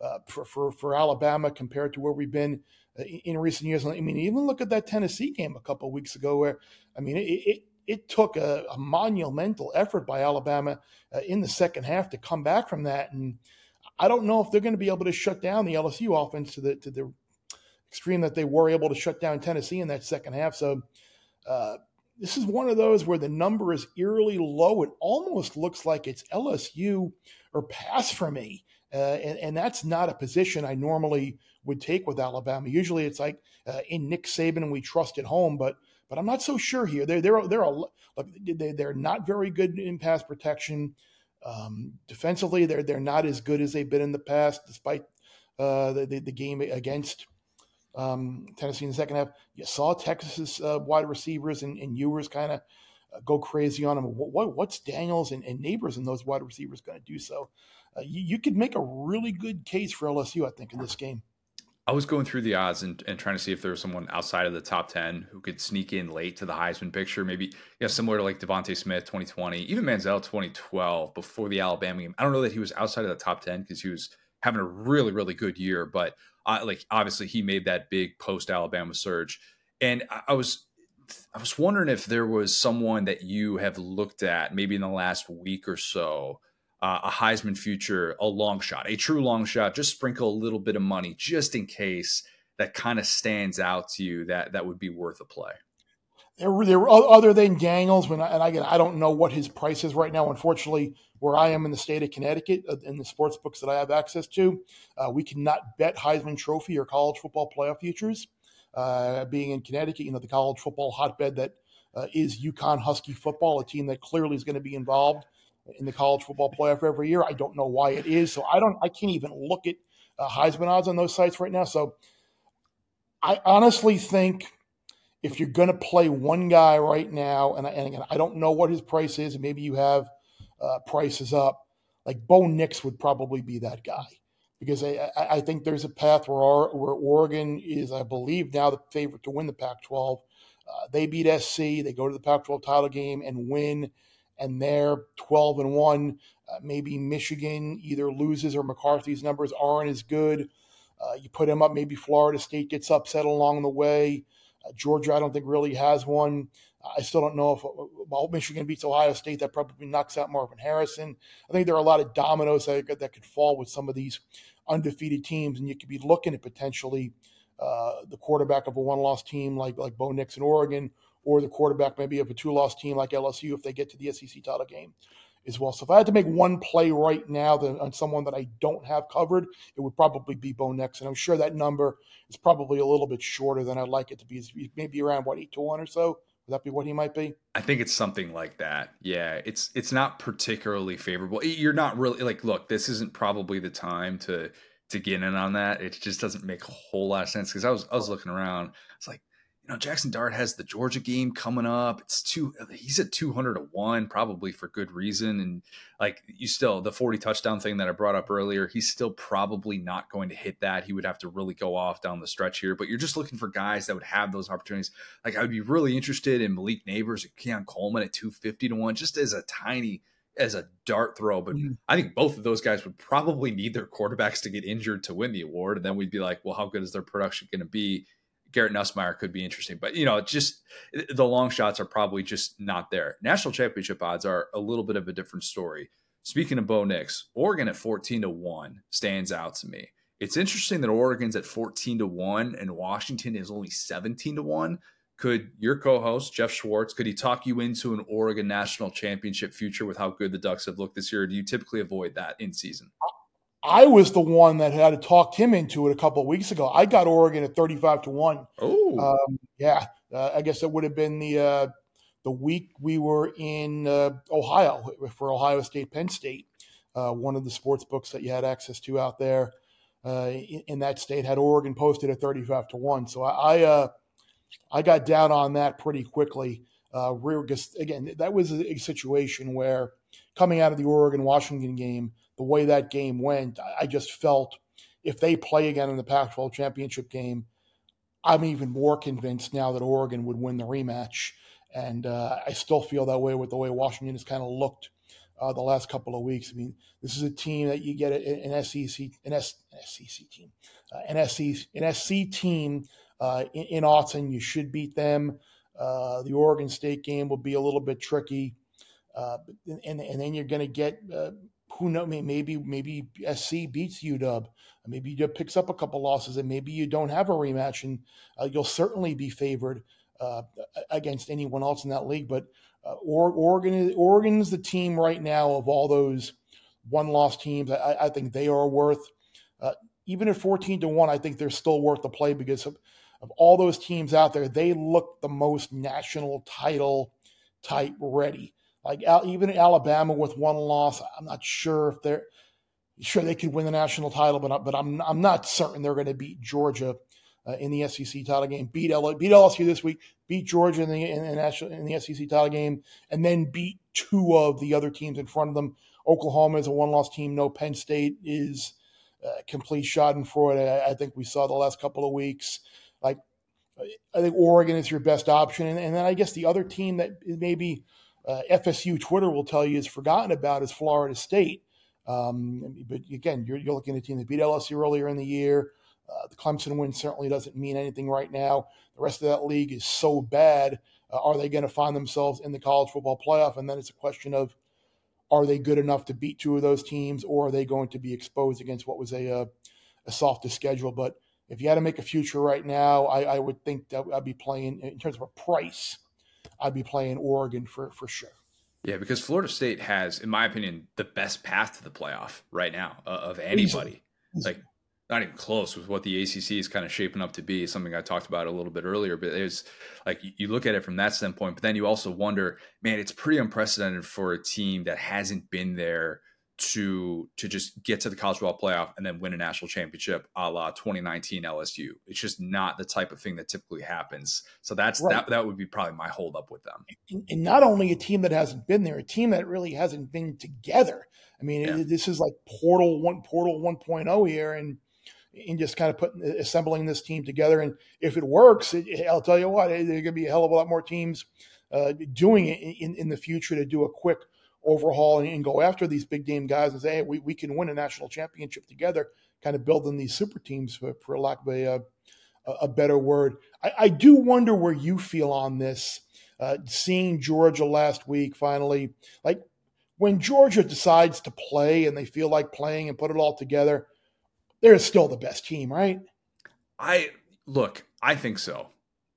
uh, for, for for Alabama compared to where we've been uh, in recent years. I mean, even look at that Tennessee game a couple weeks ago, where I mean, it it, it took a, a monumental effort by Alabama uh, in the second half to come back from that, and I don't know if they're going to be able to shut down the LSU offense to the to the extreme that they were able to shut down Tennessee in that second half. So. Uh, this is one of those where the number is eerily low. It almost looks like it's LSU or pass for me. Uh, and, and that's not a position I normally would take with Alabama. Usually it's like uh, in Nick Saban we trust at home, but but I'm not so sure here. They're they're they're a, they they're not very good in pass protection. Um, defensively, they're they're not as good as they've been in the past, despite uh, the, the the game against um, Tennessee in the second half. You saw Texas's uh, wide receivers and, and Ewers kind of uh, go crazy on them. What, what, what's Daniels and, and Nabers and those wide receivers going to do? So uh, you, you could make a really good case for LSU, I think, in this game. I was going through the odds and, and trying to see if there was someone outside of the top 10 who could sneak in late to the Heisman picture. Maybe, know, similar to like DeVonta Smith 2020, even Manziel 2012 before the Alabama game. I don't know that he was outside of the top 10 because he was having a really, really good year. But uh, like, obviously, he made that big post Alabama surge. And I, I was. I was wondering if there was someone that you have looked at maybe in the last week or so uh, a Heisman future, a long shot, a true long shot, just sprinkle a little bit of money just in case that kind of stands out to you that that would be worth a play. There, there other than Daniels, when I, and again, I don't know what his price is right now. Unfortunately, where I am in the state of Connecticut, uh, in the sports books that I have access to, uh, we cannot bet Heisman Trophy or college football playoff futures. Uh, being in Connecticut, you know, the college football hotbed that uh, is UConn Husky football, a team that clearly is going to be involved in the college football playoff every year. I don't know why it is, so I don't. I can't even look at uh, Heisman odds on those sites right now. So I honestly think if you're going to play one guy right now, and, I, and again, I don't know what his price is, and maybe you have uh, prices up, like Bo Nix would probably be that guy because I, I think there's a path where, our, where Oregon is, I believe, now the favorite to win the Pac 12. Uh, they beat SC, they go to the Pac 12 title game and win, and they're 12 and 1. Uh, maybe Michigan either loses or McCarthy's numbers aren't as good. Uh, you put him up, maybe Florida State gets upset along the way. Uh, Georgia, I don't think really has one. I still don't know if Michigan beats Ohio State, that probably knocks out Marvin Harrison. I think there are a lot of dominoes that, that could fall with some of these undefeated teams, and you could be looking at potentially uh, the quarterback of a one-loss team like like Bo Nix in Oregon, or the quarterback maybe of a two-loss team like LSU if they get to the SEC title game as well. So if I had to make one play right now that, on someone that I don't have covered, it would probably be Bo Nix, and I'm sure that number is probably a little bit shorter than I'd like it to be. maybe around what eight to one or so. Would that be what he might be? I think it's something like that. Yeah, it's it's not particularly favorable. You're not really like, look, this isn't probably the time to to get in on that. It just doesn't make a whole lot of sense because I was I was looking around. It's like you know, Jaxson Dart has the Georgia game coming up. It's two, he's at 200 to one, probably for good reason. And like you still, the 40 touchdown thing that I brought up earlier, he's still probably not going to hit that. He would have to really go off down the stretch here, but you're just looking for guys that would have those opportunities. Like I would be really interested in Malik Nabers and Keon Coleman at 250 to one, just as a tiny, as a dart throw. But mm-hmm. I think both of those guys would probably need their quarterbacks to get injured to win the award. And then we'd be like, well, how good is their production going to be? Garrett Nussmeier could be interesting, but you know, just eh, the long shots are probably just not there. National championship odds are a little bit of a different story. Speaking of Bo Nix, Oregon at 14 to 1 stands out to me. It's interesting that Oregon's at 14 to 1 and Washington is only 17 to 1. Could your co-host Geoff Schwartz could he talk you into an Oregon national championship future with how good the Ducks have looked this year? do you typically avoid that in season? I was the one that had to talk him into it a couple of weeks ago. I got Oregon at thirty-five to one. Oh, um, yeah. Uh, I guess it would have been the uh, the week we were in uh, Ohio for Ohio State, Penn State. Uh, one of the sports books that you had access to out there uh, in, in, that state had Oregon posted at thirty-five to one. So I I, uh, I got down on that pretty quickly. again, that was a situation where coming out of the Oregon Washington game the way that game went, I just felt if they play again in the Pac 12 championship game, I'm even more convinced now that Oregon would win the rematch. And uh, I still feel that way with the way Washington has kind of looked uh, the last couple of weeks. I mean, this is a team that you get an SEC, an S, SEC team, uh, an, SEC, an SC team uh, in, in Autzen. You should beat them. Uh, the Oregon State game will be a little bit tricky. Uh, and, and then you're going to get uh, who know maybe maybe SC beats UW, maybe UW picks up a couple losses, and maybe you don't have a rematch, and uh, you'll certainly be favored uh, against anyone else in that league. But uh, Oregon is Oregon's the team right now of all those one loss teams. I, I, think they are worth uh, even at fourteen to one. I think they're still worth the play because of, of all those teams out there. They look the most national title type ready. Like even Alabama with one loss, I'm not sure if they're sure they could win the national title, but but I'm I'm not certain they're going to beat Georgia uh, in the SEC title game. Beat L, beat LSU this week, beat Georgia in the in the national in the SEC title game, and then beat two of the other teams in front of them. Oklahoma is a one loss team. No, Penn State is a complete Schadenfreude. I, I think we saw the last couple of weeks. Like I think Oregon is your best option, and, and then I guess the other team that maybe uh, FSU Twitter will tell you is forgotten about is Florida State. Um, but again, you're, you're, looking at a team that beat LSU earlier in the year. Uh, the Clemson win certainly doesn't mean anything right now. The rest of that league is so bad. Uh, are they going to find themselves in the college football playoff? And then it's a question of are they good enough to beat two of those teams, or are they going to be exposed against what was a, a, uh, a softer schedule? But if you had to make a future right now, I, I would think that I'd be playing in terms of a price I'd be playing Oregon for for sure. Yeah, because Florida State has, in my opinion, the best path to the playoff right now uh, of anybody. Easily. Like not even close with what the ACC is kind of shaping up to be. Something I talked about a little bit earlier, but it's like you look at it from that standpoint. But then you also wonder, man, it's pretty unprecedented for a team that hasn't been there to to just get to the college football playoff and then win a national championship a la 2019 LSU. It's just not the type of thing that typically happens. So that's right. that that would be probably my hold up with them. And not only a team that hasn't been there, a team that really hasn't been together. I mean, yeah. this is like Portal one Portal 1.0 here, and and just kind of putting assembling this team together. And if it works, it, I'll tell you what, there's going to be a hell of a lot more teams uh, doing it in, in the future to do a quick overhaul and, and, go after these big game guys and say, hey, we, we can win a national championship together, kind of building these super teams for, for lack of a, a, a better word. I, I, do wonder where you feel on this. Uh, seeing Georgia last week, finally, like when Georgia decides to play and they feel like playing and put it all together, they're still the best team, right? I look, I think so.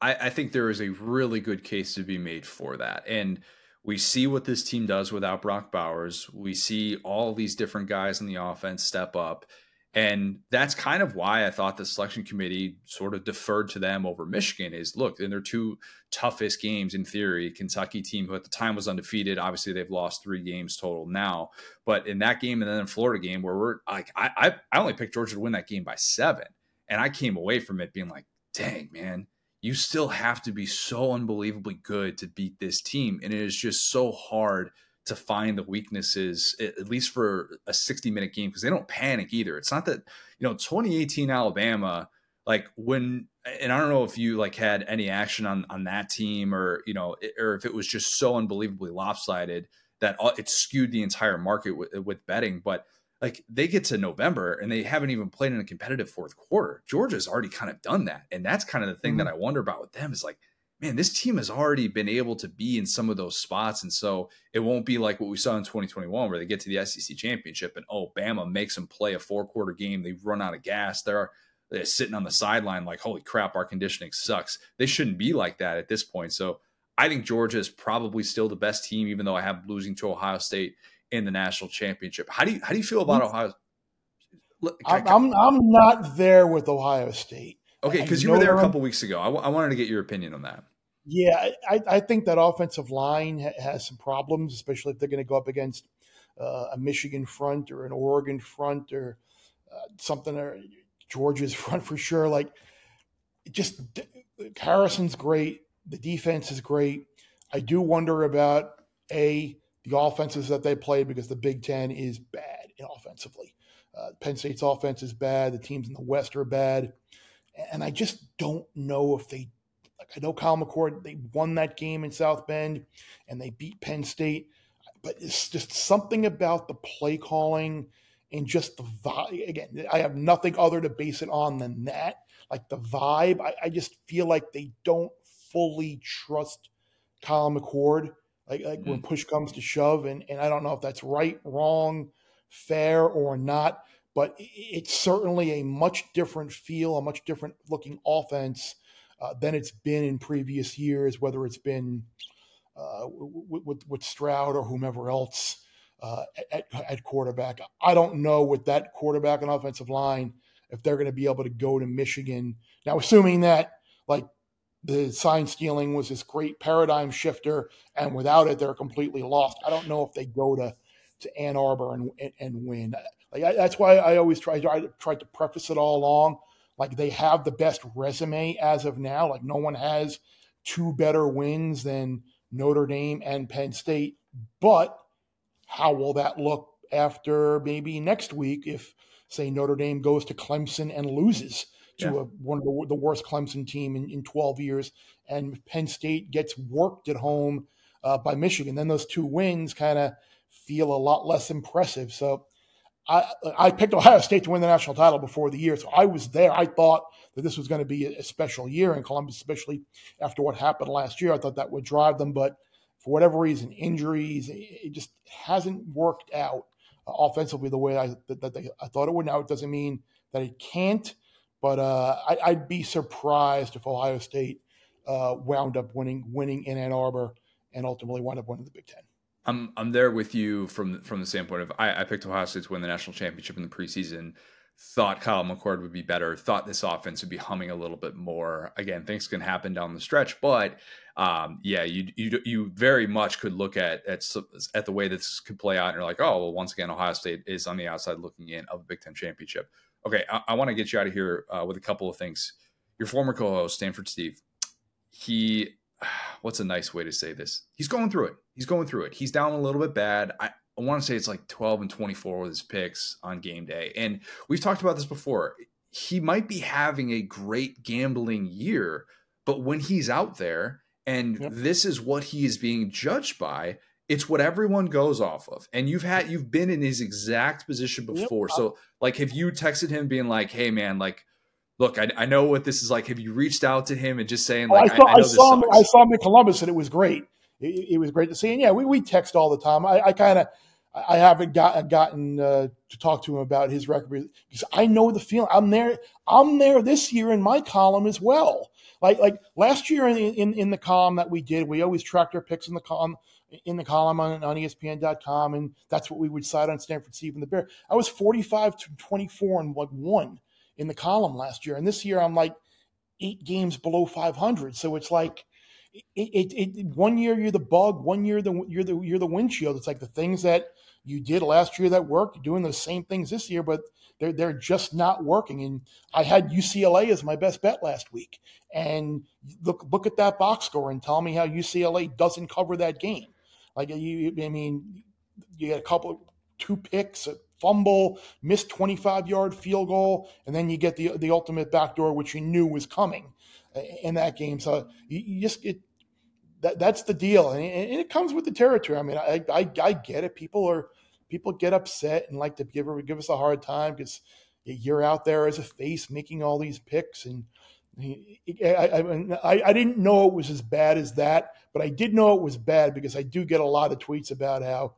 I, I think there is a really good case to be made for that. And we see what this team does without Brock Bowers. We see all these different guys in the offense step up. And that's kind of why I thought the selection committee sort of deferred to them over Michigan is look, in their two toughest games in theory, Kentucky team who at the time was undefeated, obviously they've lost three games total now. But in that game and then in Florida game where we're like I I only picked Georgia to win that game by seven. And I came away from it being like, dang, man, you still have to be so unbelievably good to beat this team. And it is just so hard to find the weaknesses, at least for a 60 minute game, because they don't panic either. It's not that, you know, 2018 Alabama, like when, and I don't know if you like had any action on, on that team or, you know, or if it was just so unbelievably lopsided that uh, it skewed the entire market with, with betting. But like they get to November and they haven't even played in a competitive fourth quarter. Georgia's already kind of done that. And that's kind of the thing mm-hmm. that I wonder about with them is like, man, this team has already been able to be in some of those spots. And so it won't be like what we saw in 2021 where they get to the SEC championship and oh, Bama makes them play a four quarter game. They run out of gas. They're, they're sitting on the sideline like, holy crap, our conditioning sucks. They shouldn't be like that at this point. So I think Georgia is probably still the best team, even though I have losing to Ohio State in the national championship. How do you how do you feel about Ohio? I'm, I'm, I'm not there with Ohio State. Okay, because you were there a couple weeks ago. I, w- I wanted to get your opinion on that. Yeah, I, I think that offensive line ha- has some problems, especially if they're going to go up against uh, a Michigan front or an Oregon front or uh, something or Georgia's front for sure. Like, just Harrison's great. The defense is great. I do wonder about a the offenses that they play because the Big Ten is bad offensively. Uh, Penn State's offense is bad. The teams in the West are bad, and I just don't know if they. Like I know Kyle McCord, they won that game in South Bend, and they beat Penn State, but it's just something about the play calling and just the vibe. Again, I have nothing other to base it on than that. Like the vibe, I, I just feel like they don't fully trust Kyle McCord like, like mm-hmm. when push comes to shove. And, and I don't know if that's right, wrong, fair, or not, but it's certainly a much different feel, a much different looking offense uh, than it's been in previous years, whether it's been uh, with, with, with, Stroud or whomever else uh, at, at quarterback. I don't know with that quarterback and offensive line if they're going to be able to go to Michigan. Now, assuming that like the sign stealing was this great paradigm shifter, and without it, they're completely lost. I don't know if they go to to Ann Arbor and and win. Like I, that's why I always try I tried to preface it all along. Like they have the best resume as of now. Like no one has two better wins than Notre Dame and Penn State. But how will that look after maybe next week if say Notre Dame goes to Clemson and loses? To yeah. a, one of the, the, worst Clemson team in, in 12 years, and Penn State gets worked at home uh, by Michigan. Then those two wins kind of feel a lot less impressive. So I, I picked Ohio State to win the national title before the year, so I was there. I thought that this was going to be a, special year in Columbus, especially after what happened last year. I thought that would drive them, but for whatever reason, injuries, it just hasn't worked out uh, offensively the way I that, that they, I thought it would. Now it doesn't mean that it can't, but uh, I, would be surprised if Ohio State uh, wound up winning winning in Ann Arbor and ultimately wound up winning the Big Ten. I'm I'm there with you from from the standpoint of I, I picked Ohio State to win the national championship in the preseason thought Kyle McCord would be better, thought this offense would be humming a little bit more. Again, things can happen down the stretch, but um, yeah, you you you very much could look at at at the way this could play out, and you're like, oh, well, once again, Ohio State is on the outside looking in of a Big Ten championship. Okay, I, I want to get you out of here uh, with a couple of things. Your former co-host Stanford Steve, he, what's a nice way to say this? He's going through it. He's going through it. He's down a little bit bad. I, I want to say it's like 12 and 24 with his picks on game day. And we've talked about this before. He might be having a great gambling year, but when he's out there and yep. this is what he is being judged by, it's what everyone goes off of. And you've had you've been in his exact position before. Yep. So like have you texted him being like, "Hey man, like look, I, I know what this is like. Have you reached out to him and just saying like, oh, I saw, I, I saw him, I saw him in Columbus and it was great it, it, was great to see. And yeah, we, we text all the time. I, I kind of, I haven't got, gotten uh, to talk to him about his record because I know the feeling. I'm there. I'm there this year in my column as well. Like like last year in, in, in the column that we did, we always tracked our picks in the column in the column on, on ESPN.com, and that's what we would cite on Stanford Steve and the Bear. I was 45 to 24 and like one in the column last year, and this year I'm like eight games below 500. So it's like it, it, it, one year you're the bug, one year the, you're the you're the windshield. It's like the things that you did last year that worked, doing the same things this year, but they're they're just not working. And I had UCLA as my best bet last week, and look look at that box score and tell me how UCLA doesn't cover that game. Like you, I mean, you get a couple two picks, a fumble, missed 25 yard field goal, and then you get the the ultimate backdoor, which you knew was coming uh, in that game. So you, you just it that that's the deal, and, and, it comes with the territory. I mean, I, I I get it. People are people get upset and like to give give us a hard time because you're out there as a face making all these picks and. I, I, I didn't know it was as bad as that, but I did know it was bad because I do get a lot of tweets about how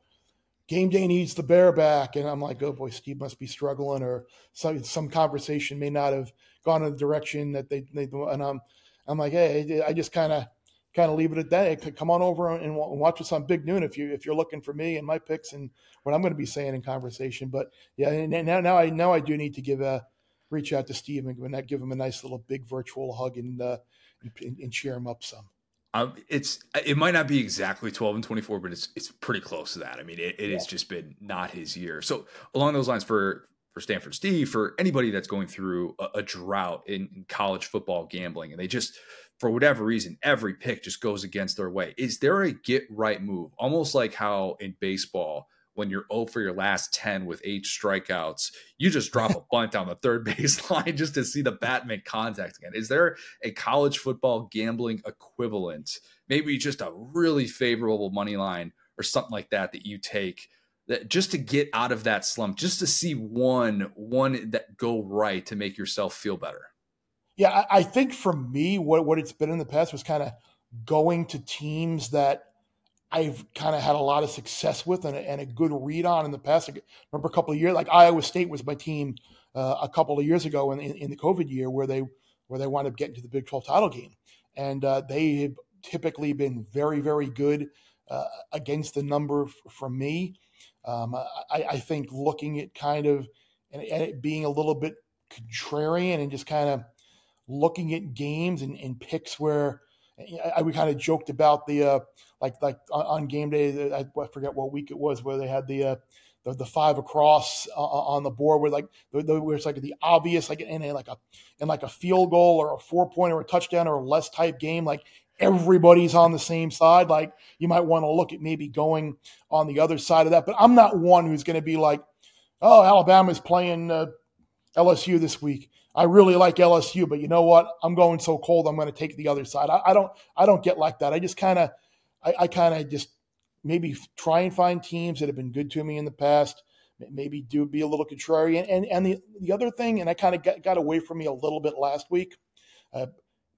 game day needs the bear back, and I'm like, oh boy, Steve must be struggling, or some some conversation may not have gone in the direction that they, they and I'm I'm like, hey, I just kind of kind of leave it at that. Come on over and watch us on Big Noon if you if you're looking for me and my picks and what I'm going to be saying in conversation. But yeah, now now I now I do need to give a reach out to Steve and give him a nice little big virtual hug and uh, and, and cheer him up some. Um, it's it might not be exactly 12 and 24 but it's it's pretty close to that i mean it, it yeah. has just been not his year so along those lines for for Stanford Steve, for anybody that's going through a, a drought in, in, college football gambling, and they just, for whatever reason, every pick just goes against their way. Is there a get right move? Almost like how in baseball, when you're 0 for your last 10 with eight strikeouts, you just drop a bunt down the third base line just to see the bat make contact again. Is there a college football gambling equivalent? Maybe just a really favorable money line or something like that that you take that just to get out of that slump, just to see one one that go right to make yourself feel better. Yeah, I think for me, what what it's been in the past was kind of going to teams that I've kind of had a lot of success with and a, and a, good read on in the past. I remember a couple of years, like Iowa State was my team uh, a couple of years ago in, in, in, the COVID year where they where they wound up getting to the Big 12 title game, and uh, they have typically been very very good uh, against the number f- me. Um, I, I, think looking at kind of and, and, it being a little bit contrarian and just kind of looking at games and, and picks where I, we kind of joked about the uh, like like on, game day. I, I, forget what week it was where they had the uh, the, the, five across uh, on the board where like the, the, where it's like the obvious like in a, like a in like a field goal or a four point or a touchdown or a less type game like everybody's on the same side. Like you might want to look at maybe going on the other side of that. But I'm not one who's going to be like, oh, Alabama's playing uh, LSU this week. I really like LSU, but you know what? I'm going so cold. I'm going to take the other side. I, I don't. I don't get like that. I just kind of. I, I kind of just maybe try and find teams that have been good to me in the past. Maybe do be a little contrarian. And and the the other thing, and I kind of got, got away from me a little bit last week. Uh,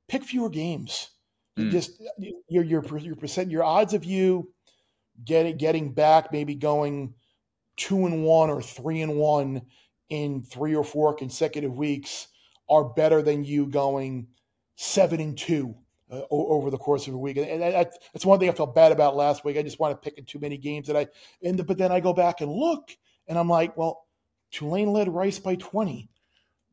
pick fewer games. Mm. Just your your your percent your odds of you getting getting back maybe going two and one or three and one in three or four consecutive weeks are better than you going seven and two uh, over the course of a week. And that's, that's one thing I felt bad about last week. I just want to pick in too many games that I, and but then I go back and look and I'm like, well, Tulane led Rice by 20.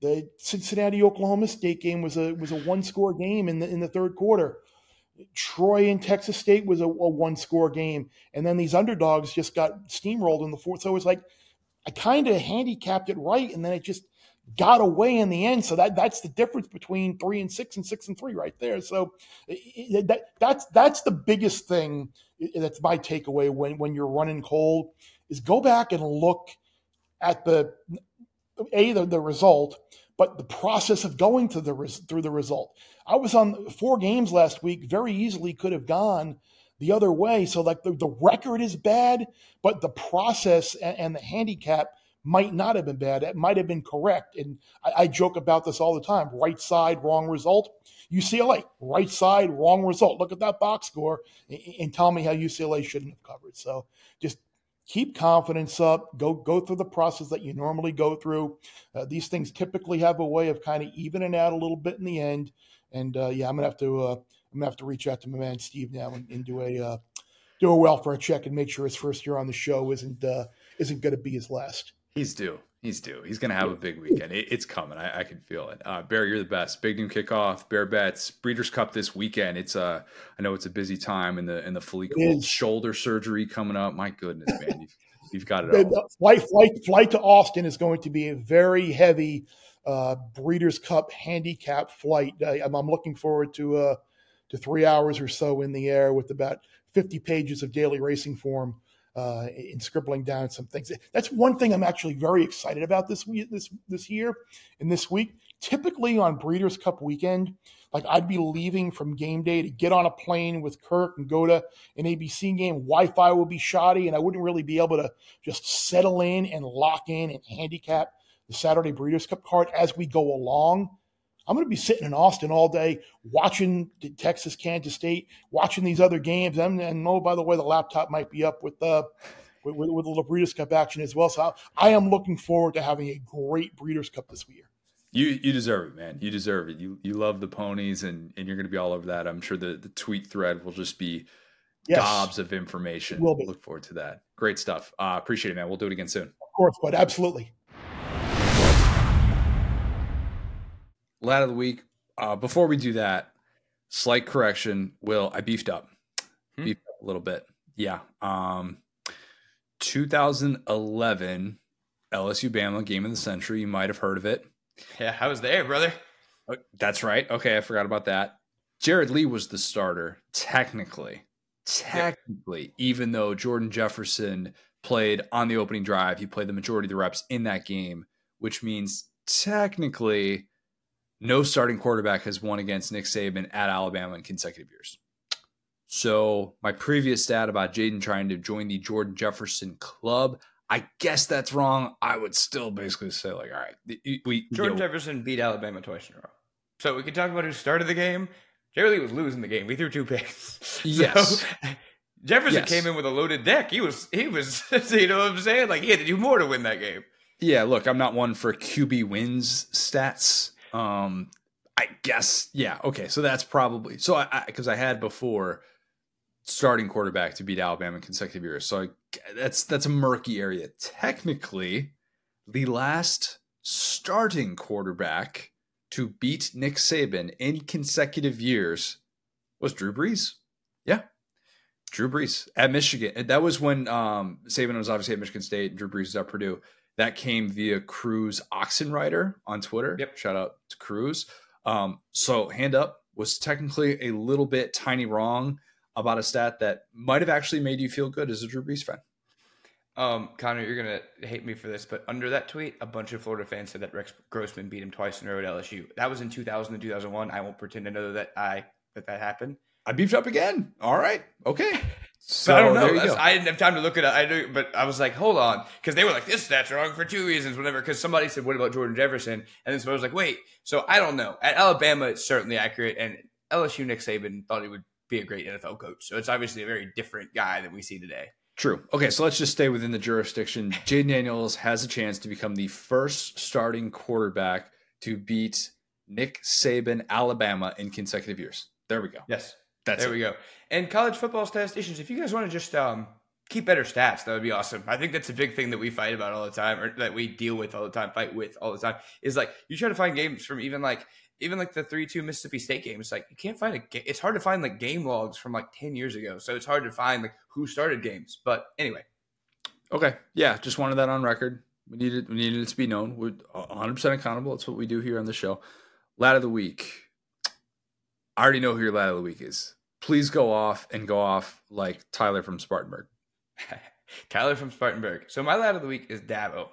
The Cincinnati Oklahoma State game was a was a one score game in the in the third quarter. Troy and Texas State was a, a one score game, and then these underdogs just got steamrolled in the fourth. So it was like I kind of handicapped it right, and then it just got away in the end. So that that's the difference between three and six and six and three right there. So that that's that's the biggest thing. That's my takeaway when when you're running cold is go back and look at the a the, the result, but the process of going to the through the result. I was on four games last week. Very easily could have gone the other way. So like the, the record is bad, but the process and, and the handicap might not have been bad. It might have been correct. And I, I, joke about this all the time. Right side, wrong result. UCLA, right side, wrong result. Look at that box score and, and tell me how UCLA shouldn't have covered. So just keep confidence up. Go go through the process that you normally go through. Uh, these things typically have a way of kind of evening out a little bit in the end. And uh, yeah, I'm gonna have to uh, I'm gonna have to reach out to my man Steve now and, and do a uh, do a welfare check and make sure his first year on the show isn't uh, isn't going to be his last. He's due. He's due. He's going to have a big weekend. It, it's coming. I, I, can feel it. Uh, Bear, you're the best. Big Noon Kickoff. Bear bets. Breeders' Cup this weekend. It's a. Uh, I know it's a busy time in the in the cool shoulder surgery coming up. My goodness, man, you've, you've got it. All. Flight flight flight to Austin is going to be a very heavy uh, Breeders' Cup handicap flight. I'm, I'm looking forward to uh, to three hours or so in the air with about 50 pages of daily racing form uh, in scribbling down some things. That's one thing I'm actually very excited about this this this year and this week. Typically on Breeders' Cup weekend, like I'd be leaving from game day to get on a plane with Kirk and go to an ABC game. Wi-Fi would be shoddy, and I wouldn't really be able to just settle in and lock in and handicap the Saturday Breeders' Cup card as we go along. I'm going to be sitting in Austin all day watching Texas, Kansas State, watching these other games. And, and oh, by the way, the laptop might be up with the uh, with, with, with the Breeders' Cup action as well. So I, I, am looking forward to having a great Breeders' Cup this year. You you deserve it, man. You deserve it. You you love the ponies, and and you're going to be all over that. I'm sure the the tweet thread will just be yes. gobs of information. Will be. Look forward to that. Great stuff. Uh, appreciate it, man. We'll do it again soon. Of course, but absolutely. Lad of the week. Uh, before we do that, slight correction. Will I beefed up, hmm. beefed up a little bit? Yeah. Um, 2011 LSU Bama game of the century. You might have heard of it. Yeah, I was there, brother. Oh, that's right. Okay, I forgot about that. Jarrett Lee was the starter, technically. Technically, yeah. even though Jordan Jefferson played on the opening drive, he played the majority of the reps in that game, which means technically no starting quarterback has won against Nick Saban at Alabama in consecutive years. So my previous stat about Jayden trying to join the Jordan Jefferson club, I guess that's wrong. I would still basically say like, all right, we Jordan you know, Jefferson beat Alabama twice in a row. So we can talk about who started the game. Jarrett Lee was losing the game. We threw two picks. Yes. Jefferson yes. came in with a loaded deck. He was he was you know what I'm saying? Like he had to do more to win that game. Yeah, look, I'm not one for QB wins stats. Um, I guess, yeah, okay. So that's probably so. I because I, I, had before starting quarterback to beat Alabama in consecutive years. So I, that's that's a murky area. Technically, the last starting quarterback to beat Nick Saban in consecutive years was Drew Brees. Yeah. Drew Brees at Michigan. That was when um, Saban was obviously at Michigan State. and Drew Brees was at Purdue. That came via Cruz Oxenrider on Twitter. Yep. Shout out to Cruz. Um, so hand up was technically a little bit tiny wrong about a stat that might have actually made you feel good as a Drew Brees fan. Um, Connor, you're gonna hate me for this, but under that tweet, a bunch of Florida fans said that Rex Grossman beat him twice in a row at LSU. That was in 2000 and 2001. I won't pretend to know that I that that happened. I beefed up again. All right, okay. So I don't know. I didn't have time to look at it. I do, but I was like, hold on, because they were like, this stat's wrong for two reasons, whatever. Because somebody said, what about Jordan Jefferson? And then somebody was like, wait. So I don't know. At Alabama, it's certainly accurate, and LSU Nick Saban thought he would be a great NFL coach. So it's obviously a very different guy that we see today. True. Okay, so let's just stay within the jurisdiction. Jayden Daniels has a chance to become the first starting quarterback to beat Nick Saban, Alabama, in consecutive years. There we go. Yes. That's there it. we go. And college football statisticians, if you guys want to just um, keep better stats. That would be awesome. I think that's a big thing that we fight about all the time, or that we deal with all the time, fight with all the time. Is like you try to find games from even like even like the three two Mississippi State game. It's like you can't find a. Ga- it's hard to find like game logs from like ten years ago. So it's hard to find like who started games. But anyway, Okay. Yeah. Just wanted that on record. We needed we needed it to be known. We're 100 percent accountable. That's what we do here on the show. Lad of the week. I already know who your lad of the week is. Please go off and go off like Tyler from Spartanburg. Tyler from Spartanburg. So my lad of the week is Dabo.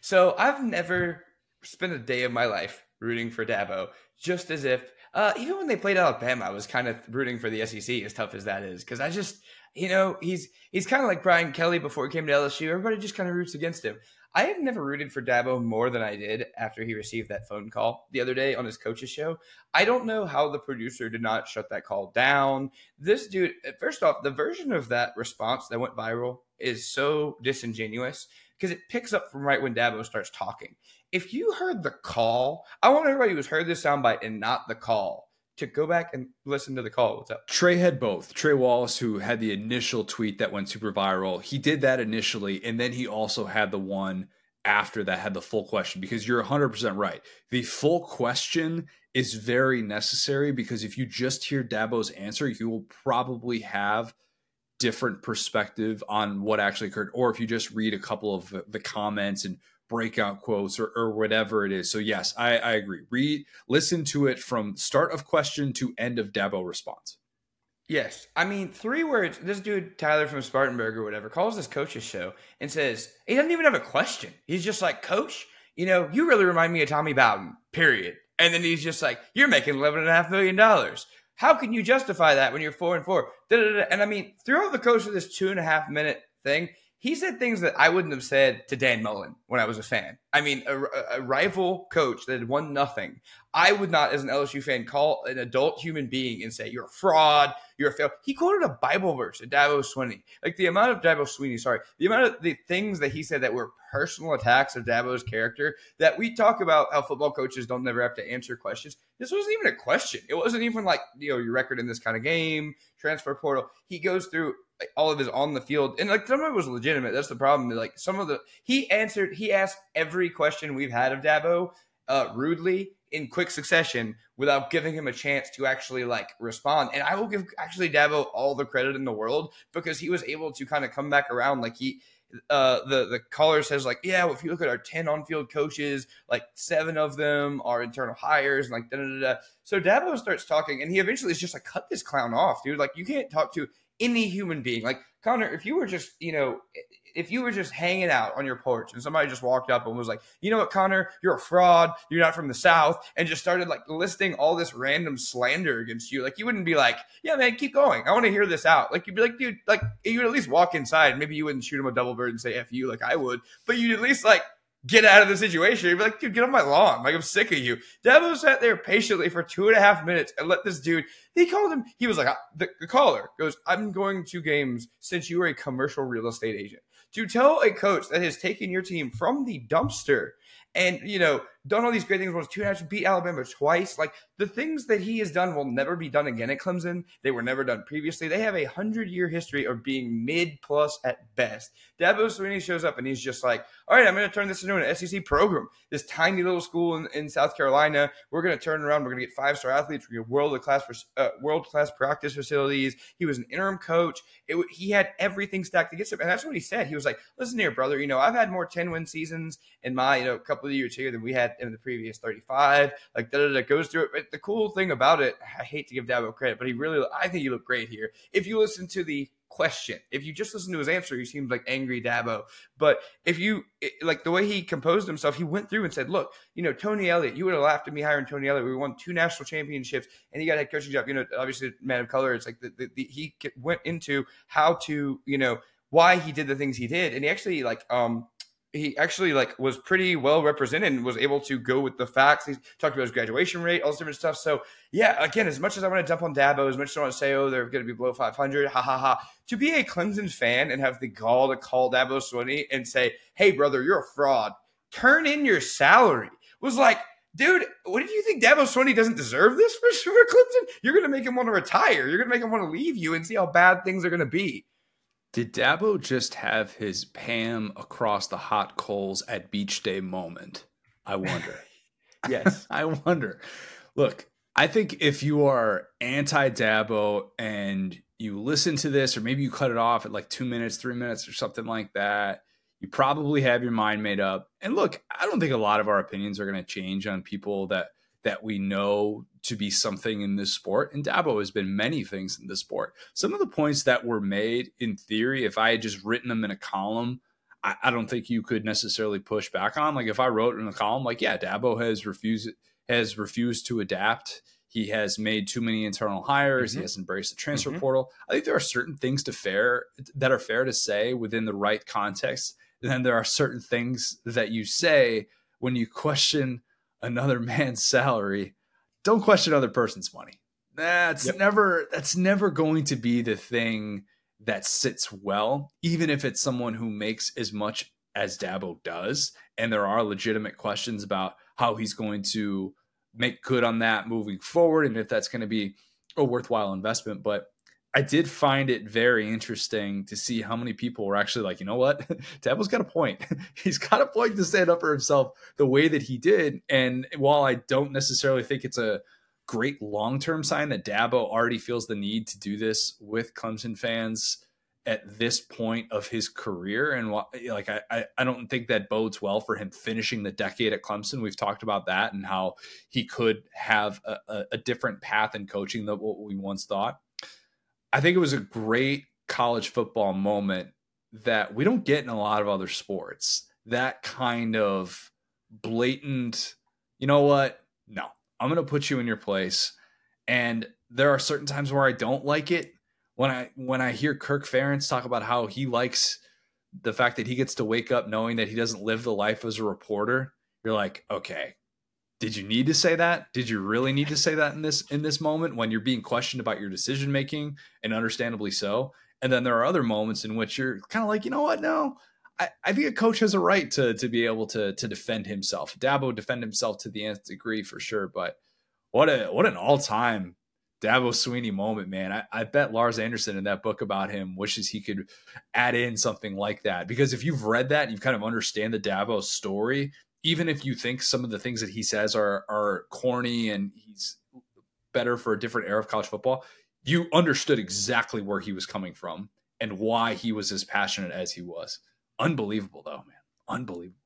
So I've never spent a day of my life rooting for Dabo, just as if uh, even when they played Alabama, I was kind of rooting for the SEC, as tough as that is, because I just, you know, he's he's kind of like Brian Kelly before he came to LSU. Everybody just kind of roots against him. I have never rooted for Dabo more than I did after he received that phone call the other day on his coach's show. I don't know how the producer did not shut that call down. This dude, eh, first off, the version of that response that went viral is so disingenuous because it picks up from right when Dabo starts talking. If you heard the call, I want everybody who's heard this soundbite and not the call to go back and listen to the call. What's up? Trey had both. Trey Wallace, who had the initial tweet that went super viral, he did that initially, and then he also had the one after that had the full question because you're 100% right. The full question is very necessary because if you just hear Dabo's answer, you will probably have different perspective on what actually occurred or if you just read a couple of the comments and breakout quotes or, or whatever it is so yes I, I agree read listen to it from start of question to end of dabo response Yes. I mean, three words. This dude, Tyler from Spartanburg or whatever, calls this coach's show and says, he doesn't even have a question. He's just like, Coach, you know, you really remind me of Tommy Bowden, period. And then he's just like, You're making $11.5 million. How can you justify that when you're four and four? Da-da-da. And I mean, throughout the course of this two and a half minute thing, he said things that I wouldn't have said to Dan Mullen when I was a fan. I mean, a, a, rival coach that had won nothing. I would not, as an LSU fan, call an adult human being and say, You're a fraud, you're a fail. He quoted a Bible verse, a Dabo Swinney. Like the amount of Dabo Swinney, sorry, the amount of the things that he said that were personal attacks of Dabo's character that we talk about how football coaches don't never have to answer questions. This wasn't even a question. It wasn't even like, you know, your record in this kind of game, transfer portal. He goes through all of his on the field and like some of it was legitimate. That's the problem. Like some of the he answered, he asked every question we've had of Dabo uh, rudely in quick succession without giving him a chance to actually like respond. And I will give actually Dabo all the credit in the world because he was able to kind of come back around. Like he, uh, the the caller says like, yeah, well, if you look at our ten on field coaches, like seven of them are internal hires, and like da da da. So Dabo starts talking, and he eventually is just like, cut this clown off, dude. Like you can't talk to any human being. Like Connor, if you were just, you know, if you were just hanging out on your porch and somebody just walked up and was like, you know what, Connor, you're a fraud, you're not from the South, and just started like listing all this random slander against you, like you wouldn't be like, yeah, man, keep going. I want to hear this out. Like you'd be like, dude, like you would at least walk inside. Maybe you wouldn't shoot him a double bird and say F you like I would, but you'd at least like get out of the situation. You'd be like, dude, get on my lawn. Like, I'm sick of you. Dabo sat there patiently for two and a half minutes and let this dude, he called him, he was like, the, the caller goes, I'm going to games since you are a commercial real estate agent. To tell a coach that has taken your team from the dumpster and, you know, done all these great things, was two beat Alabama twice. Like, the things that he has done will never be done again at Clemson. They were never done previously. They have a hundred year history of being mid plus at best. Dabo Swinney shows up and he's just like, all right, I'm going to turn this into an SEC program. This tiny little school in, in South Carolina, we're going to turn around. We're going to get five star athletes. We're going to world class uh, world class practice facilities. He was an interim coach. It, he had everything stacked against him, and that's what he said. He was like, "Listen here, brother. You know, I've had more ten win seasons in my you know couple of years here than we had in the previous 35. Like that goes through it. But the cool thing about it, I hate to give Dabo credit, but he really, I think he looked great here. If you listen to the question. If you just listen to his answer, he seems like angry Dabo. But if you like the way he composed himself, he went through and said, "Look, you know, Tony Elliott, you would have laughed at me hiring Tony Elliott. We won two national championships, and he got a head coaching job. You know, obviously, man of color. It's like the, the, the, he went into how to, you know." why he did the things he did and he actually like um he actually like was pretty well represented and was able to go with the facts. He talked about his graduation rate, all this different stuff. So yeah, again, as much as I want to dump on Dabo, as much as I want to say, oh, they're going to be below 500, ha ha ha. To be a Clemson fan and have the gall to call Dabo Swinney and say, hey, brother, you're a fraud. Turn in your salary was like, dude, what do you think Dabo Swinney doesn't deserve this for, for Clemson? You're going to make him want to retire. You're going to make him want to leave you and see how bad things are going to be. Did Dabo just have his Pam across the hot coals at beach day moment? I wonder. Yes. I wonder. Look, I think if you are anti Dabo and you listen to this, or maybe you cut it off at like two minutes, three minutes, or something like that, you probably have your mind made up. And look, I don't think a lot of our opinions are going to change on people that that we know to be something in this sport. And Dabo has been many things in this sport. Some of the points that were made in theory, if I had just written them in a column, I, I don't think you could necessarily push back on. Like if I wrote in a column, like, yeah, Dabo has refused has refused to adapt. He has made too many internal hires. Mm-hmm. He has embraced the transfer mm-hmm. portal. I think there are certain things to fair that are fair to say within the right context. And then there are certain things that you say when you question another man's salary. Don't question other person's money. That's yep. never that's never going to be the thing that sits well, even if it's someone who makes as much as Dabo does. And there are legitimate questions about how he's going to make good on that moving forward and if that's going to be a worthwhile investment. But I did find it very interesting to see how many people were actually like, you know what? Dabo's got a point. He's got a point to stand up for himself the way that he did. And while I don't necessarily think it's a great long term sign that Dabo already feels the need to do this with Clemson fans at this point of his career and like I, I don't think that bodes well for him finishing the decade at Clemson. We've talked about that and how he could have a, a different path in coaching than what we once thought. I think it was a great college football moment that we don't get in a lot of other sports. That kind of blatant, you know what? No, I'm going to put you in your place. And there are certain times where I don't like it when I when I hear Kirk Ferentz talk about how he likes the fact that he gets to wake up knowing that he doesn't live the life as a reporter, you're like, okay, did you need to say that? Did you really need to say that in this in this moment when you're being questioned about your decision making and understandably so? And then there are other moments in which you're kind of like, you know what? No, I, I think a coach has a right to to be able to to defend himself. Dabo defend himself to the nth degree for sure, but what a what an all time Dabo Swinney moment, man. I, I, bet Lars Anderson in that book about him wishes he could add in something like that. Because if you've read that and you kind of understand the Dabo story, even if you think some of the things that he says are are corny and he's better for a different era of college football, you understood exactly where he was coming from and why he was as passionate as he was. Unbelievable though, man. Unbelievable.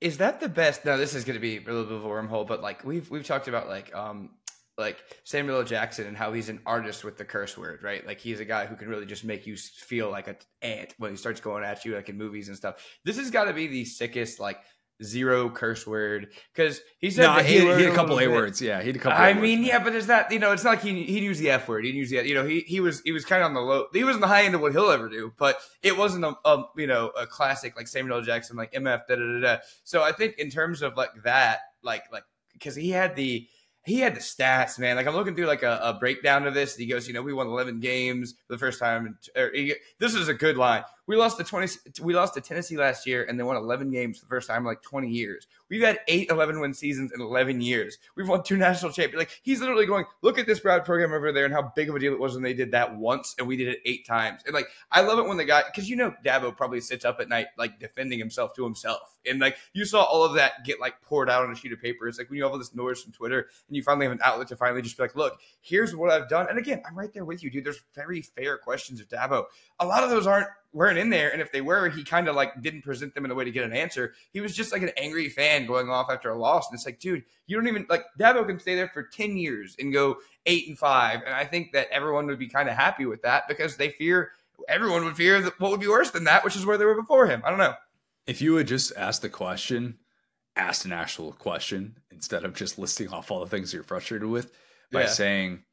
Is that the best? Now this is going to be a little bit of a wormhole, but like we've we've talked about like um like Samuel L. Jackson and how he's an artist with the curse word, right? Like he's a guy who can really just make you feel like an ant when he starts going at you, like in movies and stuff. This has got to be the sickest, like zero curse word because he said no, he, he, had a couple a, words. Yeah, he had a couple. I mean, yeah, but there's that. You know, it's not like he he used the f word. He used the you know he he was he was kind of on the low. He was on the high end of what he'll ever do, but it wasn't a, a you know a classic like Samuel L. Jackson like mf da da da da. So I think in terms of like that, like like because he had the he had the stats, man. Like I'm looking through like a, a breakdown of this. He goes, you know, we won 11 games for the first time. He, this is a good line. We lost the 20. We lost to Tennessee last year, and they won 11 games for the first time in like 20 years. We've had eight 11 win seasons in 11 years. We've won two national champions. Like he's literally going, look at this Brad program over there and how big of a deal it was when they did that once, and we did it eight times. And like I love it when the guy, because you know Dabo probably sits up at night like defending himself to himself, and like you saw all of that get like poured out on a sheet of paper. It's like when you have all this noise from Twitter and you finally have an outlet to finally just be like, look, here's what I've done. And again, I'm right there with you, dude. There's very fair questions of Dabo. A lot of those aren't weren't in there. And if they were, he kind of like didn't present them in a way to get an answer. He was just like an angry fan going off after a loss. And it's like, dude, you don't even like Dabo can stay there for 10 years and go eight and five. And I think that everyone would be kind of happy with that because they fear everyone would fear that what would be worse than that, which is where they were before him. I don't know. If you would just ask the question, asked an actual question instead of just listing off all the things you're frustrated with by yeah. saying,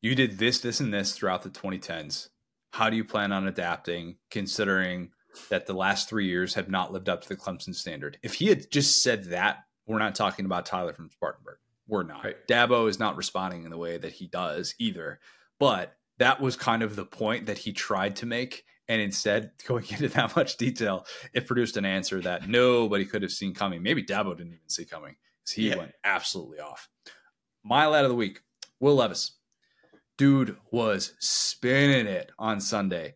you did this, this, and this throughout the 2010s how do you plan on adapting considering that the last three years have not lived up to the Clemson standard? If he had just said that, we're not talking about Tyler from Spartanburg. We're not. Right. Dabo is not responding in the way that he does either. But that was kind of the point that he tried to make. And instead, going into that much detail, it produced an answer that nobody could have seen coming. Maybe Dabo didn't even see coming because he yeah. went absolutely off. Mile out of the week, Will Levis dude was spinning it on Sunday.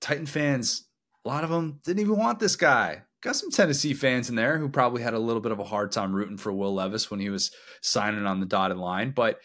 Titan fans, a lot of them didn't even want this guy. Got some Tennessee fans in there who probably had a little bit of a hard time rooting for Will Levis when he was signing on the dotted line, but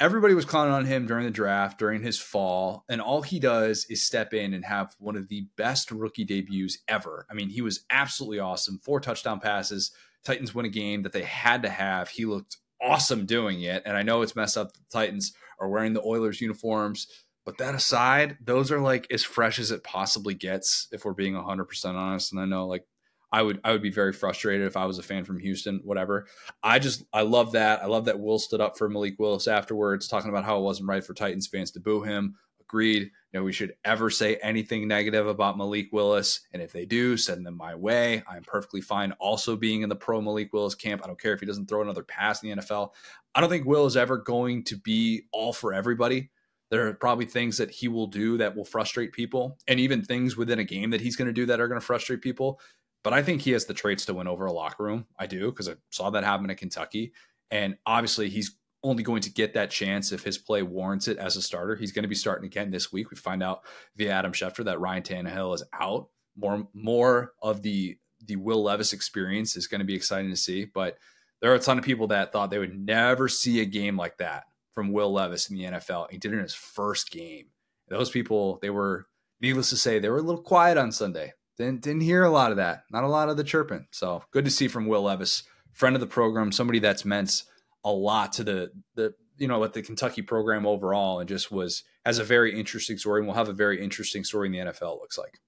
everybody was clowning on him during the draft, during his fall, and all he does is step in and have one of the best rookie debuts ever. I mean, he was absolutely awesome. Four touchdown passes. Titans win a game that they had to have. He looked awesome doing it. And I know it's messed up. The Titans are wearing the Oilers uniforms. But that aside, those are like as fresh as it possibly gets, if we're being 100% honest. And I know like I would I would be very frustrated if I was a fan from Houston, whatever. I just I love that. I love that Will stood up for Malik Willis afterwards, talking about how it wasn't right for Titans fans to boo him. Agreed. We should ever say anything negative about Malik Willis. And if they do, send them my way. I'm perfectly fine also being in the pro Malik Willis camp. I don't care if he doesn't throw another pass in the NFL. I don't think Will is ever going to be all for everybody. There are probably things that he will do that will frustrate people, and even things within a game that he's going to do that are going to frustrate people. But I think he has the traits to win over a locker room. I do because I saw that happen at Kentucky. And obviously, he's only going to get that chance if his play warrants it as a starter. He's going to be starting again this week. We find out via Adam Schefter that Ryan Tannehill is out. More more of the the Will Levis experience is going to be exciting to see. But there are a ton of people that thought they would never see a game like that from Will Levis in the NFL. He did it in his first game. Those people, they were needless to say, they were a little quiet on Sunday. Didn't didn't hear a lot of that. Not a lot of the chirping. So good to see from Will Levis, friend of the program, somebody that's meant a lot to the the you know at the Kentucky program overall, and just was has a very interesting story, and will have a very interesting story in the NFL. Looks like.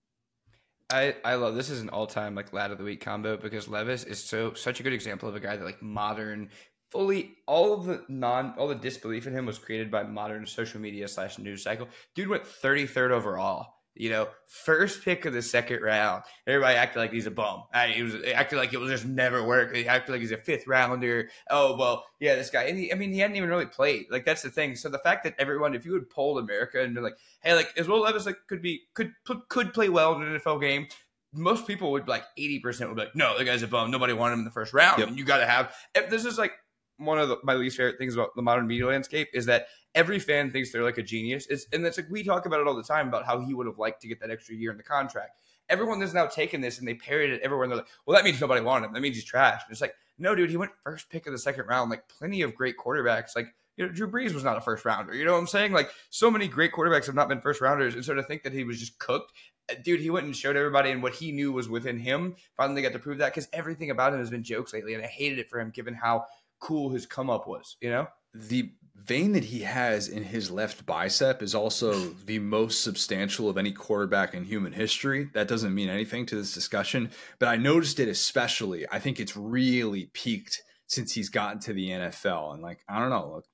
I, I love this is an all time like lad of the week combo because Levis is so such a good example of a guy that like modern fully all of the non all the disbelief in him was created by modern social media slash news cycle. Dude went 33rd overall you know, first pick of the second round. Everybody acted like he's a bum. He was acted like it will just never work. He acted like he's a fifth rounder. Oh well, yeah, this guy. And he, I mean, he hadn't even really played. Like that's the thing. So the fact that everyone, if you would poll America and be like, hey, like as Will Levis like could be could could play well in an NFL game, most people would like eighty percent would be like, no, the guy's a bum. Nobody wanted him in the first round. Yep. And you got to have. If this is like one of the, my least favorite things about the modern media landscape is that every fan thinks they're like a genius. It's, and it's like we talk about it all the time about how he would have liked to get that extra year in the contract. Everyone has now taken this and they parried it everywhere. And they're like, well, that means nobody wanted him. That means he's trash. And it's like, no, dude, he went first pick of the second round. Like plenty of great quarterbacks. Like, you know, Drew Brees was not a first rounder. You know what I'm saying? Like, so many great quarterbacks have not been first rounders. And so to think that he was just cooked, uh, dude, he went and showed everybody and what he knew was within him. Finally got to prove that because everything about him has been jokes lately. And I hated it for him given how cool his come up was, you know? The vein that he has in his left bicep is also the most substantial of any quarterback in human history. That doesn't mean anything to this discussion, but I noticed it especially. I think it's really peaked since he's gotten to the NFL. And like, I don't know, look,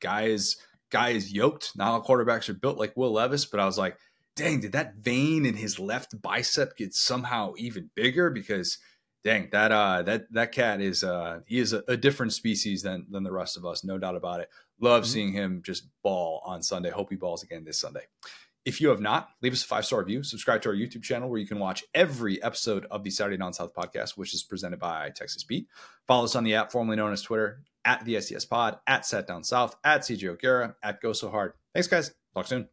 guy is guy is yoked. Not all quarterbacks are built like Will Levis, but I was like, dang, did that vein in his left bicep get somehow even bigger? Because dang that uh that that cat is uh he is a, a, different species than than the rest of us no doubt about it. Love mm-hmm. seeing him just ball on sunday. Hope he balls again this sunday. If you have not leave us a five star review. Subscribe to our youtube channel where you can watch every episode of the saturday down south podcast which is presented by texas beat. Follow us on the app formerly known as twitter at the sds pod at sat down south at cj o'gara at go so hard. Thanks guys. Talk soon